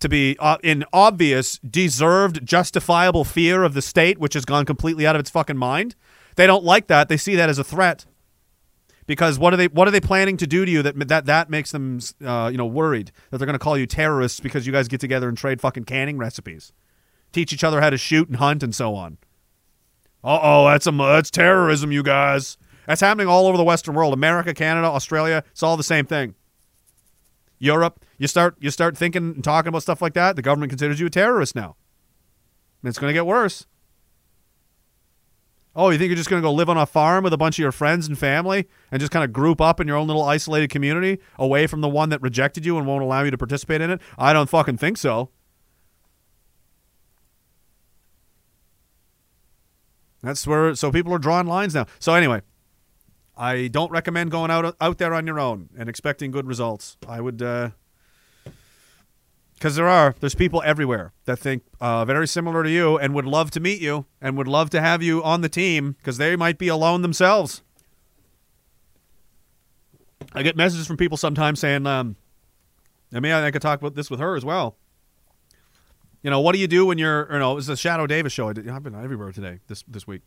to be uh, in obvious, deserved, justifiable fear of the state, which has gone completely out of its fucking mind. They don't like that. They see that as a threat. Because what are they what are they planning to do to you that that that makes them uh, you know worried that they're going to call you terrorists because you guys get together and trade fucking canning recipes, teach each other how to shoot and hunt and so on. Uh oh, that's a that's terrorism, you guys. That's happening all over the Western world. America, Canada, Australia, it's all the same thing. Europe, you start you start thinking and talking about stuff like that, the government considers you a terrorist now. And it's going to get worse. Oh, you think you're just going to go live on a farm with a bunch of your friends and family and just kind of group up in your own little isolated community away from the one that rejected you and won't allow you to participate in it? I don't fucking think so. That's where so people are drawing lines now. So anyway, I don't recommend going out out there on your own and expecting good results. I would uh because there are there's people everywhere that think uh, very similar to you and would love to meet you and would love to have you on the team because they might be alone themselves. I get messages from people sometimes saying, um, I mean, I could talk about this with her as well. You know, what do you do when you're, you know, it's a Shadow Davis show. I did, I've been everywhere today this this week.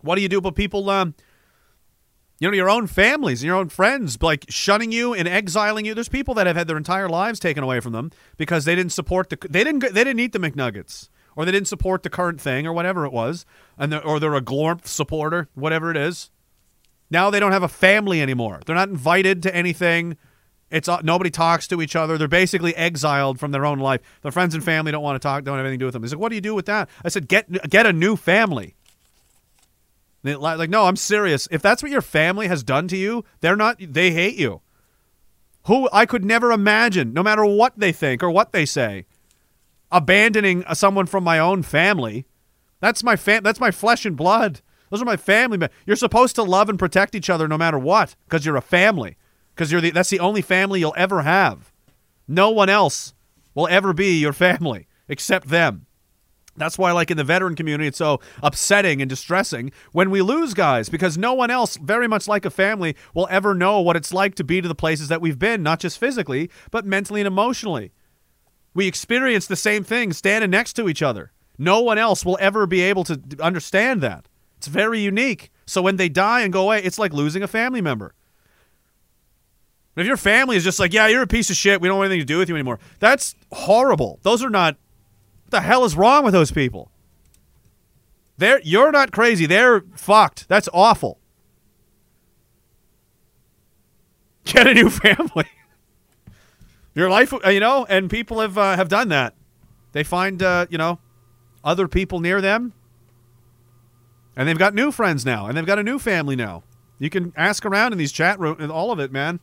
What do you do about people, um, you know, your own families and your own friends, like shunning you and exiling you? There's people that have had their entire lives taken away from them because they didn't support the, they didn't, they didn't eat the McNuggets or they didn't support the current thing or whatever it was, and they're, or they're a Glorp supporter, whatever it is. Now they don't have a family anymore. They're not invited to anything. It's uh, nobody talks to each other. They're basically exiled from their own life. Their friends and family don't want to talk. Don't have anything to do with them. He's like, "What do you do with that?" I said, "Get get a new family." They, like, no, I'm serious. If that's what your family has done to you, they're not. They hate you. Who I could never imagine, no matter what they think or what they say, abandoning uh, someone from my own family. That's my fam. That's my flesh and blood. Those are my family. You're supposed to love and protect each other no matter what, because you're a family. Because you're the. That's the only family you'll ever have. No one else will ever be your family except them. That's why, like in the veteran community, it's so upsetting and distressing when we lose guys because no one else, very much like a family, will ever know what it's like to be to the places that we've been, not just physically, but mentally and emotionally. We experience the same thing standing next to each other. No one else will ever be able to understand that. It's very unique. So when they die and go away, it's like losing a family member. If your family is just like, yeah, you're a piece of shit, we don't want anything to do with you anymore, that's horrible. Those are not. The hell is wrong with those people? They're you're not crazy. They're fucked. That's awful. Get a new family. Your life, uh, you know, and people have uh, have done that. They find, uh, you know, other people near them, and they've got new friends now, and they've got a new family now. You can ask around in these chat rooms, and all of it, man.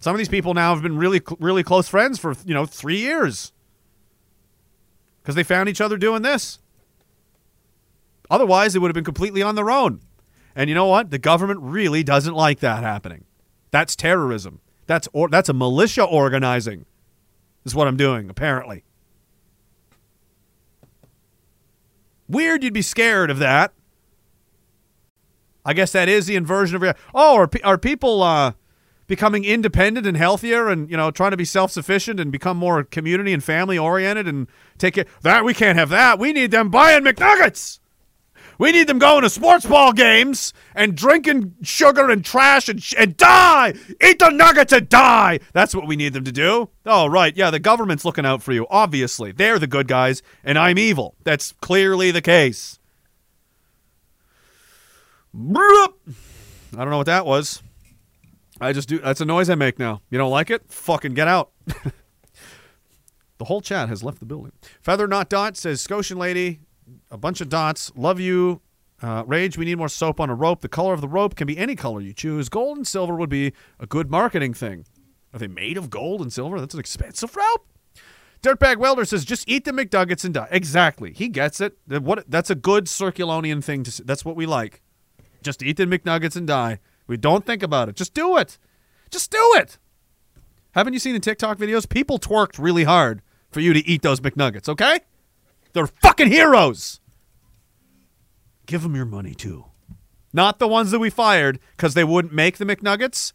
Some of these people now have been really, really close friends for you know three years because they found each other doing this. Otherwise, they would have been completely on their own. And you know what? The government really doesn't like that happening. That's terrorism. That's or that's a militia organizing. Is what I'm doing apparently. Weird, you'd be scared of that. I guess that is the inversion of oh, are, are people uh, becoming independent and healthier, and you know, trying to be self sufficient and become more community and family oriented and take it that we can't have that. We need them buying McNuggets. We need them going to sports ball games and drinking sugar and trash and, sh- and die. Eat the nuggets and die. That's what we need them to do. Oh, right. Yeah, the government's looking out for you. Obviously. They're the good guys, and I'm evil. That's clearly the case. I don't know what that was. I just do. That's a noise I make now. You don't like it? Fucking get out. the whole chat has left the building. Feather Not Dot says, Scotian lady, a bunch of dots. Love you. Uh, Rage, we need more soap on a rope. The color of the rope can be any color you choose. Gold and silver would be a good marketing thing. Are they made of gold and silver? That's an expensive rope. Dirtbag Welder says, just eat the McNuggets and die. Exactly. He gets it. What? That's a good Circulonian thing to. s- That's what we like. Just eat the McNuggets and die. We don't think about it. Just do it. Just do it. Haven't you seen the TikTok videos? People twerked really hard for you to eat those McNuggets, okay? They're fucking heroes. Give them your money too. Not the ones that we fired because they wouldn't make the McNuggets.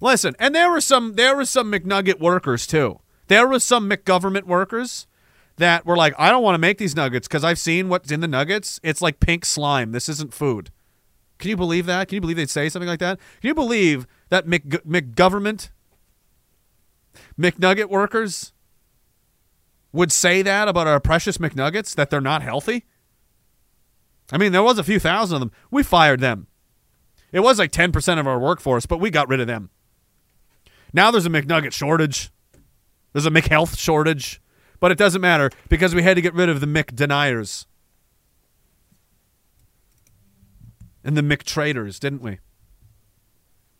Listen, and there were some there were some McNugget workers too. There were some McGovernment workers that were like, I don't want to make these nuggets because I've seen what's in the nuggets. It's like pink slime. This isn't food. Can you believe that? Can you believe they'd say something like that? Can you believe that Mc, McGovernment, McNugget workers would say that about our precious McNuggets, that they're not healthy? I mean, there was a few thousand of them. We fired them. It was like 10% of our workforce, but we got rid of them. Now there's a McNugget shortage. There's a McHealth shortage. But it doesn't matter because we had to get rid of the McDeniers. And the McTraders, didn't we?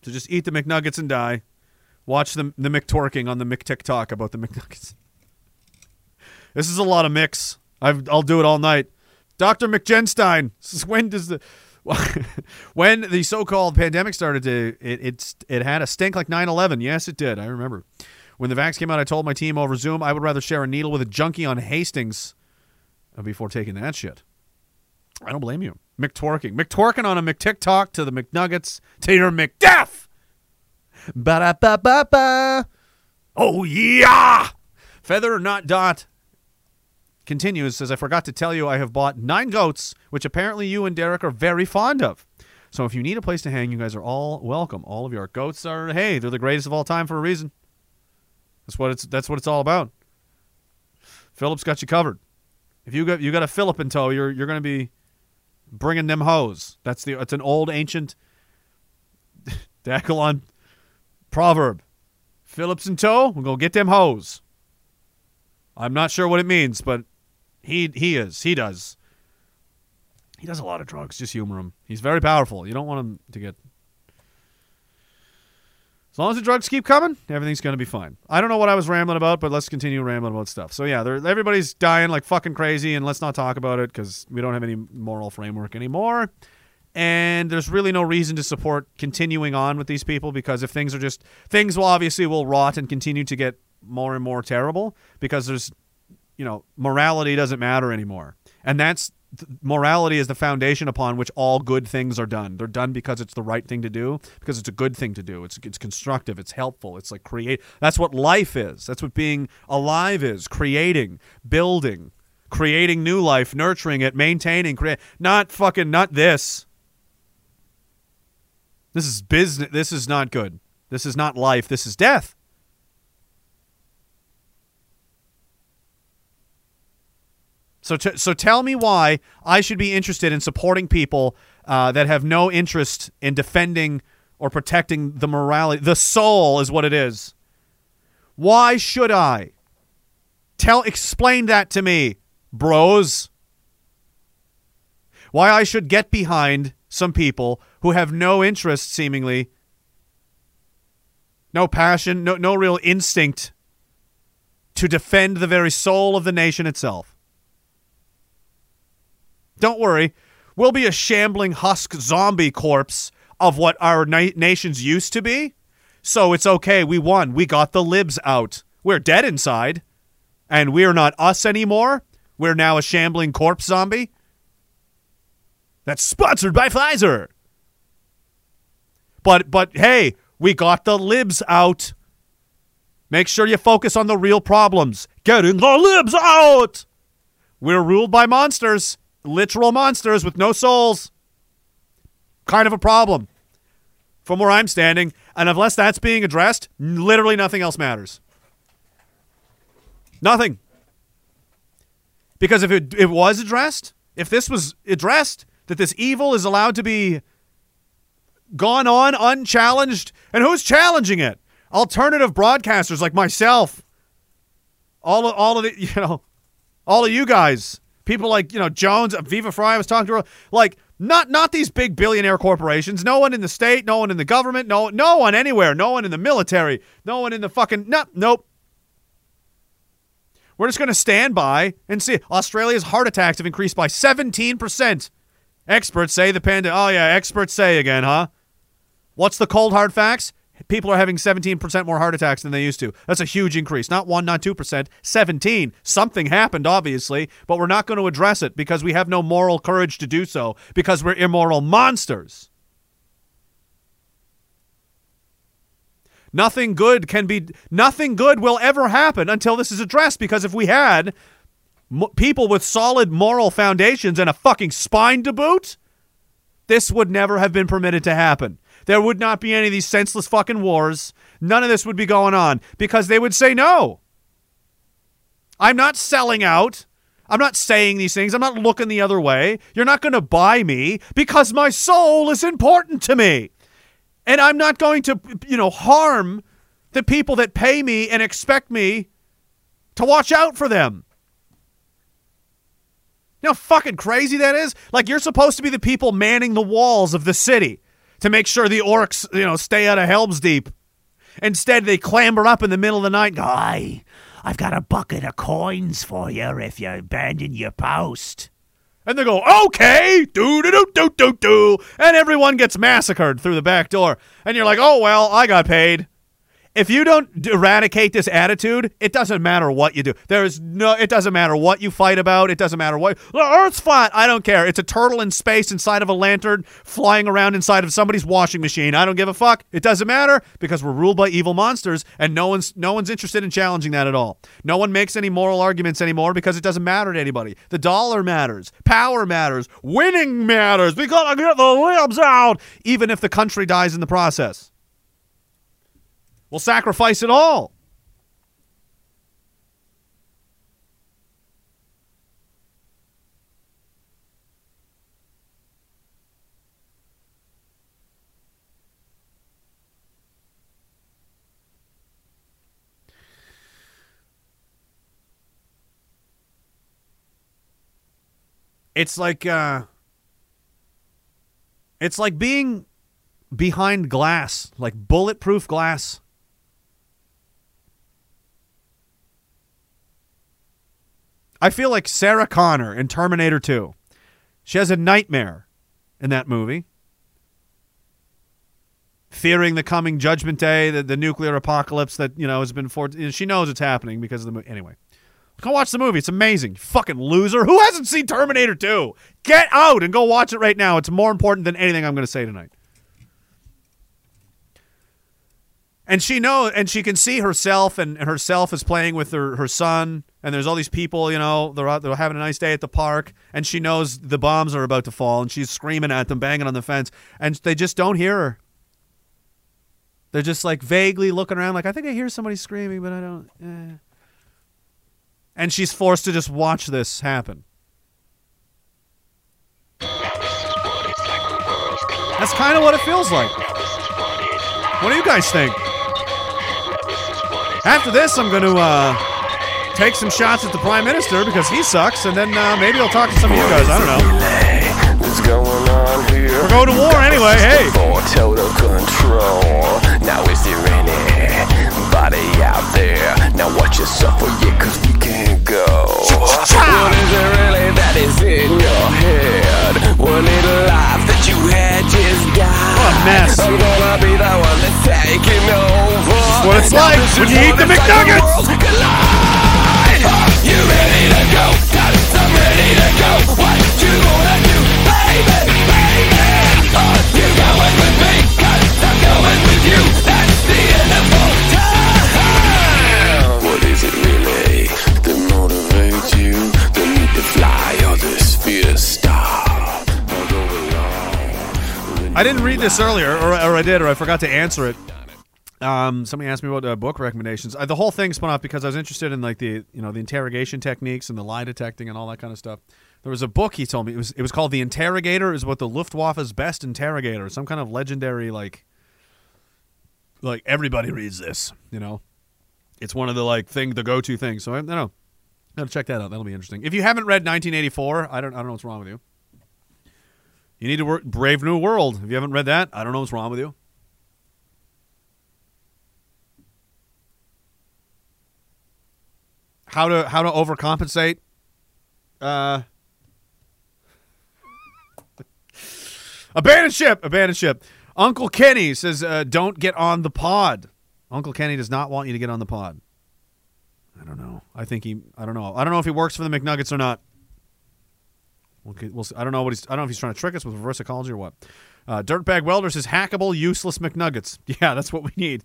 So just eat the McNuggets and die. Watch the, the McTorking on the McTikTok about the McNuggets. This is a lot of mix. I've, I'll do it all night. Dr. McGenstein, when does the when the so-called pandemic started to it it's it had a stink like 9/11. Yes, it did. I remember. When the vax came out, I told my team over Zoom I would rather share a needle with a junkie on Hastings uh, before taking that shit. I don't blame you. McTorking. McTorking on a McTikTok to the McNuggets to your McDeath. Ba-da-ba-ba-ba. Oh, yeah. Feather not dot continues says, I forgot to tell you I have bought nine goats, which apparently you and Derek are very fond of. So if you need a place to hang, you guys are all welcome. All of your goats are, hey, they're the greatest of all time for a reason. That's what it's that's what it's all about. Philip's got you covered. If you got you got a Philip in tow, you're you're going to be bringing them hoes. That's the it's an old ancient Diagolon proverb. Phillips in tow, we're gonna get them hoes. I'm not sure what it means, but he he is. He does. He does a lot of drugs. Just humor him. He's very powerful. You don't want him to get. As long as the drugs keep coming, everything's going to be fine. I don't know what I was rambling about, but let's continue rambling about stuff. So yeah, everybody's dying like fucking crazy, and let's not talk about it because we don't have any moral framework anymore. And there's really no reason to support continuing on with these people because if things are just things will obviously will rot and continue to get more and more terrible because there's you know, morality doesn't matter anymore. And that's th- morality is the foundation upon which all good things are done. They're done because it's the right thing to do, because it's a good thing to do. It's it's constructive, it's helpful, it's like create. That's what life is. That's what being alive is, creating, building, creating new life, nurturing it, maintaining, create not fucking not this. This is business. This is not good. This is not life. This is death. So, t- so tell me why I should be interested in supporting people uh, that have no interest in defending or protecting the morality. The soul is what it is. Why should I? Tell, explain that to me, bros. Why I should get behind some people who have no interest, seemingly, no passion, no, no real instinct to defend the very soul of the nation itself. Don't worry, we'll be a shambling husk zombie corpse of what our na- nations used to be. So it's okay. We won. We got the libs out. We're dead inside. And we're not us anymore. We're now a shambling corpse zombie. That's sponsored by Pfizer. But but hey, we got the libs out. Make sure you focus on the real problems. Getting the libs out. We're ruled by monsters, literal monsters with no souls. Kind of a problem from where I'm standing. And unless that's being addressed, literally nothing else matters. Nothing. Because if it, it was addressed, if this was addressed, that this evil is allowed to be gone on unchallenged, and who's challenging it? Alternative broadcasters like myself. All of, all of the, you know, all of you guys. People like, you know, Jones, Viva Frei I was talking to her, like not not these big billionaire corporations. No one in the state, no one in the government, no no one anywhere, no one in the military, no one in the fucking no, nope. We're just going to stand by and see. Australia's heart attacks have increased by 17%. Experts say the pandemic. Oh, yeah, experts say again, huh? What's the cold hard facts? People are having 17% more heart attacks than they used to. That's a huge increase. Not 1, not 2%, 17. Something happened, obviously, but we're not going to address it because we have no moral courage to do so because we're immoral monsters. Nothing good can be nothing good will ever happen until this is addressed because if we had people with solid moral foundations and a fucking spine to boot, this would never have been permitted to happen. There would not be any of these senseless fucking wars. None of this would be going on because they would say no. I'm not selling out. I'm not saying these things. I'm not looking the other way. You're not going to buy me because my soul is important to me. And I'm not going to, you know, harm the people that pay me and expect me to watch out for them. You know how fucking crazy that is? Like you're supposed to be the people manning the walls of the city to make sure the orcs, you know, stay out of Helm's Deep. Instead, they clamber up in the middle of the night
Aye, I've got a bucket of coins for you if you abandon your post.
And they go, okay, do do do do do do, and everyone gets massacred through the back door. And you're like, oh well, I got paid. If you don't eradicate this attitude, it doesn't matter what you do. There is no. It doesn't matter what you fight about. It doesn't matter what the Earth's flat. I don't care. It's a turtle in space inside of a lantern, flying around inside of somebody's washing machine. I don't give a fuck. It doesn't matter because we're ruled by evil monsters, and no one's no one's interested in challenging that at all. No one makes any moral arguments anymore because it doesn't matter to anybody. The dollar matters, power matters, winning matters. We gotta get the libs out, even if the country dies in the process. We'll sacrifice it all. It's like uh it's like being behind glass, like bulletproof glass. I feel like Sarah Connor in Terminator 2. She has a nightmare in that movie. Fearing the coming judgment day, the, the nuclear apocalypse that, you know, has been for she knows it's happening because of the movie. Anyway, Go watch the movie. It's amazing. You fucking loser. Who hasn't seen Terminator 2? Get out and go watch it right now. It's more important than anything I'm going to say tonight. And she knows, and she can see herself and, herself is playing with her, her son and there's all these people, you know, they're out, they're having a nice day at the park and she knows the bombs are about to fall and she's screaming at them, banging on the fence and they just don't hear her. They're just like vaguely looking around like I think I hear somebody screaming but I don't eh. And she's forced to just watch this happen. That's kind of what it feels like. What do you guys think? After this, I'm going to uh, take some shots at the prime minister because he sucks, and then uh, maybe I'll talk to some of you guys. I don't know.
What's going on here?
We're going to war anyway. Hey.
For total control. Now is there anybody out there? Now watch yourself, oh yeah, cause we can't go. What is it really that is in your head? One little life that you had just died.
What a mess.
I'm gonna be the one that's taking over.
This is what it's like when you eat the McNuggets. I didn't read this earlier, or, or I did, or I forgot to answer it. Um, somebody asked me about uh, book recommendations. Uh, the whole thing spun off because I was interested in like the you know the interrogation techniques and the lie detecting and all that kind of stuff. There was a book he told me it was it was called The Interrogator. Was what the Luftwaffe's best interrogator, some kind of legendary like like everybody reads this. You know, it's one of the like thing the go to things. So I, I don't know. Gotta check that out. That'll be interesting. If you haven't read 1984, I don't I don't know what's wrong with you. You need to work Brave New World. If you haven't read that, I don't know what's wrong with you. How to how to overcompensate? Uh, abandon ship. Abandon ship. Uncle Kenny says, uh, "Don't get on the pod." Uncle Kenny does not want you to get on the pod. I don't know. I think he. I don't know. I don't know if he works for the McNuggets or not. We'll see. I don't know what he's. I don't know if he's trying to trick us with reverse ecology or what. Uh, Dirtbag Welder says hackable, useless McNuggets. Yeah, that's what we need.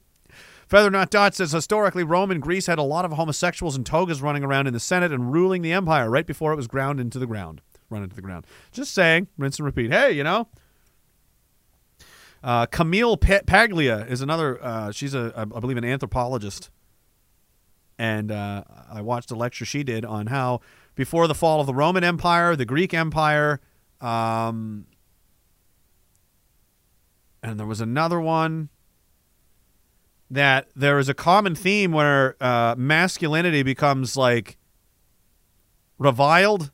Feather Not Dot says historically, Rome and Greece had a lot of homosexuals and togas running around in the Senate and ruling the empire right before it was ground into the ground, run into the ground. Just saying, rinse and repeat. Hey, you know. Uh, Camille Pa- Paglia is another. Uh, she's a, I believe, an anthropologist, and uh, I watched a lecture she did on how before the fall of the Roman Empire, the Greek Empire, um, and there was another one that there is a common theme where uh, masculinity becomes like reviled.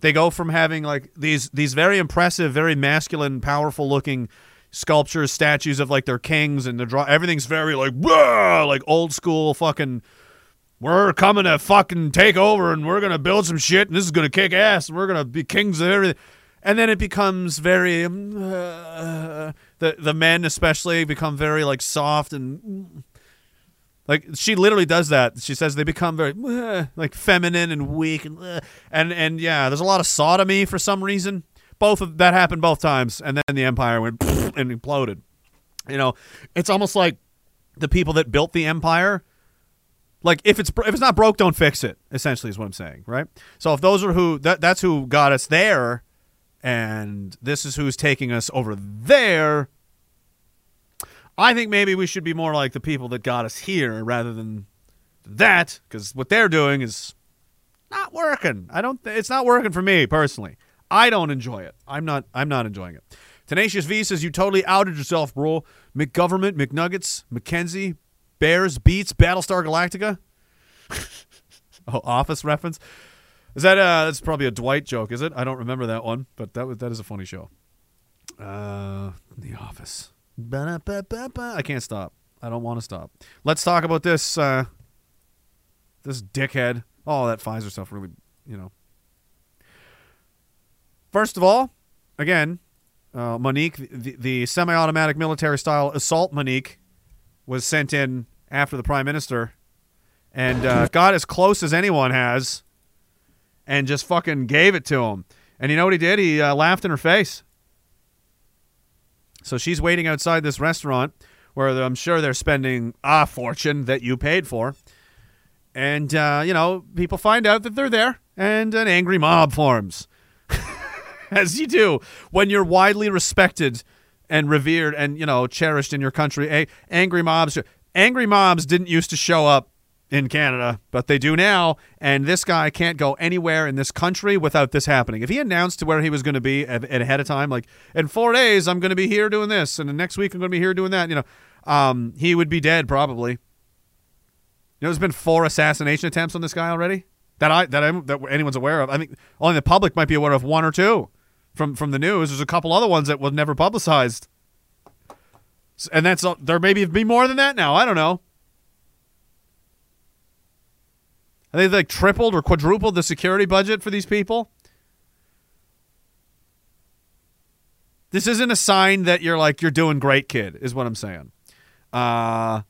They go from having like these these very impressive, very masculine, powerful looking sculptures, statues of like their kings, and the draw everything's very like like old school fucking. We're coming to fucking take over, and we're gonna build some shit, and this is gonna kick ass, and we're gonna be kings of everything. And then it becomes very uh, the the men especially become very like soft and like she literally does that. She says they become very uh, like feminine and weak and uh, and and yeah, there's a lot of sodomy for some reason. Both of that happened both times, and then the empire went and imploded. You know, it's almost like the people that built the empire. Like if it's if it's not broke, don't fix it. Essentially, is what I'm saying, right? So if those are who that that's who got us there, and this is who's taking us over there. I think maybe we should be more like the people that got us here rather than that, because what they're doing is not working. I don't. It's not working for me personally. I don't enjoy it. I'm not. I'm not enjoying it. Tenacious V says you totally outed yourself, bro. McGovernment, McNuggets, McKenzie, Bears, Beats, Battlestar Galactica. oh, Office reference. Is that uh that's probably a Dwight joke, is it? I don't remember that one, but that was that is a funny show. Uh The Office. Ba-da-ba-ba-ba. I can't stop. I don't want to stop. Let's talk about this uh this dickhead. Oh, that Pfizer stuff really, you know. First of all, again, uh, Monique, the, the semi-automatic military-style assault Monique, was sent in after the prime minister, and uh, got as close as anyone has, and just fucking gave it to him. And you know what he did? He uh, laughed in her face. So she's waiting outside this restaurant where I'm sure they're spending a fortune that you paid for. And, uh, you know, people find out that they're there and an angry mob forms. As you do when you're widely respected and revered and, you know, cherished in your country. A- angry mobs. Angry mobs didn't used to show up in Canada, but they do now. And this guy can't go anywhere in this country without this happening. If he announced to where he was going to be ahead of time, like in four days I'm going to be here doing this, and the next week I'm going to be here doing that, you know, um, he would be dead probably. You know, there's been four assassination attempts on this guy already that I that I that anyone's aware of. I think only the public might be aware of one or two from from the news. There's a couple other ones that was never publicized, and that's there maybe be more than that now. I don't know. Think they like tripled or quadrupled the security budget for these people. This isn't a sign that you're like you're doing great, kid. Is what I'm saying. Uh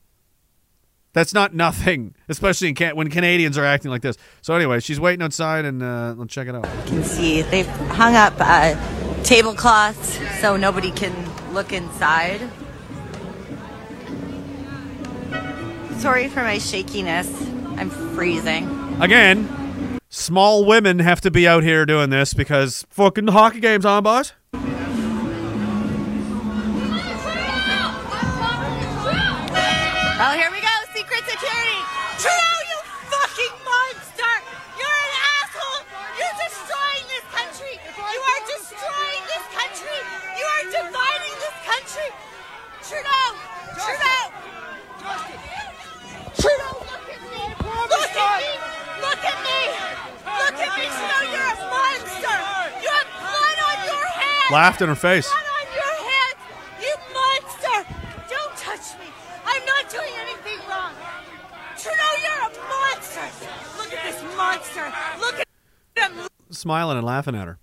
that's not nothing, especially can- when Canadians are acting like this. So anyway, she's waiting outside, and uh, let's check it out.
You can see they've hung up uh, tablecloths so nobody can look inside. Sorry for my shakiness. I'm freezing.
Again, small women have to be out here doing this because fucking hockey games on, boss.
Oh, here we go. Secret security. Trudeau, you fucking monster! You're an asshole! You're destroying this country! You are destroying this country! You are dividing this country! Trudeau! Trudeau! Trudeau, At! You're a monster! You have blood on your hands!
Laughed in her face.
Blood on your hands! You monster! Don't touch me! I'm not doing anything wrong! Trudeau, you're a monster! Look at this monster! Look at him!
smiling and laughing at her.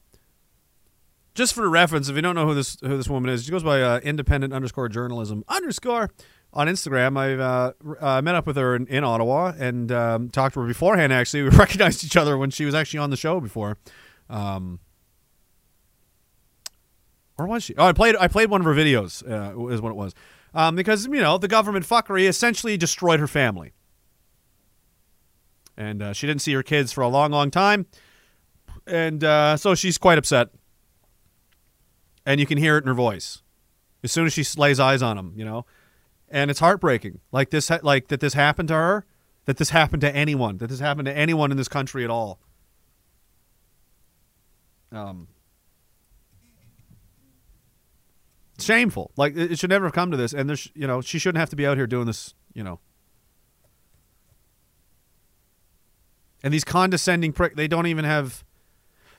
Just for reference, if you don't know who this who this woman is, she goes by uh, independent underscore journalism underscore on Instagram. I uh, uh, met up with her in, in Ottawa and um, talked to her beforehand. Actually, we recognized each other when she was actually on the show before. Um, or was she? Oh, I played I played one of her videos. Uh, is what it was. Um, because you know the government fuckery essentially destroyed her family, and uh, she didn't see her kids for a long, long time and uh, so she's quite upset. And you can hear it in her voice as soon as she lays eyes on him, you know. And it's heartbreaking, like this, like that this happened to her, that this happened to anyone, that this happened to anyone in this country at all. Um, shameful. Like it should never have come to this, and there's, you know, she shouldn't have to be out here doing this, you know. And these condescending prick, they don't even have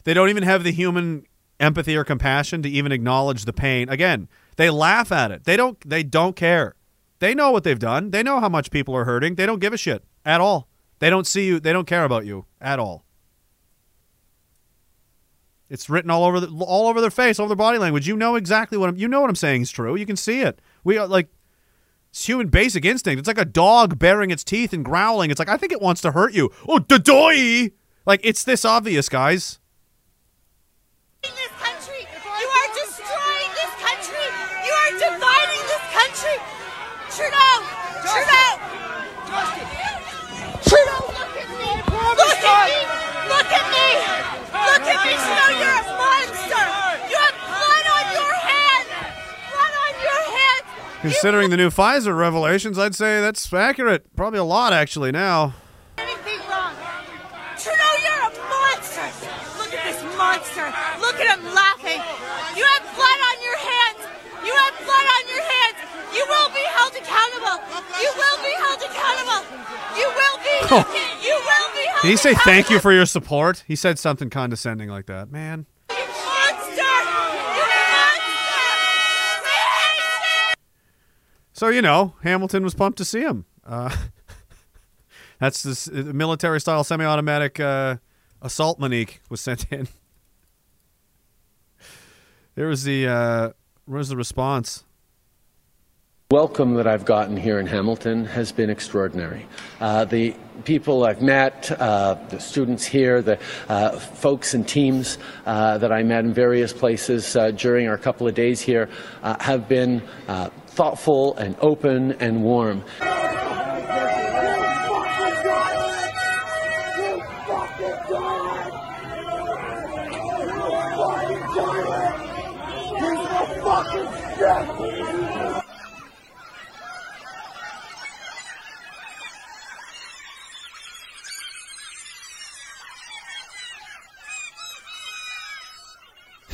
they don't even have the human empathy or compassion to even acknowledge the pain. Again, they laugh at it. They don't they don't care. They know what they've done. They know how much people are hurting. They don't give a shit at all. They don't see you. They don't care about you at all. It's written all over the, all over their face, all over their body language. You know exactly what I'm. You know what I'm saying is true. You can see it. We are like it's human basic instinct. It's like a dog baring its teeth and growling. It's like I think it wants to hurt you. Oh, doy! Like it's this obvious, guys.
Trudeau, Trudeau, Trudeau, look at me. Look at me. Look at me. Look at me. You're a monster. You have blood on your hands. Blood on your hands.
Considering the new Pfizer revelations, I'd say that's accurate. Probably a lot, actually, now.
Will be held accountable. You will be held accountable. You will be. You will be held
Did he say thank you for your support? He said something condescending like that. Man.
Monster. You monster.
So, you know, Hamilton was pumped to see him. Uh, that's this uh, military style semi automatic uh, assault manique was sent in. There was the, uh, what was the response?
Welcome that I've gotten here in Hamilton has been extraordinary. Uh, the people I've met, uh, the students here, the uh, folks and teams uh, that I met in various places uh, during our couple of days here uh, have been thoughtful and open and warm.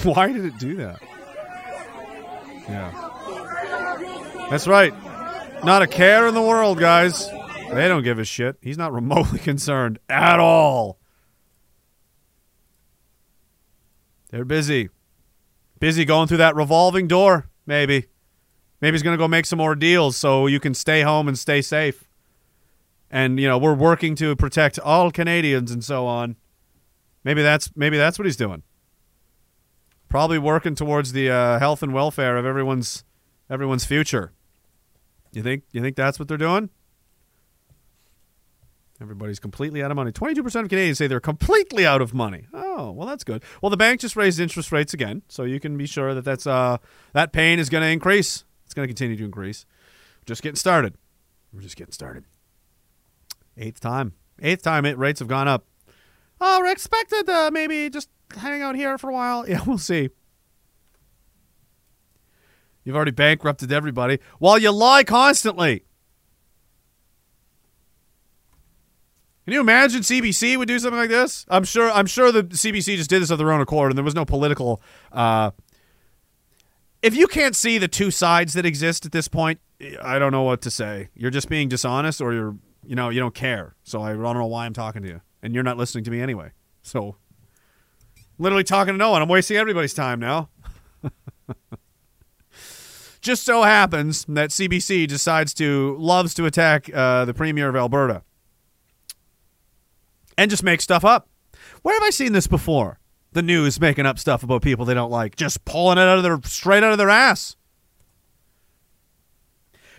Why did it do that? Yeah. That's right. Not a care in the world, guys. They don't give a shit. He's not remotely concerned at all. They're busy. Busy going through that revolving door, maybe. Maybe he's going to go make some more deals so you can stay home and stay safe. And, you know, we're working to protect all Canadians and so on. Maybe that's maybe that's what he's doing. Probably working towards the uh, health and welfare of everyone's everyone's future. You think you think that's what they're doing? Everybody's completely out of money. 22% of Canadians say they're completely out of money. Oh, well, that's good. Well, the bank just raised interest rates again, so you can be sure that that's uh, that pain is going to increase. It's going to continue to increase. Just getting started. We're just getting started. Eighth time. Eighth time it rates have gone up. Oh, we're expected to maybe just hang out here for a while. Yeah, we'll see. You've already bankrupted everybody while you lie constantly. Can you imagine CBC would do something like this? I'm sure. I'm sure the CBC just did this of their own accord, and there was no political. Uh, if you can't see the two sides that exist at this point, I don't know what to say. You're just being dishonest, or you're, you know, you don't care. So I don't know why I'm talking to you, and you're not listening to me anyway. So, literally talking to no one. I'm wasting everybody's time now. just so happens that CBC decides to loves to attack uh, the premier of Alberta and just make stuff up. Where have I seen this before? The news making up stuff about people they don't like, just pulling it out of their straight out of their ass.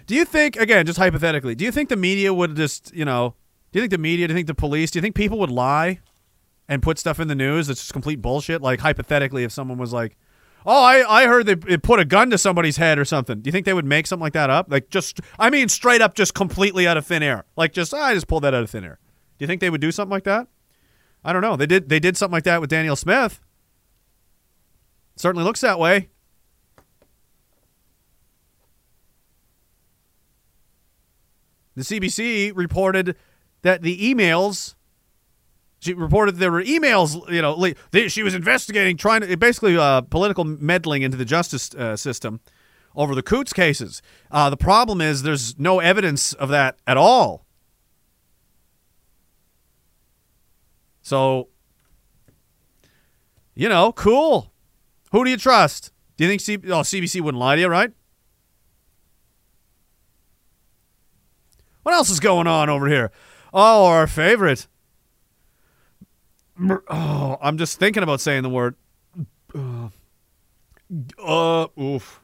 Do you think again, just hypothetically, do you think the media would just, you know, do you think the media, do you think the police, do you think people would lie and put stuff in the news that's just complete bullshit? Like hypothetically, if someone was like, "Oh, I I heard they put a gun to somebody's head or something," do you think they would make something like that up? Like just, I mean, straight up, just completely out of thin air. Like just, ah, I just pulled that out of thin air. Do you think they would do something like that? I don't know. They did. They did something like that with Danielle Smith. Certainly looks that way. The CBC reported that the emails. She reported there were emails. You know, they, she was investigating, trying to basically uh, political meddling into the justice uh, system over the Coutts cases. Uh, the problem is there's no evidence of that at all. So, you know, cool. Who do you trust? Do you think C- oh, CBC wouldn't lie to you, right? What else is going on over here? Oh, our favorite. Oh, I'm just thinking about saying the word. Uh, uh oof.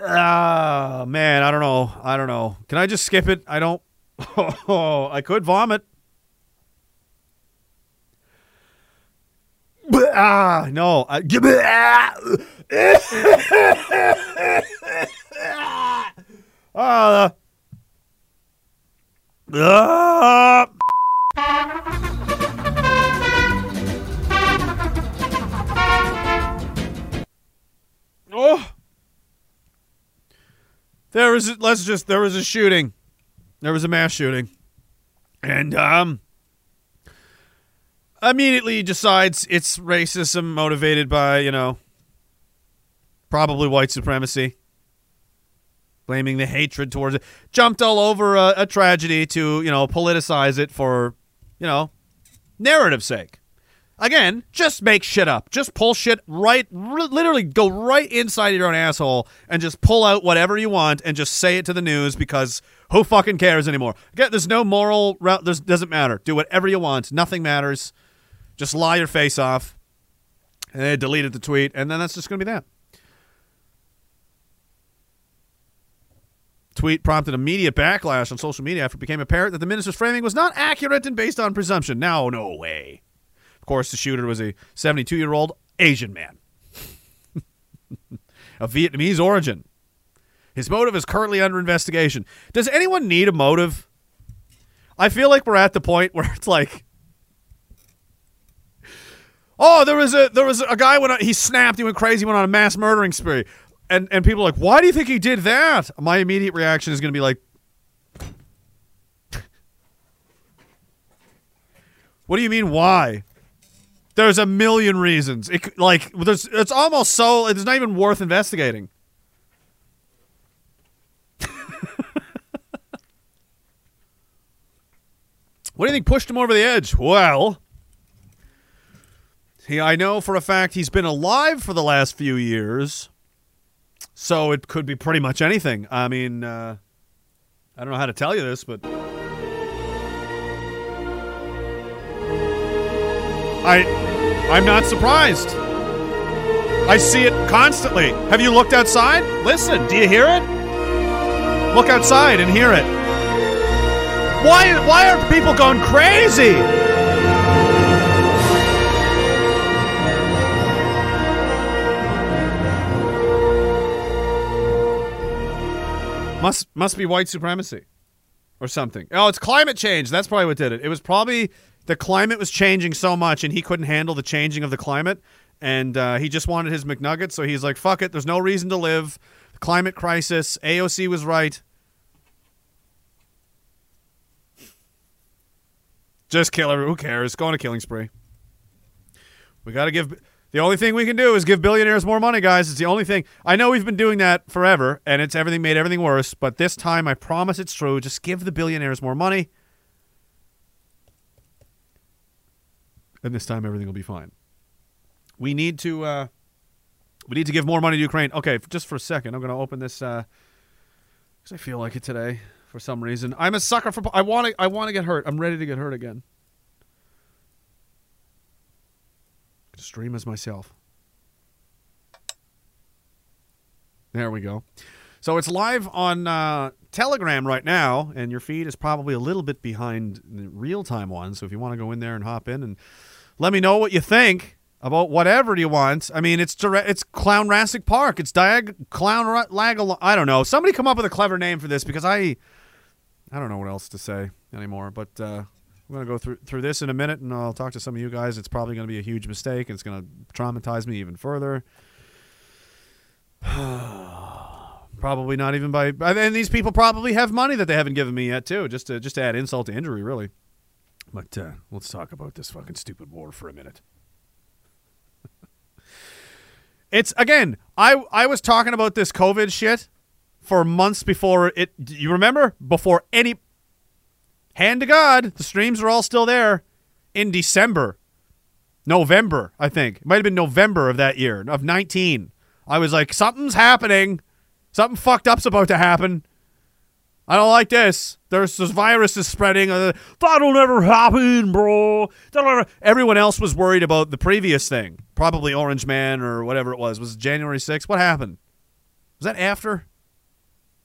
Ah, man, I don't know. I don't know. Can I just skip it? I don't. Oh, I could vomit. Ah, no. I, give me. Ah. Ah. Ah. Oh. There was let's just there was a shooting. There was a mass shooting. And um immediately decides it's racism motivated by, you know, probably white supremacy. Blaming the hatred towards it. Jumped all over a, a tragedy to, you know, politicize it for, you know, narrative sake. Again, just make shit up. Just pull shit right, r- literally go right inside your own asshole and just pull out whatever you want and just say it to the news because who fucking cares anymore? Again, there's no moral route. There's doesn't matter. Do whatever you want. Nothing matters. Just lie your face off. And they deleted the tweet, and then that's just going to be that. Tweet prompted immediate backlash on social media after it became apparent that the minister's framing was not accurate and based on presumption. Now, no way. Of course, the shooter was a 72 year old Asian man of Vietnamese origin. His motive is currently under investigation. Does anyone need a motive? I feel like we're at the point where it's like, oh, there was a there was a guy on, he snapped, he went crazy, went on a mass murdering spree, and and people are like, why do you think he did that? My immediate reaction is going to be like, what do you mean why? There's a million reasons. It like there's it's almost so it's not even worth investigating. What do you think pushed him over the edge? Well, he, I know for a fact he's been alive for the last few years, so it could be pretty much anything. I mean, uh, I don't know how to tell you this, but I, I'm not surprised. I see it constantly. Have you looked outside? Listen, do you hear it? Look outside and hear it. Why why are people going crazy? Must must be white supremacy or something. Oh, it's climate change. That's probably what did it. It was probably the climate was changing so much and he couldn't handle the changing of the climate and uh, he just wanted his McNuggets, so he's like, "Fuck it, there's no reason to live." Climate crisis. AOC was right. Just kill everyone. Who cares? Go on a killing spree. We got to give. The only thing we can do is give billionaires more money, guys. It's the only thing. I know we've been doing that forever, and it's everything made everything worse. But this time, I promise it's true. Just give the billionaires more money, and this time everything will be fine. We need to. Uh, we need to give more money to Ukraine. Okay, just for a second, I'm going to open this because I feel like it today for some reason. I'm a sucker for. I want to. I want to get hurt. I'm ready to get hurt again. Stream as myself. There we go. So it's live on uh, Telegram right now, and your feed is probably a little bit behind the real time one. So if you want to go in there and hop in and let me know what you think about whatever you want. I mean, it's direct, it's Clown Rassic Park. It's Diag Clown Ra- Lag. I don't know. Somebody come up with a clever name for this because I I don't know what else to say anymore. But uh, I'm gonna go through through this in a minute, and I'll talk to some of you guys. It's probably gonna be a huge mistake. It's gonna traumatize me even further. probably not even by. And these people probably have money that they haven't given me yet too. Just to just to add insult to injury, really. But uh, let's talk about this fucking stupid war for a minute. it's again. I I was talking about this COVID shit for months before it. You remember before any. Hand to God, the streams are all still there in December, November. I think it might have been November of that year of nineteen. I was like, something's happening, something fucked up's about to happen. I don't like this. There's this virus is spreading. Uh, that'll never happen, bro. Never. Everyone else was worried about the previous thing, probably Orange Man or whatever it was. Was it January 6th? What happened? Was that after?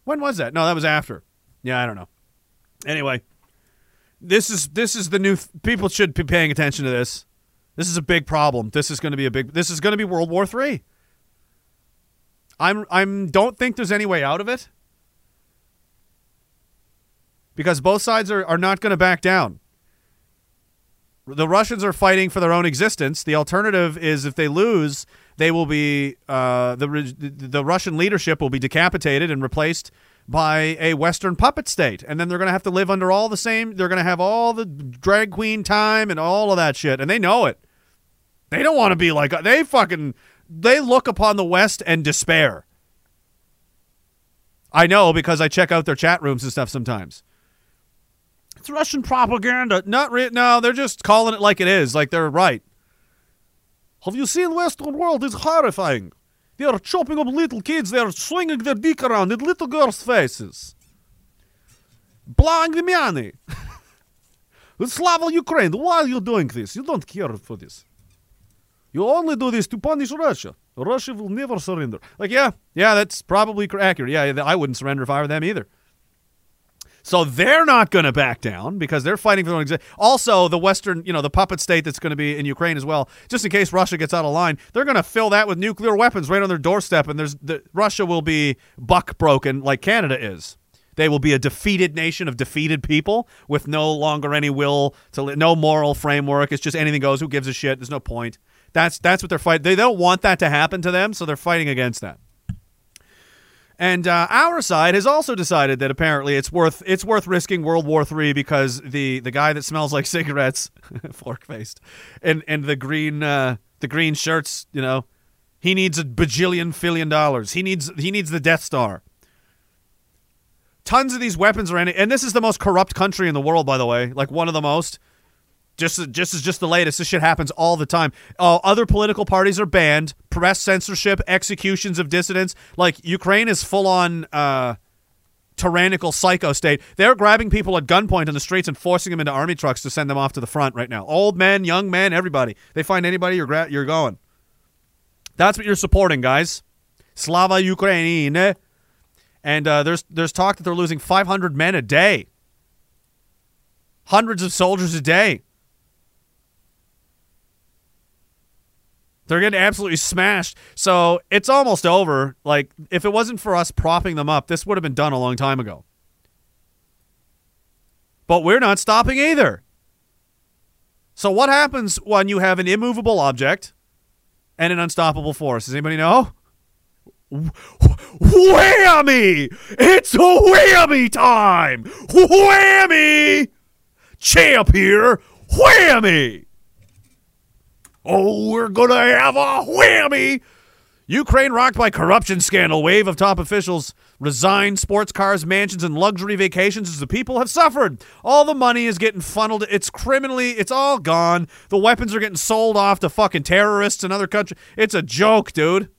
When was that? No, that was after. Yeah, I don't know. Anyway, this is this is the new. Th- people should be paying attention to this. This is a big problem. This is going to be a big. This is going to be World War Three. I'm I'm don't think there's any way out of it because both sides are, are not going to back down. The Russians are fighting for their own existence. The alternative is if they lose, they will be uh, the the Russian leadership will be decapitated and replaced by a Western puppet state, and then they're going to have to live under all the same. They're going to have all the drag queen time and all of that shit, and they know it. They don't want to be like they fucking. They look upon the West and despair. I know because I check out their chat rooms and stuff sometimes. It's Russian propaganda. Not re- no, they're just calling it like it is, like they're right. Have you seen Western world? It's horrifying. They are chopping up little kids. They are swinging their dick around in little girls' faces, blowing the money. Slava Ukraine. Why are you doing this? You don't care for this. You only do this to punish Russia. Russia will never surrender. Like, yeah, yeah, that's probably accurate. Yeah, I wouldn't surrender if I were them either. So they're not going to back down because they're fighting for their own Also, the Western, you know, the puppet state that's going to be in Ukraine as well, just in case Russia gets out of line, they're going to fill that with nuclear weapons right on their doorstep, and there's the, Russia will be buck broken like Canada is. They will be a defeated nation of defeated people with no longer any will to li- no moral framework. It's just anything goes. Who gives a shit? There's no point. That's that's what they're fighting. They don't want that to happen to them, so they're fighting against that. And uh, our side has also decided that apparently it's worth it's worth risking World War III because the the guy that smells like cigarettes, fork faced, and and the green uh, the green shirts, you know, he needs a bajillion billion dollars. He needs he needs the Death Star. Tons of these weapons are in it, and this is the most corrupt country in the world, by the way. Like one of the most. Just, just is just the latest. This shit happens all the time. Uh, other political parties are banned. Press censorship, executions of dissidents. Like Ukraine is full on uh, tyrannical psycho state. They're grabbing people at gunpoint on the streets and forcing them into army trucks to send them off to the front right now. Old men, young men, everybody. They find anybody, you're gra- you're going. That's what you're supporting, guys. Slava Ukraine. And uh, there's there's talk that they're losing 500 men a day. Hundreds of soldiers a day. They're getting absolutely smashed. So it's almost over. Like, if it wasn't for us propping them up, this would have been done a long time ago. But we're not stopping either. So, what happens when you have an immovable object and an unstoppable force? Does anybody know? Whammy! It's a whammy time! Whammy! Champ here! Whammy! Oh, we're gonna have a whammy! Ukraine rocked by corruption scandal. Wave of top officials resign. Sports cars, mansions, and luxury vacations as the people have suffered. All the money is getting funneled. It's criminally. It's all gone. The weapons are getting sold off to fucking terrorists in other countries. It's a joke, dude.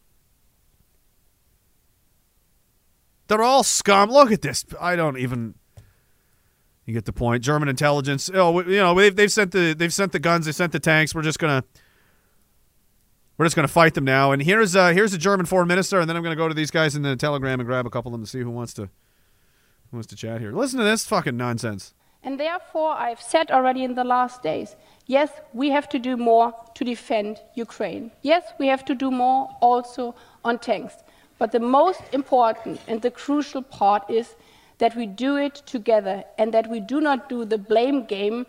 They're all scum. Look at this. I don't even. You get the point. German intelligence. Oh, you know they've, they've sent the they've sent the guns. They sent the tanks. We're just gonna we're just gonna fight them now. And here's uh here's a German foreign minister. And then I'm gonna go to these guys in the telegram and grab a couple of them to see who wants to who wants to chat here. Listen to this fucking nonsense.
And therefore, I've said already in the last days yes, we have to do more to defend Ukraine. Yes, we have to do more also on tanks. But the most important and the crucial part is that we do it together and that we do not do the blame game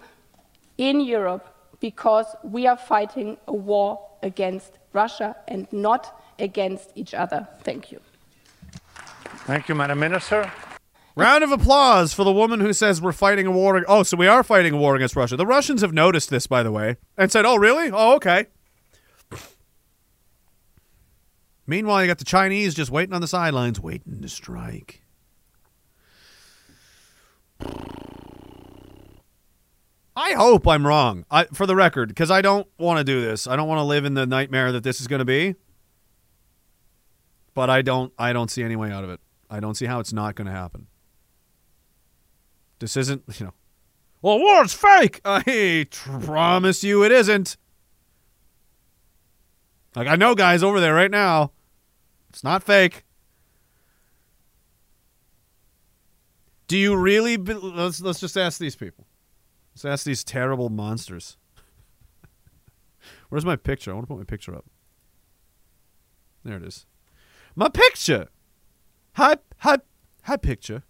in Europe because we are fighting a war against Russia and not against each other. Thank you.
Thank you, Madam Minister.
Round of applause for the woman who says we're fighting a war. Oh, so we are fighting a war against Russia. The Russians have noticed this, by the way, and said, "Oh, really? Oh, okay." Meanwhile, you got the Chinese just waiting on the sidelines, waiting to strike. I hope I'm wrong. I, for the record, because I don't want to do this. I don't want to live in the nightmare that this is going to be. But I don't. I don't see any way out of it. I don't see how it's not going to happen. This isn't, you know. Well, war's fake. I promise you, it isn't. Like I know guys over there right now. It's not fake. Do you really? Be- let's let's just ask these people. Let's ask these terrible monsters. Where's my picture? I want to put my picture up. There it is. My picture. Hi, hi, hi, picture.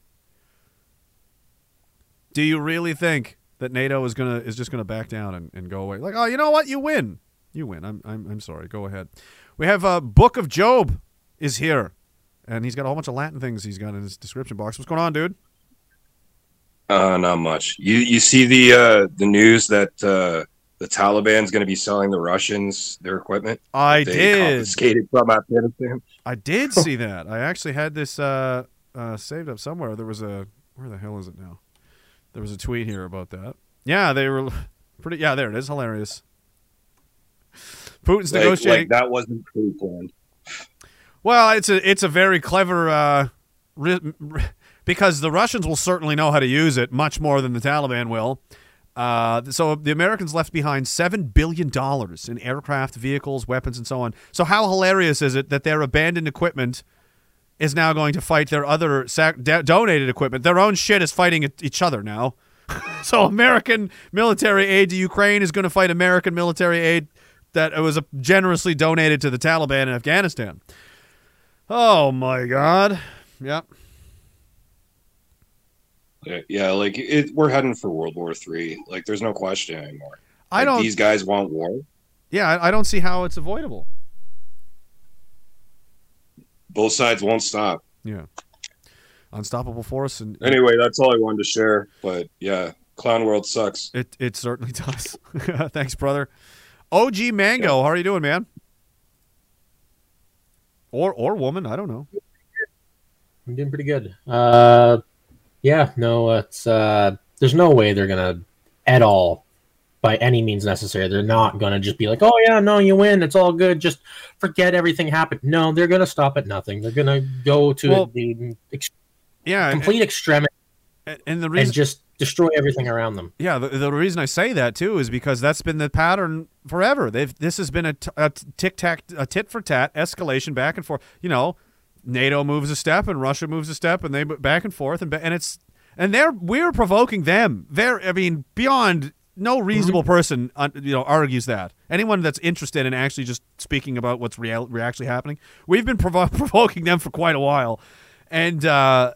Do you really think that NATO is gonna is just gonna back down and, and go away? Like, oh, you know what? You win. You win. I'm I'm I'm sorry. Go ahead. We have uh, Book of Job is here, and he's got a whole bunch of Latin things he's got in his description box. What's going on, dude?
Uh, not much. You you see the uh, the news that uh, the Taliban's going to be selling the Russians their equipment.
I
they
did.
confiscated from Afghanistan.
I did see that. I actually had this uh, uh, saved up somewhere. There was a where the hell is it now? There was a tweet here about that. Yeah, they were pretty. Yeah, there it is. Hilarious. Putin's
Like,
negotiating.
like that wasn't pre-planned.
Well, it's a it's a very clever uh, because the Russians will certainly know how to use it much more than the Taliban will. Uh, so the Americans left behind seven billion dollars in aircraft, vehicles, weapons, and so on. So how hilarious is it that their abandoned equipment is now going to fight their other sac- donated equipment. Their own shit is fighting each other now. so American military aid to Ukraine is going to fight American military aid that was generously donated to the Taliban in Afghanistan. Oh my God! Yep.
Yeah, yeah, like it, we're heading for World War Three. Like, there's no question anymore.
I
Like,
don't-
These guys want war.
Yeah, I, I don't see how it's avoidable.
Both sides won't stop.
Yeah. Unstoppable force and
Anyway, that's all I wanted to share. But yeah, Clown World sucks.
It it certainly does. Thanks, brother. OG Mango, how are you doing, man? Or or woman, I don't know.
I'm doing pretty good. Uh, yeah, no, it's uh, there's no way they're gonna at all, by any means necessary. They're not gonna just be like, oh yeah, no, you win, it's all good, just forget everything happened. No, they're gonna stop at nothing. They're gonna go to
Well,
the ex-
yeah,
complete extremity
and the reason
and just destroy everything around them.
Yeah, the, the reason I say that too is because that's been the pattern forever. They've this has been a, t- a tic tac a tit for tat escalation back and forth. You know, NATO moves a step and Russia moves a step, and they back and forth, and and it's and they're we're provoking them. They're I mean beyond no reasonable person uh, you know argues that anyone that's interested in actually just speaking about what's real, re- actually happening. We've been provo- provoking them for quite a while, and. uh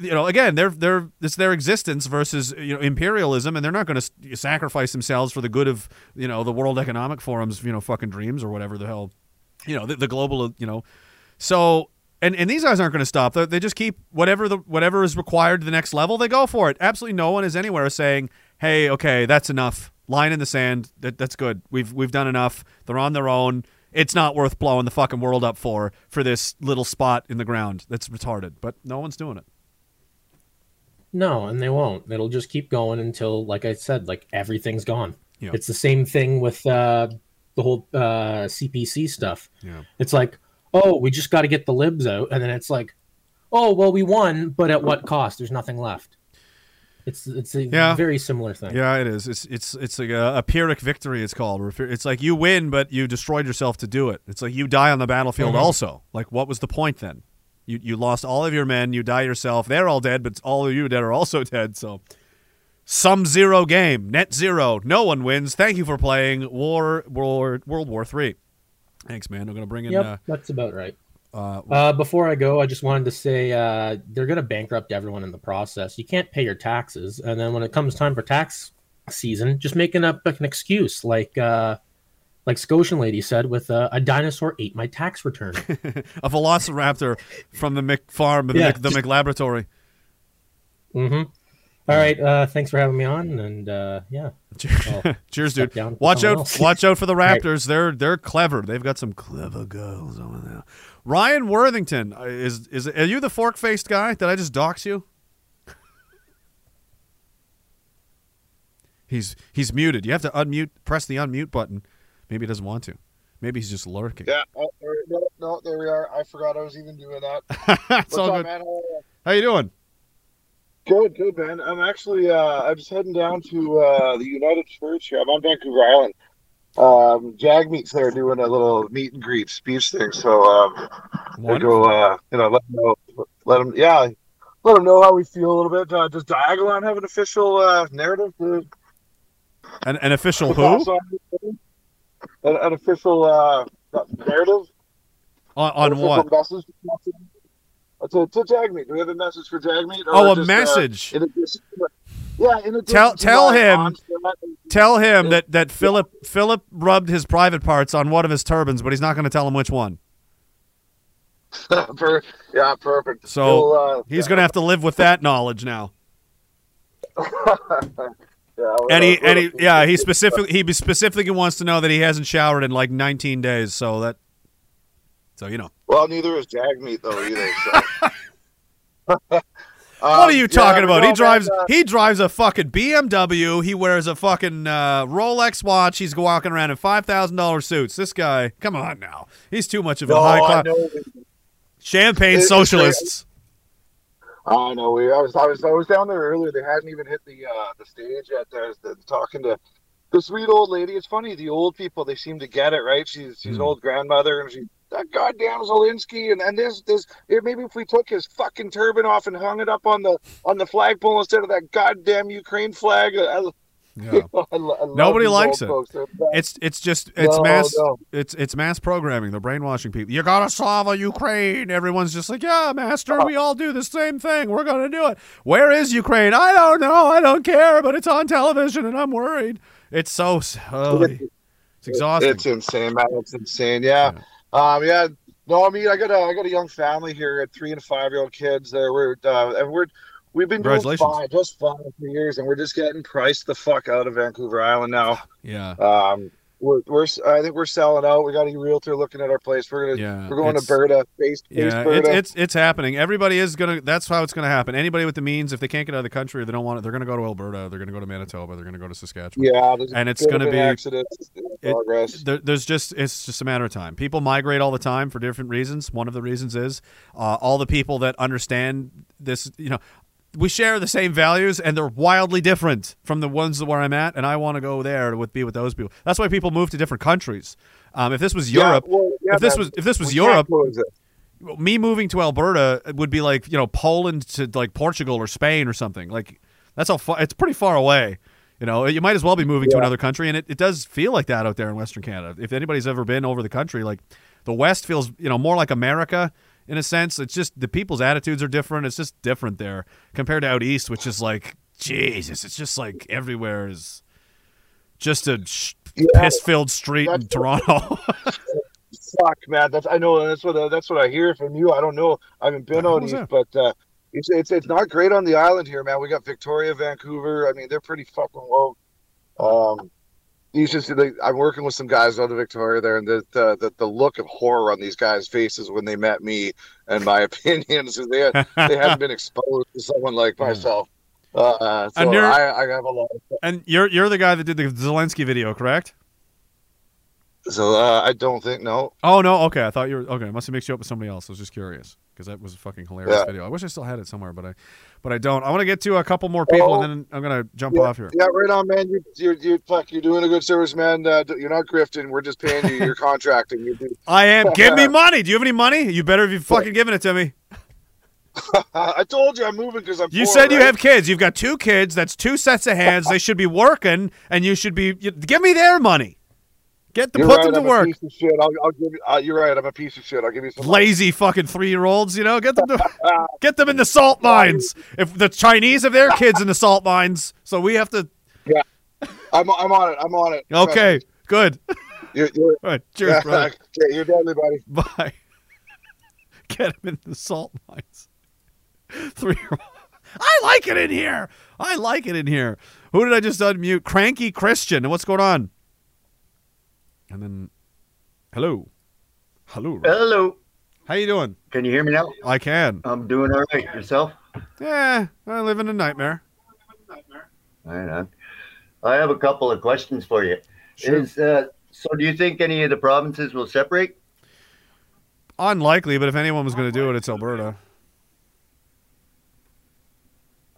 you know, again, they're they're it's their existence versus you know imperialism, and they're not going to sacrifice themselves for the good of you know the World Economic Forum's you know fucking dreams or whatever the hell, you know the, the global you know, so and and these guys aren't going to stop. They, they just keep whatever the whatever is required to the next level. They go for it. Absolutely, no one is anywhere saying, "Hey, okay, that's enough." Line in the sand. That that's good. We've we've done enough. They're on their own. It's not worth blowing the fucking world up for for this little spot in the ground. That's retarded. But no one's doing it.
No, and they won't. It'll just keep going until, like I said, like everything's gone.
Yeah.
It's the same thing with uh, the whole uh, CPC stuff.
Yeah.
It's like, oh, we just got to get the libs out, and then it's like, oh, well, we won, but at what cost? There's nothing left. It's it's a
Yeah.
very similar thing.
Yeah, it is. It's it's it's like a, a pyrrhic victory. It's called. It's like you win, but you destroyed yourself to do it. It's like you die on the battlefield.
Mhm.
Also, like what was the point then? You you lost all of your men. You die yourself. They're all dead, but all of you dead are also dead. So, some zero game, net zero. No one wins. Thank you for playing War War World War Three. Thanks, man. I'm gonna bring in.
Yep,
Uh,
that's about right.
uh,
Uh, before I go, I just wanted to say uh, they're going to bankrupt everyone in the process. You can't pay your taxes, and then when it comes time for tax season, just making up an excuse, like uh, like Scotian lady said, with uh, a dinosaur ate my tax return.
a velociraptor from the Mc farm, the,
Yeah,
Mc, the
just-
McLaboratory.
mm-hmm. All right, uh, thanks for having me on, and uh, yeah,
Cheers, dude. Watch out!
else.
Watch out for the
All right.
Raptors. They're they're clever. They've got some clever girls over there. Ryan Worthington uh, is is are you the fork faced guy? Did I just dox you? he's he's muted. You have to unmute. Press the unmute button. Maybe he doesn't want to. Maybe he's just lurking.
Yeah, oh, there- no, no, there we are. I forgot I was even doing that.
it's
What's
all
up,
good.
man? How are you?
How you doing?
Good, good, man. I'm actually, uh, I'm just heading down to uh, the United Church here. I'm on Vancouver Island. Um, Jagmeet's there doing a little meet and greet speech thing. So um, I go, uh, you know, let them know, let them, yeah, let them know how we feel a little bit. Uh, does Diagolon have an official uh, narrative? To,
An, an official who?
An, an official uh, narrative?
on, on what?
Message to, to Jagmeet. Do we have a message for Jagmeet?
Oh, a
just, uh,
message.
in addition yeah, in
Tell tell him tell him that that Philip Philip rubbed his private parts on one of his turbans, but he's not going to tell him which one.
Per- yeah, perfect.
So
uh,
he's going to have to live with that knowledge now.
yeah,
And he and he yeah he specifically he specifically wants to know that he hasn't showered in like 19 days. So that so you know.
Well, neither is Jagmeet though either. So.
what are you talking about? he drives
man, uh,
he drives a fucking BMW. He wears a fucking uh, Rolex watch. He's walking around in five thousand dollars suits. This guy, come on now, he's too much of a
No,
high class champagne
it's
socialists.
I know. We, I was, I was, I was down there earlier. They hadn't even hit the uh, the stage yet. There's the, talking to the sweet old lady. It's funny. The old people they seem to get it right. She's she's
Hmm.
an old grandmother, and she that goddamn Zelensky and, and this this maybe if we took his fucking turban off and hung it up on the on the flagpole instead of that goddamn Ukraine flag. I,
Yeah.
I lo- I love
Nobody likes it.
folks. They're best.
It's it's just it's
No,
mass
no.
it's it's mass programming. They're brainwashing people. You gotta solve a Ukraine. Everyone's just like, yeah, master. We all do the same thing. We're gonna do it. Where is Ukraine? I don't know. I don't care. But it's on television, and I'm worried. It's so s- oh, it's exhausting.
It's insane, man. It's insane. Yeah. Um. Yeah. No, I mean, I got a I got a young family here. Three and five year old kids. There, we're uh, and we're we've been doing fine, just fine for years, and we're just getting priced the fuck out of Vancouver Island now.
Yeah.
Um. We're, we're I think we're selling out. We got a realtor looking at our place. We're gonna
Yeah,
we're going to Berta, base, base
Yeah,
Berta.
it's, it's it's happening. Everybody is gonna. That's how it's gonna happen. Anybody with the means, if they can't get out of the country or they don't want it, they're gonna go to Alberta. They're gonna go to Manitoba. They're gonna go to Saskatchewan.
yeah,
and it's gonna be
in
it-
progress.
there, there's just it's just a matter of time. People migrate all the time for different reasons. One of the reasons is uh, all the people that understand this. You know, we share the same values, and they're wildly different from the ones where I'm at. And I want to go there with be with those people. That's why people move to different countries. Um, if this was
Yeah,
Europe,
well, yeah,
if this
man.
was if this was Europe, me moving to Alberta would be like you know Poland to like Portugal or Spain or something. Like that's how far. It's pretty far away. You know, you might as well be moving to another country, and it, it does feel like that out there in Western Canada. If anybody's ever been over the country, like the West feels, you know, more like America in a sense. It's just the people's attitudes are different. It's just different there compared to out east, which is like Jesus. It's just like everywhere is just a sh- piss-filled street in Toronto.
Fuck, man. That's I know. That's what that's what I hear from you. I don't know. I haven't been out east,
that?
but uh, it's, it's it's not great on the island here, man. We got Victoria, Vancouver. I mean, they're pretty fucking low. Um, you just like, I'm working with some guys out of Victoria there, and the, the the the look of horror on these guys' faces when they met me and my opinions, they had, they hadn't been exposed to someone like myself. Uh, so
And you're-
I, I have a lot. Of,
and you're you're the guy that did the Zelensky video, correct?
so uh, I don't think no.
Oh no, okay. I thought you were okay. I must have mixed you up with somebody else. I was just curious because that was a fucking hilarious
Yeah.
video. I wish I still had it somewhere, but I, but I don't. I want to get to a couple more people,
Oh.
and then I'm gonna jump
yeah,
off here.
Yeah, right on, man. You, you're, you're, fuck, you're doing a good service, man. Uh, you're not grifting. We're just paying you. You're contracting. You do.
I am. Give me money. Do you have any money? You better be fucking giving it to me.
I told you I'm moving because I'm.
You
poor,
said you have kids. You've got two kids. That's two sets of hands. they should be working, and you should be. You, give me their money. Get the
You're
put
right,
them to
I'm
work.
piece of shit. I'll, I'll give you. Uh, you're right. I'm a piece of shit. I'll give you some.
Lazy fucking three year olds. You know, get them to get them in the salt mines. If the Chinese have their kids in the salt mines, so we have to.
Yeah, I'm, I'm on it. I'm on it.
Okay, good.
You're, you're,
All right, cheers,
yeah,
brother.
okay, you're deadly, buddy.
Bye. Get him in the salt mines. Three year old. I like it in here. I like it in here. Who did I just unmute? Cranky Christian. What's going on? And then, hello, hello,
Hello.
How you doing?
Can you hear me now?
I can.
I'm doing all right. Yourself?
Yeah, I live in a nightmare.
Right on. I have a couple of questions for you.
Sure.
Is uh, so? Do you think any of the provinces will separate?
Unlikely, but if anyone was going to do it, it's Alberta.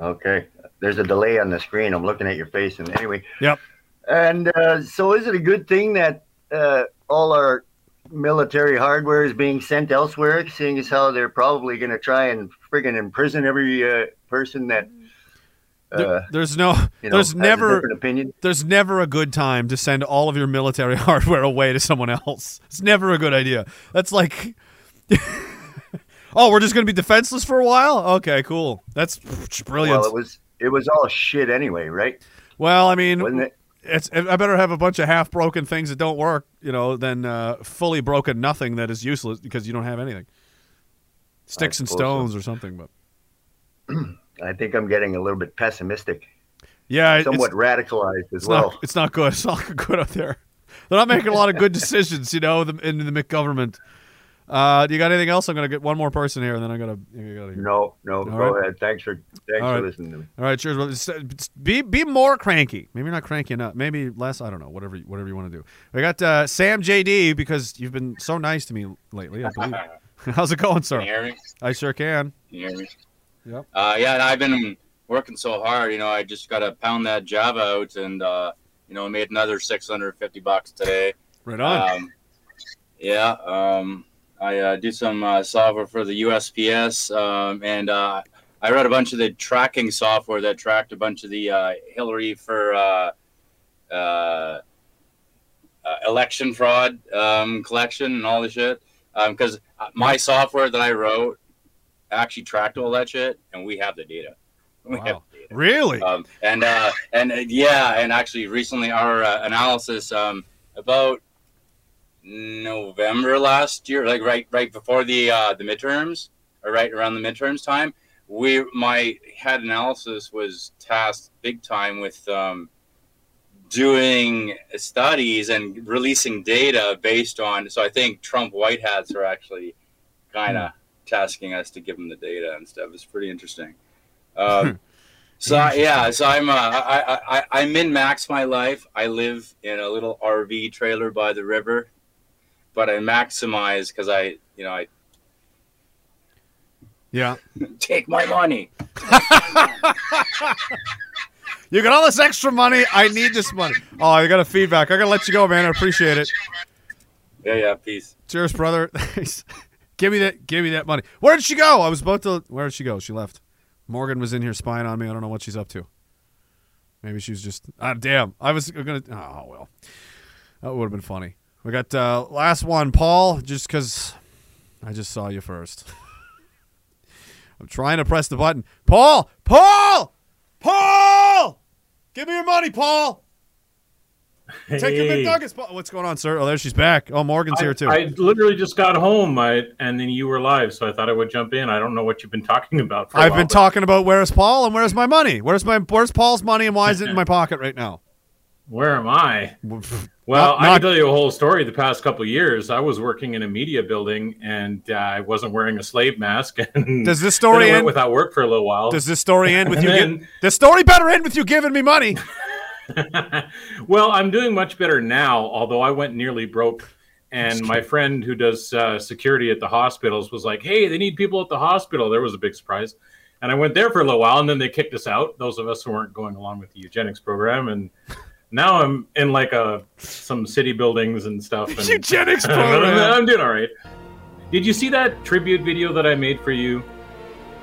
Okay. There's a delay on the screen. I'm looking at your face, and anyway.
Yep.
And uh, so, is it a good thing that uh, all our military hardware is being sent elsewhere, seeing as how they're probably going to try and friggin' imprison every uh, person that.
There-
Uh,
there's no,
you know,
there's never, there's never a good time to send all of your military hardware away to someone else. It's never a good idea. That's like, oh, we're just going to be defenseless for a while. Okay, cool. That's brilliant.
Well, it was it was all shit anyway, right?
Well, I mean,
Wasn't it?
It's I better have a bunch of half broken things that don't work, you know, than uh, fully broken nothing that is useless because you don't have anything. Sticks and
suppose so.
stones or something, but
I think I'm getting a little bit pessimistic.
yeah,
somewhat radicalized as
it's
well.
not it's not good. It's not good out there. They're not making a lot of good decisions, you know, the- in the McGovernment. Uh, do you got anything else? I'm gonna get one more person here, and then I gotta. I gotta
No, no,
All
go
right.
ahead. Thanks for thanks
All
for
right.
listening to me.
All right, cheers. Well, it's- it's- Be be more cranky. Maybe not cranky enough. Maybe less. I don't know. Whatever whatever you want to do. We got uh, Sam JD because you've been so nice to me lately. I believe. How's it going, sir?
Can you hear me?
I sure can.
Can you hear me?
Yep.
Uh, yeah, and I've been working so hard. You know, I just got to pound that Java out, and uh, you know, made another six hundred fifty bucks today.
Right on.
Um, yeah. Um, I uh, do some uh, software for the USPS, um, and uh, I read a bunch of the tracking software that tracked a bunch of the uh, Hillary for uh, uh, uh, election fraud um, collection and all the shit. Because my software that I wrote actually tracked all that shit, and we have the data. We have
Wow. Really?
um, and uh, and uh, yeah, and actually recently our uh, analysis um, about November last year, like right right before the uh, the midterms, or right around the midterms time, we my head analysis was tasked big time with um, doing studies and releasing data based on. So I think Trump white hats are actually kind of tasking us to give them the data and stuff. It's pretty interesting. Um, so yeah, so I'm uh, I, I I I min max my life. I live in a little RV trailer by the river, but I maximize because I you know I
Yeah.
take my money.
You got all this extra money. I need this money. Oh, I got a feedback. I gotta let you go, man. I appreciate it.
Yeah, yeah. Peace.
Cheers, brother. give me that. Give me that money. Where did she go? I was about to. Where did she go? She left. Morgan was in here spying on me. I don't know what she's up to. Maybe she was just. Ah, damn. I was gonna. Oh well. That would have been funny. We got uh, last one, Paul. Just because I just saw you first. I'm trying to press the button. Paul. Paul. Paul. Give me your money, Paul. Take your
Hey.
McNuggets. Paul. What's going on, sir? Oh, there she's back. Oh, Morgan's
I,
here too.
I literally just got home, I, and then you were live, so I thought I would jump in. I don't know what you've been talking about. For a
I've
while,
been
but
talking about where's Paul and where's my money? Where's my where's Paul's money and why is it in my pocket right now?
Where am I? Well,
Not-
I can tell you a whole story. The past couple of years, I was working in a media building, and uh, I wasn't wearing a slave mask. And
Does this story end-
without work for a little while?
Does this story end with you?
then-
the story better end with you giving me money.
well, I'm doing much better now, although I went nearly broke. And my friend who does uh, security at the hospitals was like, "Hey, they need people at the hospital." There was a big surprise, and I went there for a little while, and then they kicked us out. Those of us who weren't going along with the eugenics program, and now I'm in like a some city buildings and stuff. And
Eugenics program.
I'm doing all right. Did you see that tribute video that I made for you?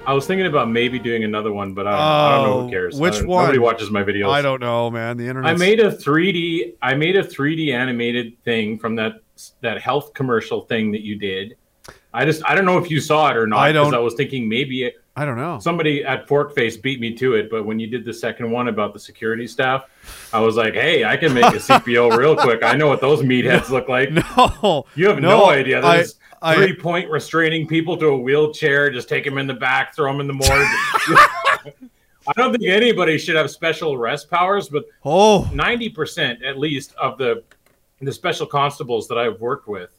I was thinking about maybe doing another one, but I don't, I don't know
Oh,
who cares.
which one?
Nobody watches my videos.
I don't know, man. The internet.
I made a 3D. I made a 3D animated thing from that that health commercial thing that you did. I just I don't know if you saw it or not.
I don't-
I was thinking maybe it,
I don't know.
somebody at Forkface beat me to it. But when you did the second one about the security staff, I was like, hey, I can make a CPO real quick. I know what those meatheads look like.
No,
you have
no,
no, idea.
I-
There's
I-
three point restraining people to a wheelchair, just take them in the back, throw them in the morgue. I don't think anybody should have special arrest powers, but
oh,
90% at least of the the special constables that I've worked with,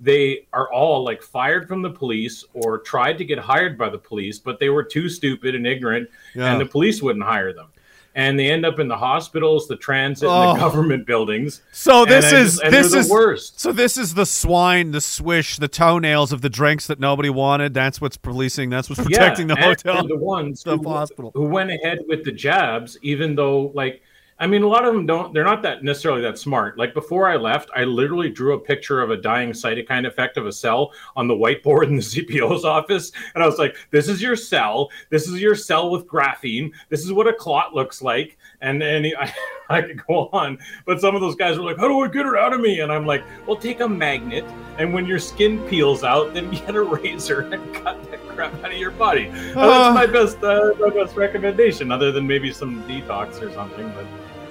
they are all like fired from the police or tried to get hired by the police, but they were too stupid and ignorant,
Yeah.
and the police wouldn't hire them. And they end up in the hospitals, the transit,
Oh.
and the oh. government buildings.
So this is
just- and
this is
the worst.
So this is the swine, the swish, the toenails of the drinks that nobody wanted. That's what's policing. That's what's protecting
Yeah,
the hotel.
the ones
the
who,
hospital.
who went ahead with the jabs, even though like I mean, a lot of them don't. They're not that necessarily that smart. Like before I left, I literally drew a picture of a dying cytokine effect of a cell on the whiteboard in the CPO's office, and I was like, "This is your cell. This is your cell with graphene. This is what a clot looks like." And and he- I, I could go on, but some of those guys were like, "How do I get it out of me?" And I'm like, "Well, take a magnet, and when your skin peels out, then get a razor and cut that crap out of your body." Uh, that's my best uh, my best recommendation, other than maybe some detox or something. But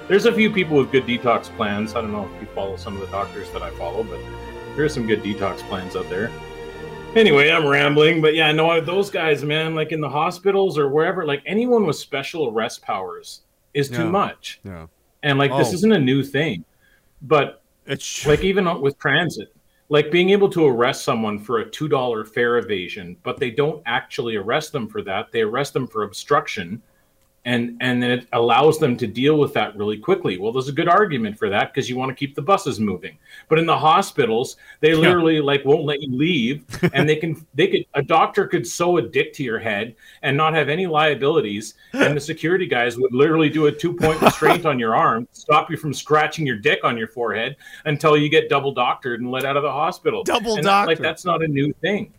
there's a few people with good detox plans. I don't know if you follow some of the doctors that I follow, but there's some good detox plans out there. Anyway, I'm rambling, but yeah, no, those guys, man, like in the hospitals or wherever, like anyone with special arrest powers is too
Yeah.
much.
Yeah.
And like this
Oh.
isn't a new thing, but
it's
like even with transit, like being able to arrest someone for a two dollar fare evasion, but they don't actually arrest them for that. They arrest them for obstruction, and and then it allows them to deal with that really quickly. Well, there's a good argument for that because you want to keep the buses moving. But in the hospitals, they
Yeah.
literally like won't let you leave, and they can they could a doctor could sew a dick to your head and not have any liabilities, and the security guys would literally do a two point restraint on your arm, stop you from scratching your dick on your forehead until you get double doctored and let out of the hospital.
Double
And that- like that's not a new thing.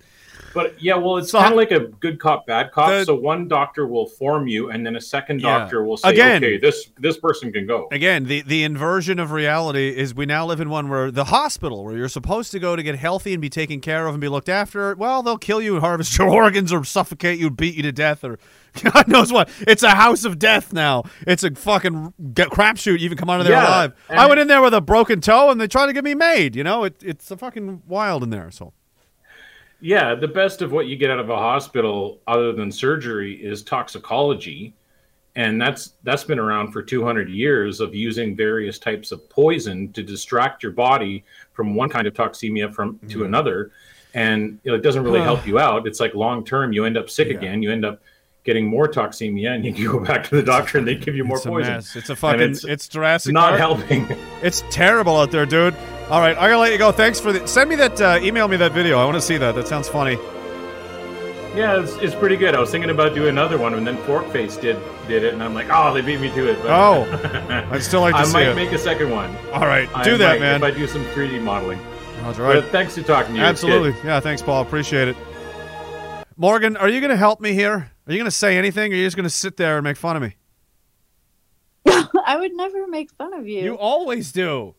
But yeah, well, it's kind of like a good cop, bad cop.
The-
so one doctor will form you, and then a second
Yeah.
doctor will say,
Again-
"Okay, this this person can go."
Again, the, the inversion of reality is we now live in one where the hospital, where you're supposed to go to get healthy and be taken care of and be looked after, well, they'll kill you and harvest your organs or suffocate you, beat you to death, or God knows what. It's a house of death now. It's a fucking crapshoot. You even come out of there
Yeah,
alive. I went in there with a broken toe and they tried to get me made. You know, it, it's a fucking wild in there. So
Yeah, the best of what you get out of a hospital, other than surgery, is toxicology, and that's that's been around for 200 years of using various types of poison to distract your body from one kind of toxemia from to mm-hmm. another, and you know, it doesn't really help you out. It's like long term, you end up sick again. You end up getting more toxemia, and you go back to the doctor, and they give you more
it's
poison.
mess. It's a fucking.
it's, drastic.
It's, Jurassic.
not
Park.
helping.
It's terrible out there, dude. All right, I gotta let you go. Thanks for the. Send me that. Uh, email me that video. I want to see that. That sounds funny.
Yeah, it's, it's pretty good. I was thinking about doing another one, and then Forkface did did it, and I'm like, oh, they beat me to it. But
Oh, I'd still like to see.
I
see
might
it.
make a second one.
All right,
I
do that,
might,
man.
If I do some 3D modeling.
That's right.
But thanks for talking to you. It's good.
Absolutely. Yeah, thanks, Paul. Appreciate it. Morgan, are you going to help me here? Are you going to say anything, or are you just going to sit there and make fun of me?
I would never make fun of you.
You always do.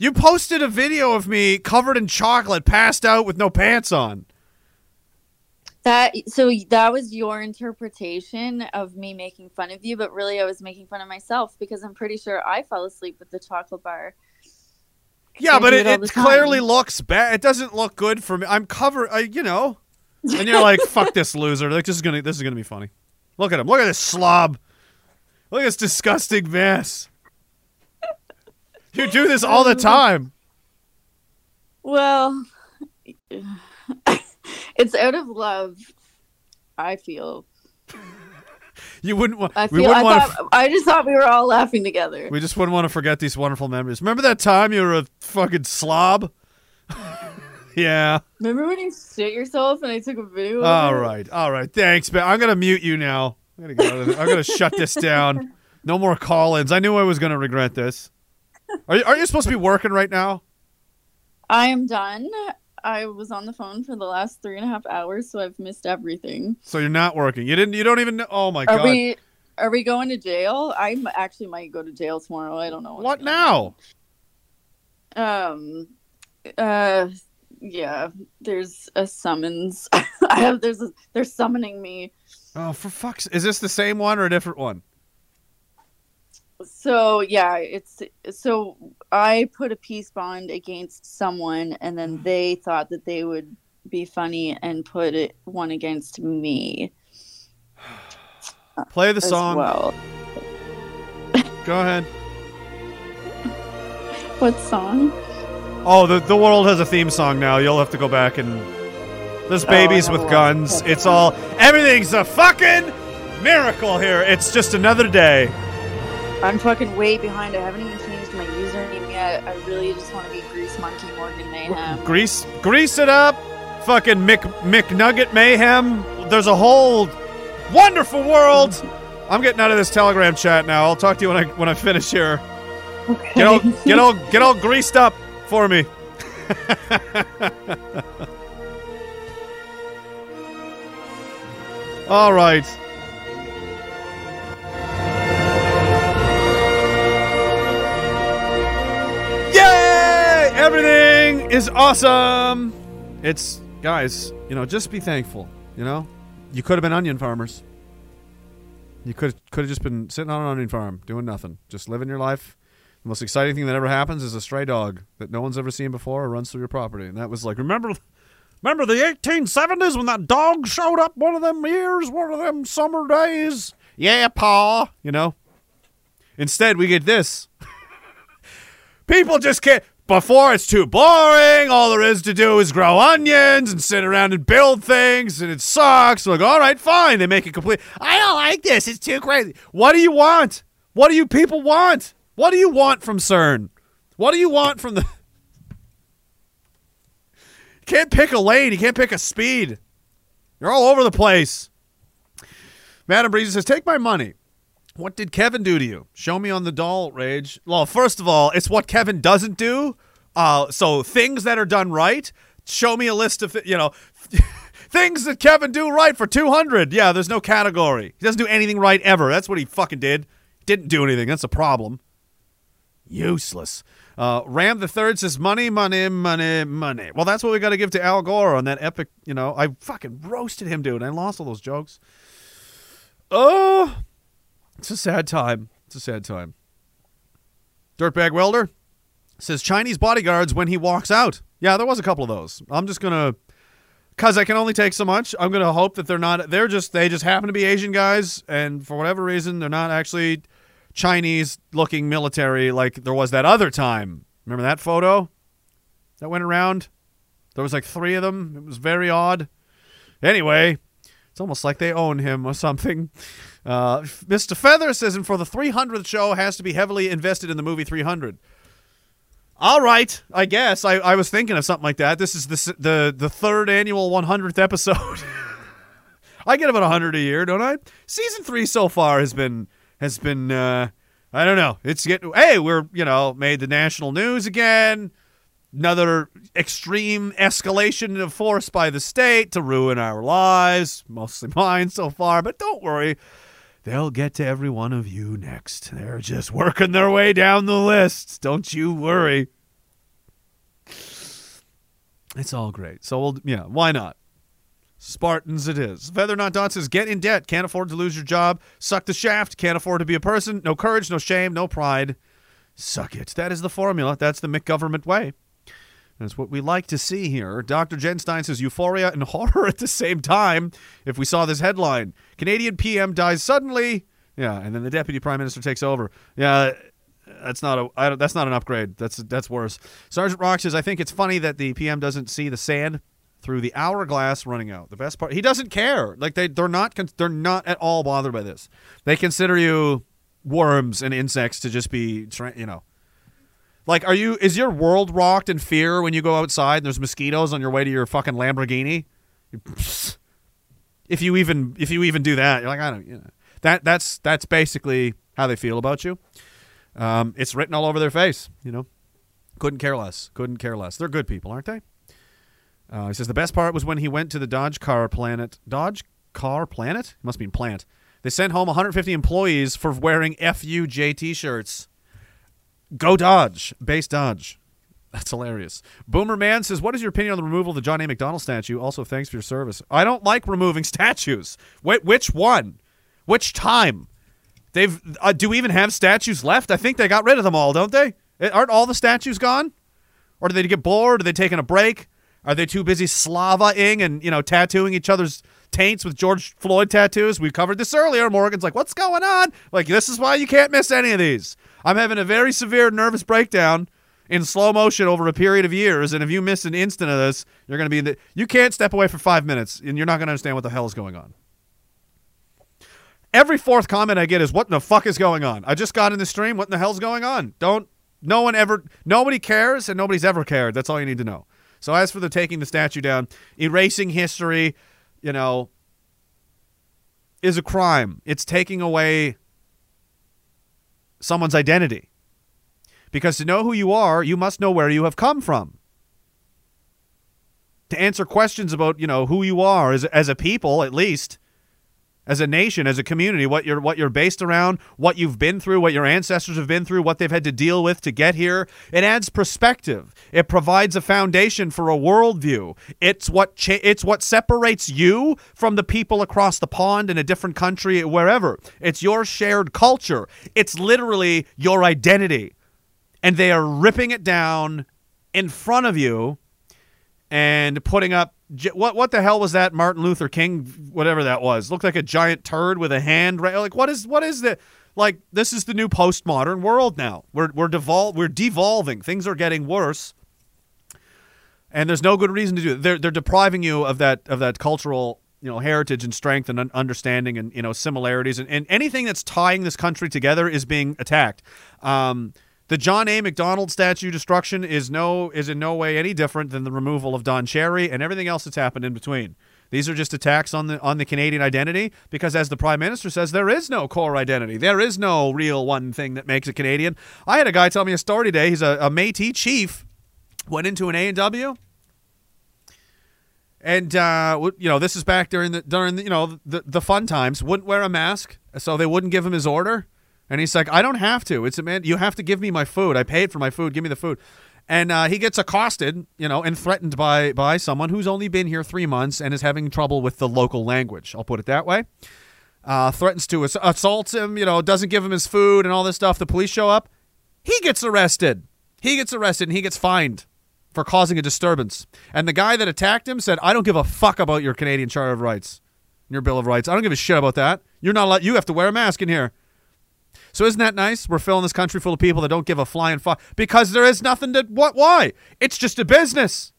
You posted a video of me covered in chocolate, passed out with no pants on.
That so that was your interpretation of me making fun of you, but really I was making fun of myself because I'm pretty sure I fell asleep with the chocolate bar.
Yeah, but it,
it
it clearly looks bad. It doesn't look good for me. I'm covered, I, you know. And you're like, "Fuck this loser!" Like this is gonna, this is gonna be funny. Look at him. Look at this slob. Look at this disgusting mess. You do this all the time.
Well, it's out of love. I feel.
You wouldn't want.
I
we
feel.
wouldn't
I
want.
thought. I just thought we were all laughing together.
We just wouldn't want to forget these wonderful memories. Remember that time you were a fucking slob? yeah.
Remember when you shit yourself and I took a video? of
All
it?
right. All right. Thanks, man. I'm gonna mute you now. I'm gonna get out of this. I'm gonna shut this down. No more call-ins. I knew I was gonna regret this. Are you, are you supposed to be working right now?
I am done. I was on the phone for the last three and a half hours, so I've missed everything.
So you're not working. You didn't. You don't even know. Oh my
are
god.
we? Are we going to jail? I actually might go to jail tomorrow. I don't know.
What now?
Um. Uh. Yeah. There's a summons. I have. There's. A, they're summoning me.
Oh, for fuck's! Is this the same one or a different one?
So yeah, it's so I put a peace bond against someone, and then mm-hmm. they thought that they would be funny and put it one against me.
Play the song.
well.
Go ahead.
What song?
Oh, the the world has a theme song now. You'll have to go back and there's
Oh,
babies
know
with guns. It's all everything's a fucking miracle here. It's just another day.
I'm fucking way behind. I haven't even changed my username yet. I really just want to be Grease Monkey Morgan Mayhem.
Grease grease it up. Fucking Mick McNugget mayhem. There's a whole wonderful world. I'm getting out of this Telegram chat now. I'll talk to you when I when I finish here. Okay. Get all get all get all greased up for me. all right. Everything is awesome. It's guys, you know, just be thankful. You know, you could have been onion farmers. You could could have just been sitting on an onion farm doing nothing, just living your life. The most exciting thing that ever happens is a stray dog that no one's ever seen before runs through your property, and that was like, remember, remember the 1870s when that dog showed up one of them years, one of them summer days. Yeah, paw. You know. Instead, we get this. People just can't. Before it's too boring. All there is to do is grow onions and sit around and build things, and it sucks. Like, all right, fine. They make it complete. I don't like this. It's too crazy. What do you want? What do you people want? What do you want from CERN? What do you want from the? You can't pick a lane. You can't pick a speed. You're all over the place. Madam Breezy says, "Take my money." What did Kevin do to you? Show me on the doll rage. Well, first of all, it's what Kevin doesn't do. Uh, so things that are done right. Show me a list of you know things that Kevin do right for two hundred. Yeah, there's no category. He doesn't do anything right ever. That's what he fucking did. Didn't do anything. That's a problem. Useless. Uh, Ram the Third says money, money, money, money. Well, that's what we got to give to Al Gore on that epic. You know, I fucking roasted him, dude. I lost all those jokes. Oh, it's a sad time. It's a sad time. Dirtbag Welder says Chinese bodyguards when he walks out. Yeah, there was a couple of those. I'm just gonna, cause I can only take so much. I'm gonna hope that they're not. They're just they just happen to be Asian guys, and for whatever reason, they're not actually Chinese looking military like there was that other time. Remember that photo that went around? There was like three of them. It was very odd. Anyway, it's almost like they own him or something. Uh, Mr. Feather says, and for the 300th show, has to be heavily invested in the movie 300. All right, I guess. I, I was thinking of something like that. This is the the the third annual 100th episode. I get about 100 a year, don't I? Season 3 so far has been has been uh I don't know. It's getting hey, we're, you know, made the national news again. Another extreme escalation of force by the state to ruin our lives, mostly mine so far, but don't worry. They'll get to every one of you next. They're just working their way down the list. Don't you worry. It's all great. So we'll yeah, why not? Spartans it is. Feather Not Dot says, get in debt, can't afford to lose your job. Suck the shaft, can't afford to be a person. No courage, no shame, no pride. Suck it. That is the formula. That's the McGovernment way. That's what we like to see here. Dr. Genstein says euphoria and horror at the same time. If we saw this headline, Canadian PM dies suddenly. Yeah, and then the deputy prime minister takes over. Yeah, that's not a I that's not an upgrade. That's that's worse. Sergeant Rock says I think it's funny that the PM doesn't see the sand through the hourglass running out. The best part, he doesn't care. Like they they're not they're not at all bothered by this. They consider you worms and insects to just be you know. Like, are you? Is your world rocked in fear when you go outside and there's mosquitoes on your way to your fucking Lamborghini? If you even if you even do that, you're like, I don't. You know, that that's that's basically how they feel about you. Um, it's written all over their face. You know, couldn't care less. Couldn't care less. They're good people, aren't they? Uh, he says the best part was when he went to the Dodge Car Planet. Dodge Car Planet must mean plant. They sent home 150 employees for wearing FUJ T-shirts. Go Dodge, base Dodge. That's hilarious. Boomer Man says, "What is your opinion on the removal of the John A. Macdonald statue? Also, thanks for your service. I don't like removing statues. Wait, which one? Which time? They've uh, do we even have statues left? I think they got rid of them all, don't they? Eh, Aren't all the statues gone? Or did they get bored? Are they taking a break? Are they too busy slava-ing and you know tattooing each other's taints with George Floyd tattoos? We covered this earlier. Morgan's like, "What's going on?" Like, this is why you can't miss any of these. I'm having a very severe nervous breakdown in slow motion over a period of years, and if you miss an instant of this, you're going to be in the. You can't step away for five minutes, and you're not going to understand what the hell is going on. Every fourth comment I get is, "What the fuck is going on?" I just got in the stream. What in the hell's going on? Don't. No one ever. Nobody cares, and nobody's ever cared. That's all you need to know. So as for the taking the statue down, erasing history, you know, is a crime. It's taking away someone's identity. Because to know who you are, you must know where you have come from. To answer questions about, you know, who you are as, as a people, at least, as a nation, as a community, what you're what you're based around, what you've been through, what your ancestors have been through, what they've had to deal with to get here. It adds perspective. It provides a foundation for a worldview. It's what cha- it's what separates you from the people across the pond in a different country, wherever. It's your shared culture. It's literally your identity, and they are ripping it down in front of you and putting up what what the hell was that Martin Luther King whatever that was looked like a giant turd with a hand right like what is what is the Like this is the new postmodern world now. We're we're devol- we're devolving. Things are getting worse. And there's no good reason to do it. They're they're depriving you of that of that cultural, you know, heritage and strength and understanding and you know similarities and, and anything that's tying this country together is being attacked. Um, the John A. Macdonald statue destruction is no is in no way any different than the removal of Don Cherry and everything else that's happened in between. These are just attacks on the on the Canadian identity because, as the Prime Minister says, there is no core identity. There is no real one thing that makes a Canadian. I had a guy tell me a story today. He's a, a Métis chief, went into an A and uh, you know this is back during the during the, you know the the fun times. Wouldn't wear a mask, so they wouldn't give him his order. And he's like, I don't have to. It's a man. You have to give me my food. I paid for my food. Give me the food. And uh, he gets accosted, you know, and threatened by by someone who's only been here three months and is having trouble with the local language. I'll put it that way. Uh, threatens to ass- assault him, you know, doesn't give him his food and all this stuff. The police show up. He gets arrested. He gets arrested and he gets fined for causing a disturbance. And the guy that attacked him said, "I don't give a fuck about your Canadian Charter of Rights, your Bill of Rights. I don't give a shit about that. You're not allowed. You have to wear a mask in here." So isn't that nice? We're filling this country full of people that don't give a flying fuck because there is nothing to what why? It's just a business.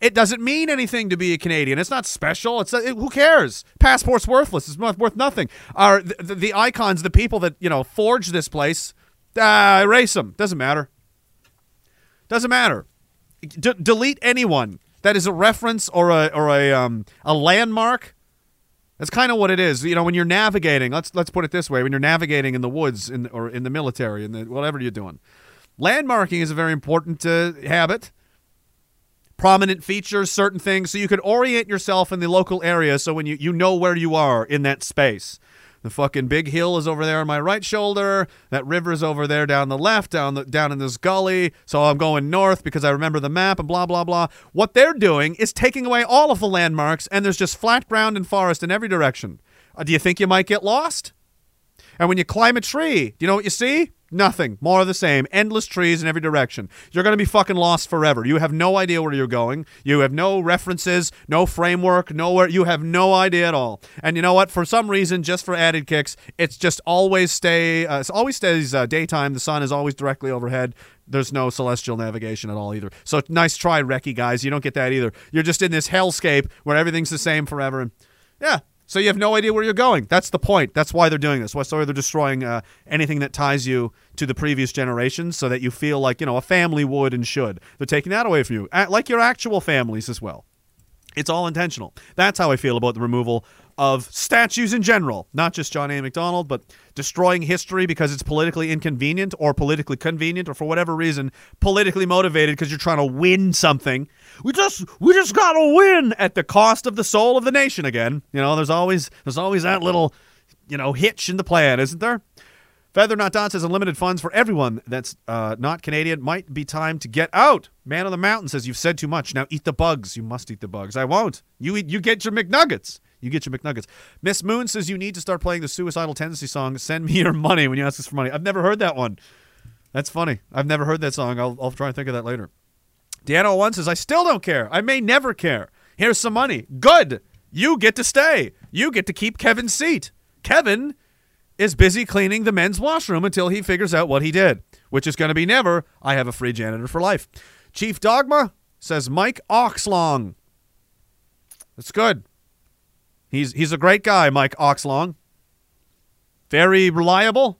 It doesn't mean anything to be a Canadian. It's not special. It's it, who cares? Passport's worthless. It's not worth nothing. Are the, the, the icons, the people that you know forged this place? Uh, erase them. Doesn't matter. Doesn't matter. D- delete anyone that is a reference or a or a um a landmark. That's kind of what it is. You know, when you're navigating, let's let's put it this way: when you're navigating in the woods in, or in the military, in the whatever you're doing, landmarking is a very important uh, habit. Prominent features, certain things, so you can orient yourself in the local area. So when you you know where you are in that space. The fucking big hill is over there on my right shoulder. That river's over there down the left, down the down in this gully. So I'm going north because I remember the map and blah blah blah. What they're doing is taking away all of the landmarks, and there's just flat ground and forest in every direction. Uh, do you think you might get lost? And when you climb a tree, do you know what you see? Nothing. More of the same. Endless trees in every direction. You're going to be fucking lost forever. You have no idea where you're going. You have no references, no framework, nowhere. You have no idea at all. And you know what? For some reason, just for added kicks, it's just always stay. Uh, always stays uh, daytime. The sun is always directly overhead. There's no celestial navigation at all either. So nice try, Recce guys. You don't get that either. You're just in this hellscape where everything's the same forever. And yeah, so you have no idea where you're going. That's the point. That's why they're doing this. Why they're destroying uh, anything that ties you to the previous generations, so that you feel like you know a family would and should. They're taking that away from you, like your actual families as well. It's all intentional. That's how I feel about the removal of statues in general, not just John A. Macdonald, but destroying history because it's politically inconvenient or politically convenient or for whatever reason politically motivated because you're trying to win something. We just we just got to win at the cost of the soul of the nation again. You know, there's always there's always that little, you know, hitch in the plan, isn't there? Feather Not Dot says unlimited funds for everyone that's uh, not Canadian. Might be time to get out. Man on the Mountain says you've said too much. Now eat the bugs. You must eat the bugs. I won't. You eat. You get your McNuggets. You get your McNuggets. Miss Moon says you need to start playing the suicidal tendency song. Send me your money when you ask us for money. I've never heard that one. That's funny. I've never heard that song. I'll, I'll try and think of that later. Deanna one says I still don't care. I may never care. Here's some money. Good. You get to stay. You get to keep Kevin's seat. Kevin is busy cleaning the men's washroom until he figures out what he did, which is going to be never. I have a free janitor for life. Chief Dogma says Mike Oxlong. That's good. He's he's a great guy, Mike Oxlong. Very reliable,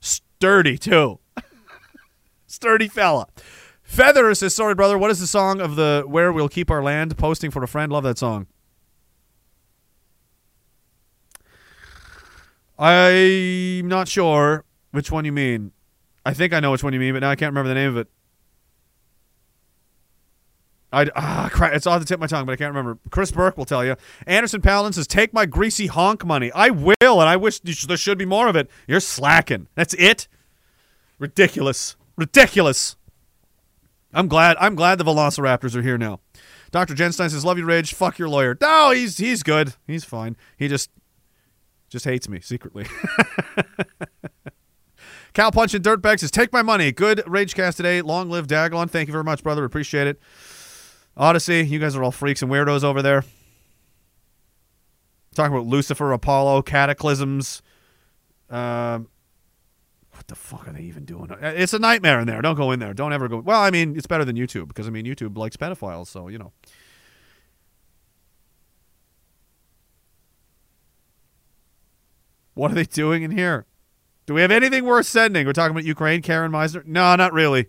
sturdy too. sturdy fella. Feather says, "Sorry, brother. What is the song of the Where We'll Keep Our Land?" Posting for a friend. Love that song. I'm not sure which one you mean. I think I know which one you mean, but now I can't remember the name of it. I ah crap! It's off the tip of my tongue, but I can't remember. Chris Burke will tell you. Anderson Paladin says, "Take my greasy honk money." I will, and I wish there should be more of it. You're slacking. That's it. Ridiculous. Ridiculous. I'm glad. I'm glad the Velociraptors are here now. Dr. Jenstein says, "Love you, Rage. Fuck your lawyer." No, he's he's good. He's fine. He just just hates me secretly. Cal Punch and Dirtbag says, "Take my money." Good Ragecast today. Long live Dagon. Thank you very much, brother. Appreciate it. Odyssey, you guys are all freaks and weirdos over there. Talking about Lucifer, Apollo, cataclysms, Um, what the fuck are they even doing? Uh, It's a nightmare in there. Don't go in there. Don't ever go. Well, I mean, it's better than YouTube because I mean, YouTube likes pedophiles, so you know. What are they doing in here? Do we have anything worth sending? We're talking about Ukraine, Karen Meisner. No, not really.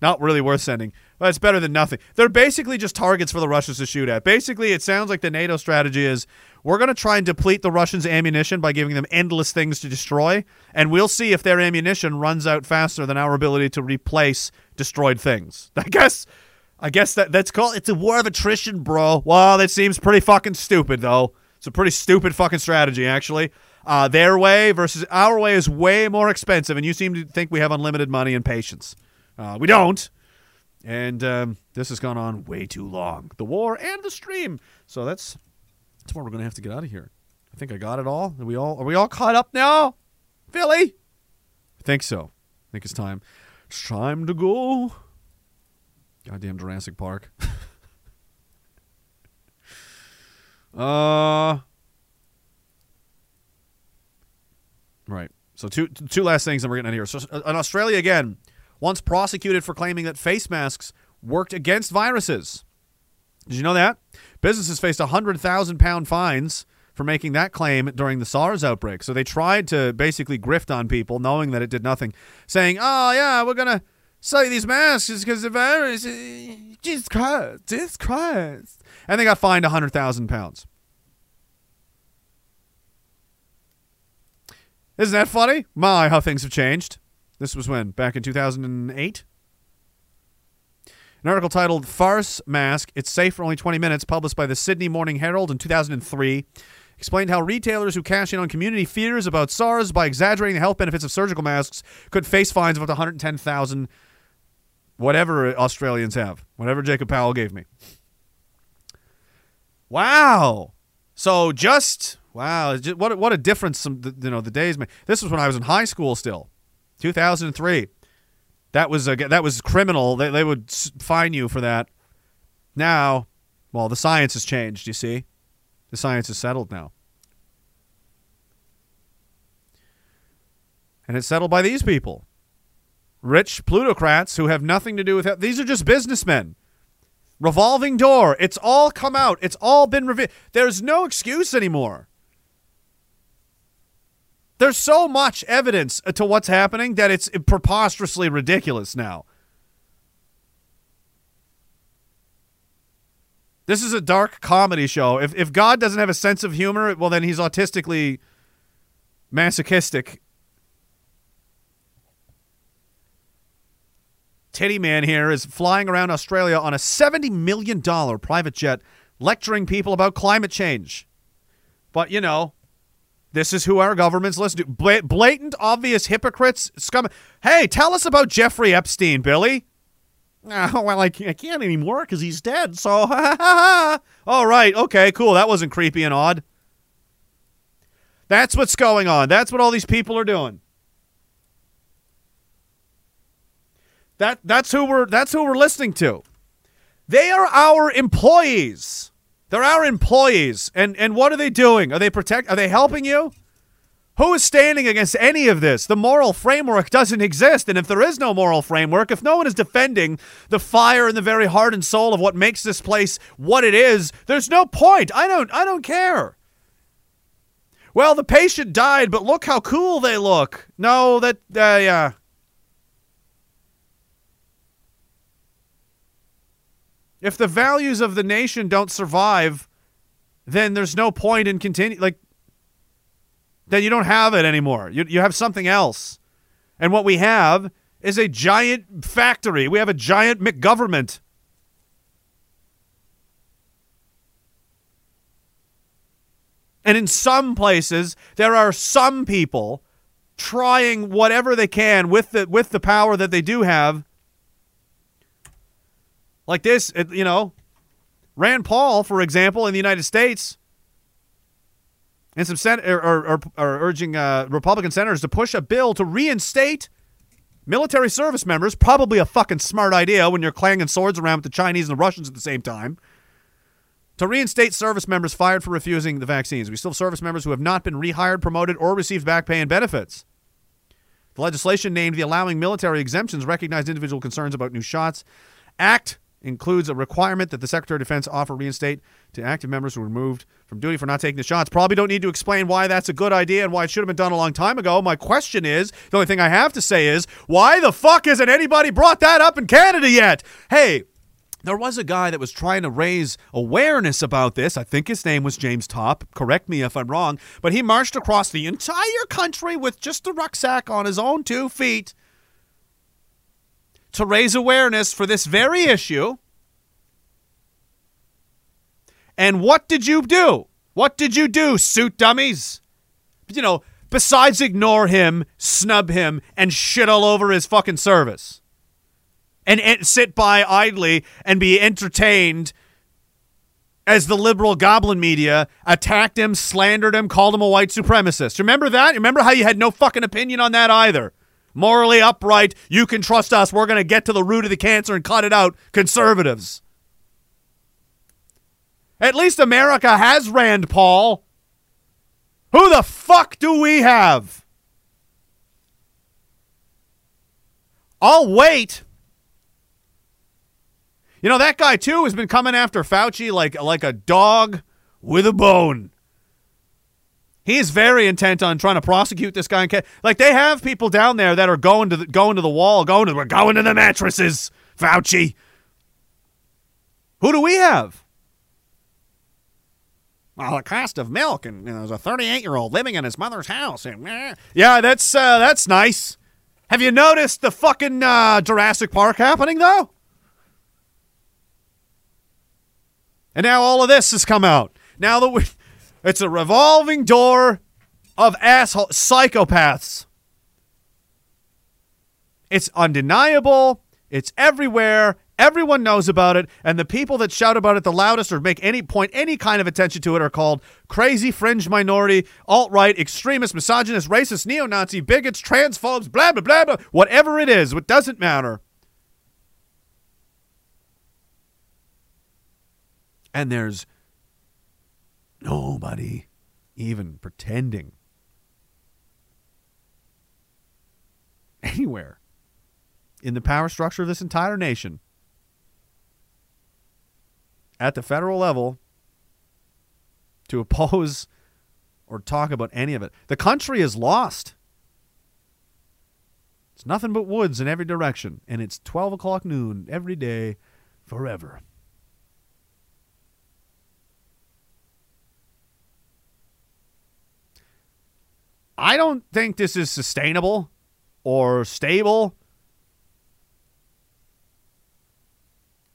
Not really worth sending. It's better than nothing. They're basically just targets for the Russians to shoot at. Basically, it sounds like the NATO strategy is we're going to try and deplete the Russians' ammunition by giving them endless things to destroy, and we'll see if their ammunition runs out faster than our ability to replace destroyed things. I guess. I guess that that's called. It's a war of attrition, bro. Well, that seems pretty fucking stupid, though. It's a pretty stupid fucking strategy, actually. Uh, their way versus our way is way more expensive, and you seem to think we have unlimited money and patience. Uh, we don't. And um, this has gone on way too long. The war and the stream. So that's that's where we're gonna have to get out of here. I think I got it all. Are we all are we all caught up now? Philly? I think so. I think it's time. It's time to go. Goddamn Jurassic Park. uh Right. So two two last things, and we're getting out of here. So uh, in Australia again, once prosecuted for claiming that face masks worked against viruses. Did you know that? Businesses faced hundred thousand pound fines for making that claim during the SARS outbreak. So they tried to basically grift on people, knowing that it did nothing, saying, "Oh yeah, we're gonna sell you these masks because the virus." uh, Jesus Christ, Jesus Christ, and they got fined hundred thousand pounds. Isn't that funny? My, how things have changed. This was when? Back in 2008? An article titled Farce Mask It's Safe for Only 20 Minutes, published by the Sydney Morning Herald in 2003, explained how retailers who cash in on community fears about SARS by exaggerating the health benefits of surgical masks could face fines of up to 110,000 whatever Australians have, whatever Jacob Powell gave me. Wow. So just wow, just, what what a difference some you know the days made. This was when I was in high school still. 2003. That was a, that was criminal. They they would fine you for that. Now, well, the science has changed, you see. The science is settled now. And it's settled by these people. Rich plutocrats who have nothing to do with it. These are just businessmen. Revolving door. It's all come out. It's all been revealed. There's no excuse anymore. There's so much evidence to what's happening that it's preposterously ridiculous now. This is a dark comedy show. If if God doesn't have a sense of humor, well then he's autistically masochistic. Teddy Man here is flying around Australia on a $70 million private jet lecturing people about climate change. But, you know, this is who our governments listen to. Bla- blatant, obvious hypocrites. Scum. Hey, tell us about Jeffrey Epstein, Billy. Oh, well, I can't, I can't anymore because he's dead. So, all right, okay, cool. That wasn't creepy and odd. That's what's going on. That's what all these people are doing. That that's who we're that's who we're listening to. They are our employees. They're our employees. And and what are they doing? Are they protect are they helping you? Who is standing against any of this? The moral framework doesn't exist. And if there is no moral framework, if no one is defending the fire in the very heart and soul of what makes this place what it is, there's no point. I don't I don't care. Well, the patient died, but look how cool they look. No, that uh, yeah. If the values of the nation don't survive, then there's no point in continue like then you don't have it anymore. You you have something else. And what we have is a giant factory. We have a giant McGovernment. And in some places, there are some people trying whatever they can with the with the power that they do have. Like this, you know, Rand Paul, for example, in the United States, and some sen- or, urging uh, Republican senators to push a bill to reinstate military service members. Probably a fucking smart idea when you're clanging swords around with the Chinese and the Russians at the same time. To reinstate service members fired for refusing the vaccines. We still have service members who have not been rehired, promoted, or received back pay and benefits. The legislation named the allowing military exemptions recognized individual concerns about new shots. Act includes a requirement that the Secretary of Defense offer reinstate to active members who were removed from duty for not taking the shots. Probably don't need to explain why that's a good idea and why it should have been done a long time ago. My question is the only thing I have to say is why the fuck isn't anybody brought that up in Canada yet? Hey, there was a guy that was trying to raise awareness about this. I think his name was James Topp. Correct me if I'm wrong. But he marched across the entire country with just a rucksack on his own two feet to raise awareness for this very issue. And what did you do? What did you do, suit dummies? You know, besides ignore him, snub him, and shit all over his fucking service. And, and sit by idly and be entertained as the liberal goblin media attacked him, slandered him, called him a white supremacist. Remember that? Remember how you had no fucking opinion on that either? Morally upright, you can trust us. We're going to get to the root of the cancer and cut it out, conservatives. At least America has Rand Paul. Who the fuck do we have? I'll wait. You know that guy too has been coming after Fauci like like a dog with a bone. He is very intent on trying to prosecute this guy. Like they have people down there that are going to the, going to the wall, going to we're going to the mattresses. Fauci. Who do we have? Well, the cost of milk, and you know, there's a 38 year old living in his mother's house. And, eh. Yeah, that's uh, that's nice. Have you noticed the fucking uh, Jurassic Park happening though? And now all of this has come out. Now that we, it's a revolving door of asshole psychopaths. It's undeniable. It's everywhere. Everyone knows about it, and the people that shout about it the loudest or make any point any kind of attention to it are called crazy fringe minority, alt-right, extremist, misogynist, racist, neo-Nazi, bigots, transphobes, blah blah blah blah. Whatever it is, what doesn't matter. And there's nobody even pretending anywhere in the power structure of this entire nation at the federal level to oppose or talk about any of it. The country is lost. It's nothing but woods in every direction, and it's 12 o'clock noon every day forever. I don't think this is sustainable or stable.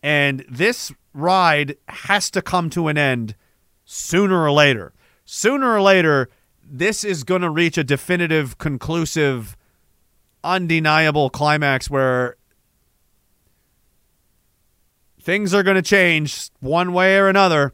And this ride has to come to an end sooner or later. Sooner or later, this is going to reach a definitive, conclusive, undeniable climax where things are going to change one way or another.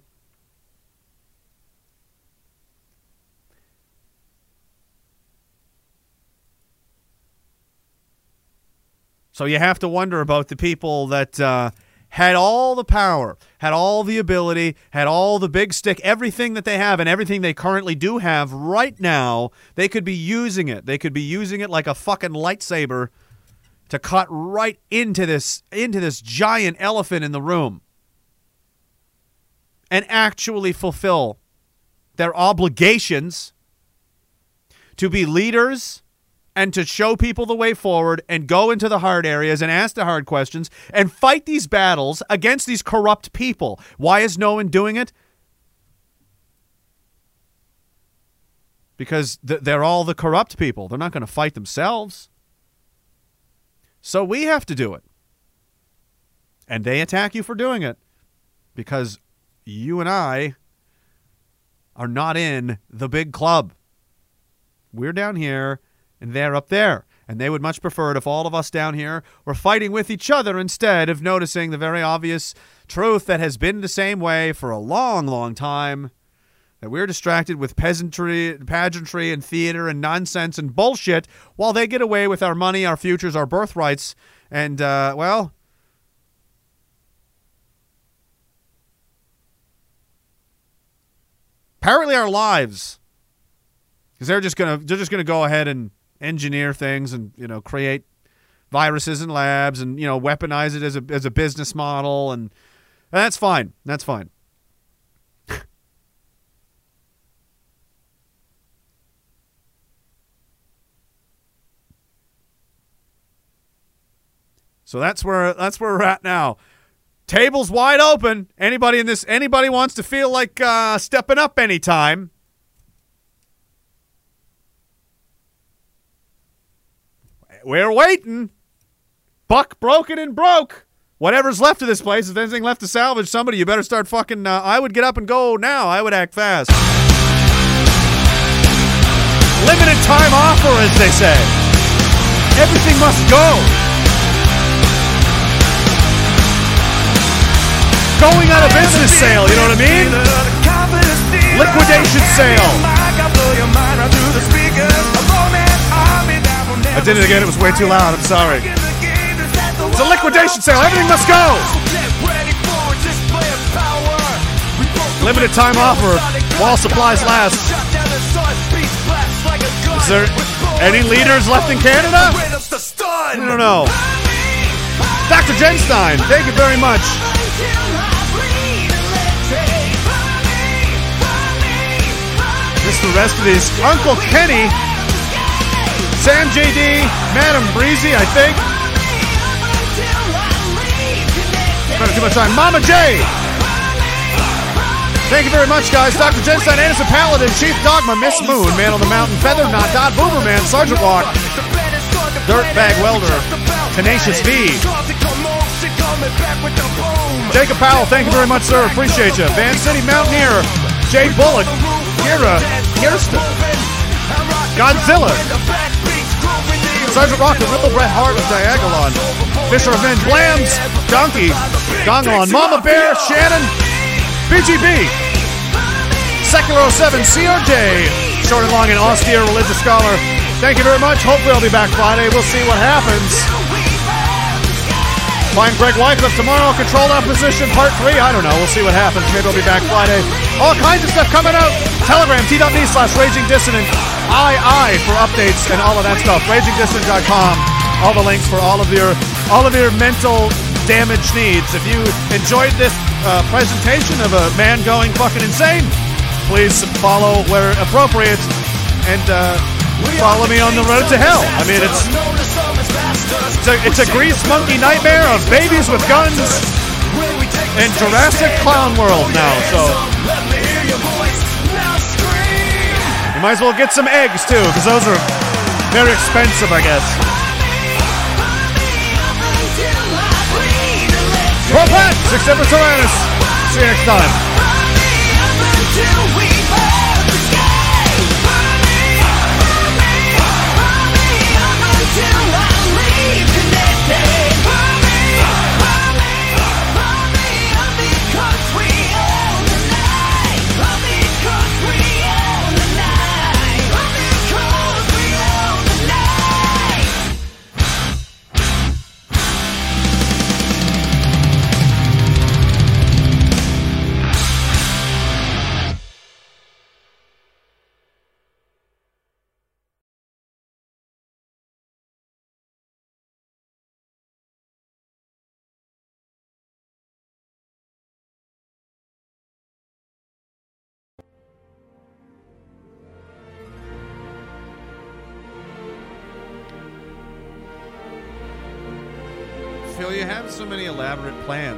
So you have to wonder about the people that uh, had all the power, had all the ability, had all the big stick, everything that they have and everything they currently do have right now. They could be using it. They could be using it like a fucking lightsaber to cut right into this into this giant elephant in the room and actually fulfill their obligations to be leaders and to show people the way forward and go into the hard areas and ask the hard questions and fight these battles against these corrupt people. Why is no one doing it? Because th- they're all the corrupt people. They're not going to fight themselves. So we have to do it. And they attack you for doing it because you and I are not in the big club. We're down here and they're up there. And they would much prefer it if all of us down here were fighting with each other instead of noticing the very obvious truth that has been the same way for a long, long time. That we're distracted with peasantry, pageantry, and theater and nonsense and bullshit while they get away with our money, our futures, our birthrights. And, uh, well, Apparently, our lives, because they're just gonna they're just gonna go ahead and engineer things and you know create viruses in labs and you know weaponize it as a as a business model and, and that's fine. That's fine. So that's where that's where we're at now. Tables wide open. Anybody in this anybody wants to feel like uh, stepping up anytime. We're waiting. Buck broken and broke. Whatever's left of this place, if anything left to salvage, somebody, you better start fucking. Uh, I would get up and go now. I would act fast. Limited time offer, as they say. Everything must go. Going out of business sale, you know what I mean? Liquidation sale. I did it again. It was way too loud. I'm sorry. It's a liquidation sale. Everything must go. Limited time offer while supplies last. Is there any leaders left in Canada? I don't know. Dr. Genstein, thank you very much. Just the rest of these. Uncle Kenny, Sam JD, Madam Breezy, I think. Spending too much time. Mama J. Thank you very much, guys. Dr. Jenstein, Anderson Paladin, Chief Dogma, Miss Moon, Man on the Mountain, Feather Knot, Dot Boomerman, Sergeant Walk, Dirtbag Welder, Tenacious V. Jacob Powell, thank you very much, sir. Appreciate you. Van City Mountaineer, Jay Bullock, Kira, Kirsten, Godzilla, Sergeant Rocket, Ripple Bret Hart of Diagolon, Fisher Revenge, Blams, Donkey, Gongalon, Mama Bear, Shannon, BGB, Secular 07, CRJ, Short and Long and Austere Religious Scholar. Thank you very much. Hopefully I'll be back Friday. We'll see what happens. Find Greg Wycliffe tomorrow. Controlled Opposition Part 3. I don't know. We'll see what happens. Maybe I'll be back Friday. All kinds of stuff coming out. Telegram, t.me slash Raging Dissident. II for updates and all of that stuff. RagingDissident.com. All the links for all of your all of your mental damage needs. If you enjoyed this uh, presentation of a man going fucking insane, please follow where appropriate and uh, follow me on the road to hell. I mean, it's it's a, it's a grease monkey nightmare of babies with guns and Jurassic Clown World now. So you might as well get some eggs too, because those are very expensive, I guess. Propet, sic semper tyrannis. See you next time. Elaborate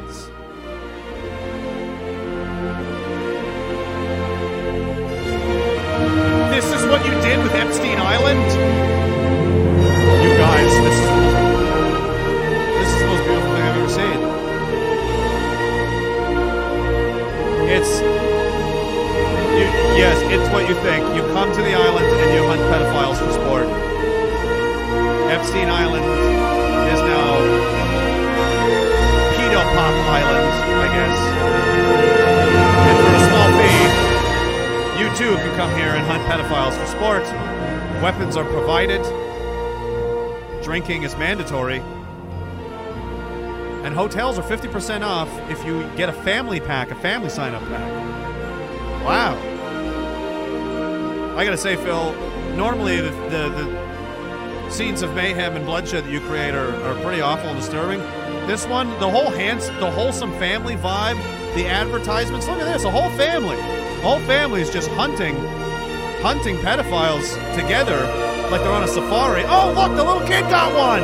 20% off if you get a family pack, a family sign up pack. Wow. I gotta say, Phil, normally the, the, the scenes of mayhem and bloodshed that you create are, are pretty awful and disturbing. This one, the whole hands, the wholesome family vibe, the advertisements. Look at this, a whole family. Whole family is just hunting, hunting pedophiles together like they're on a safari. Oh, look, the little kid got one.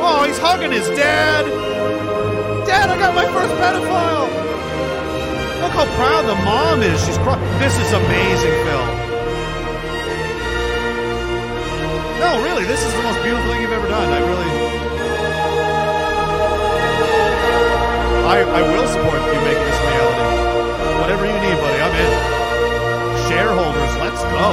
Oh, he's hugging his dad. Dad, I got my first pedophile! Look how proud the mom is. She's. This is amazing, Phil. No, really, this is the most beautiful thing you've ever done. I really. I, I will support you making this reality. Whatever you need, buddy, I'm in. Shareholders, let's go.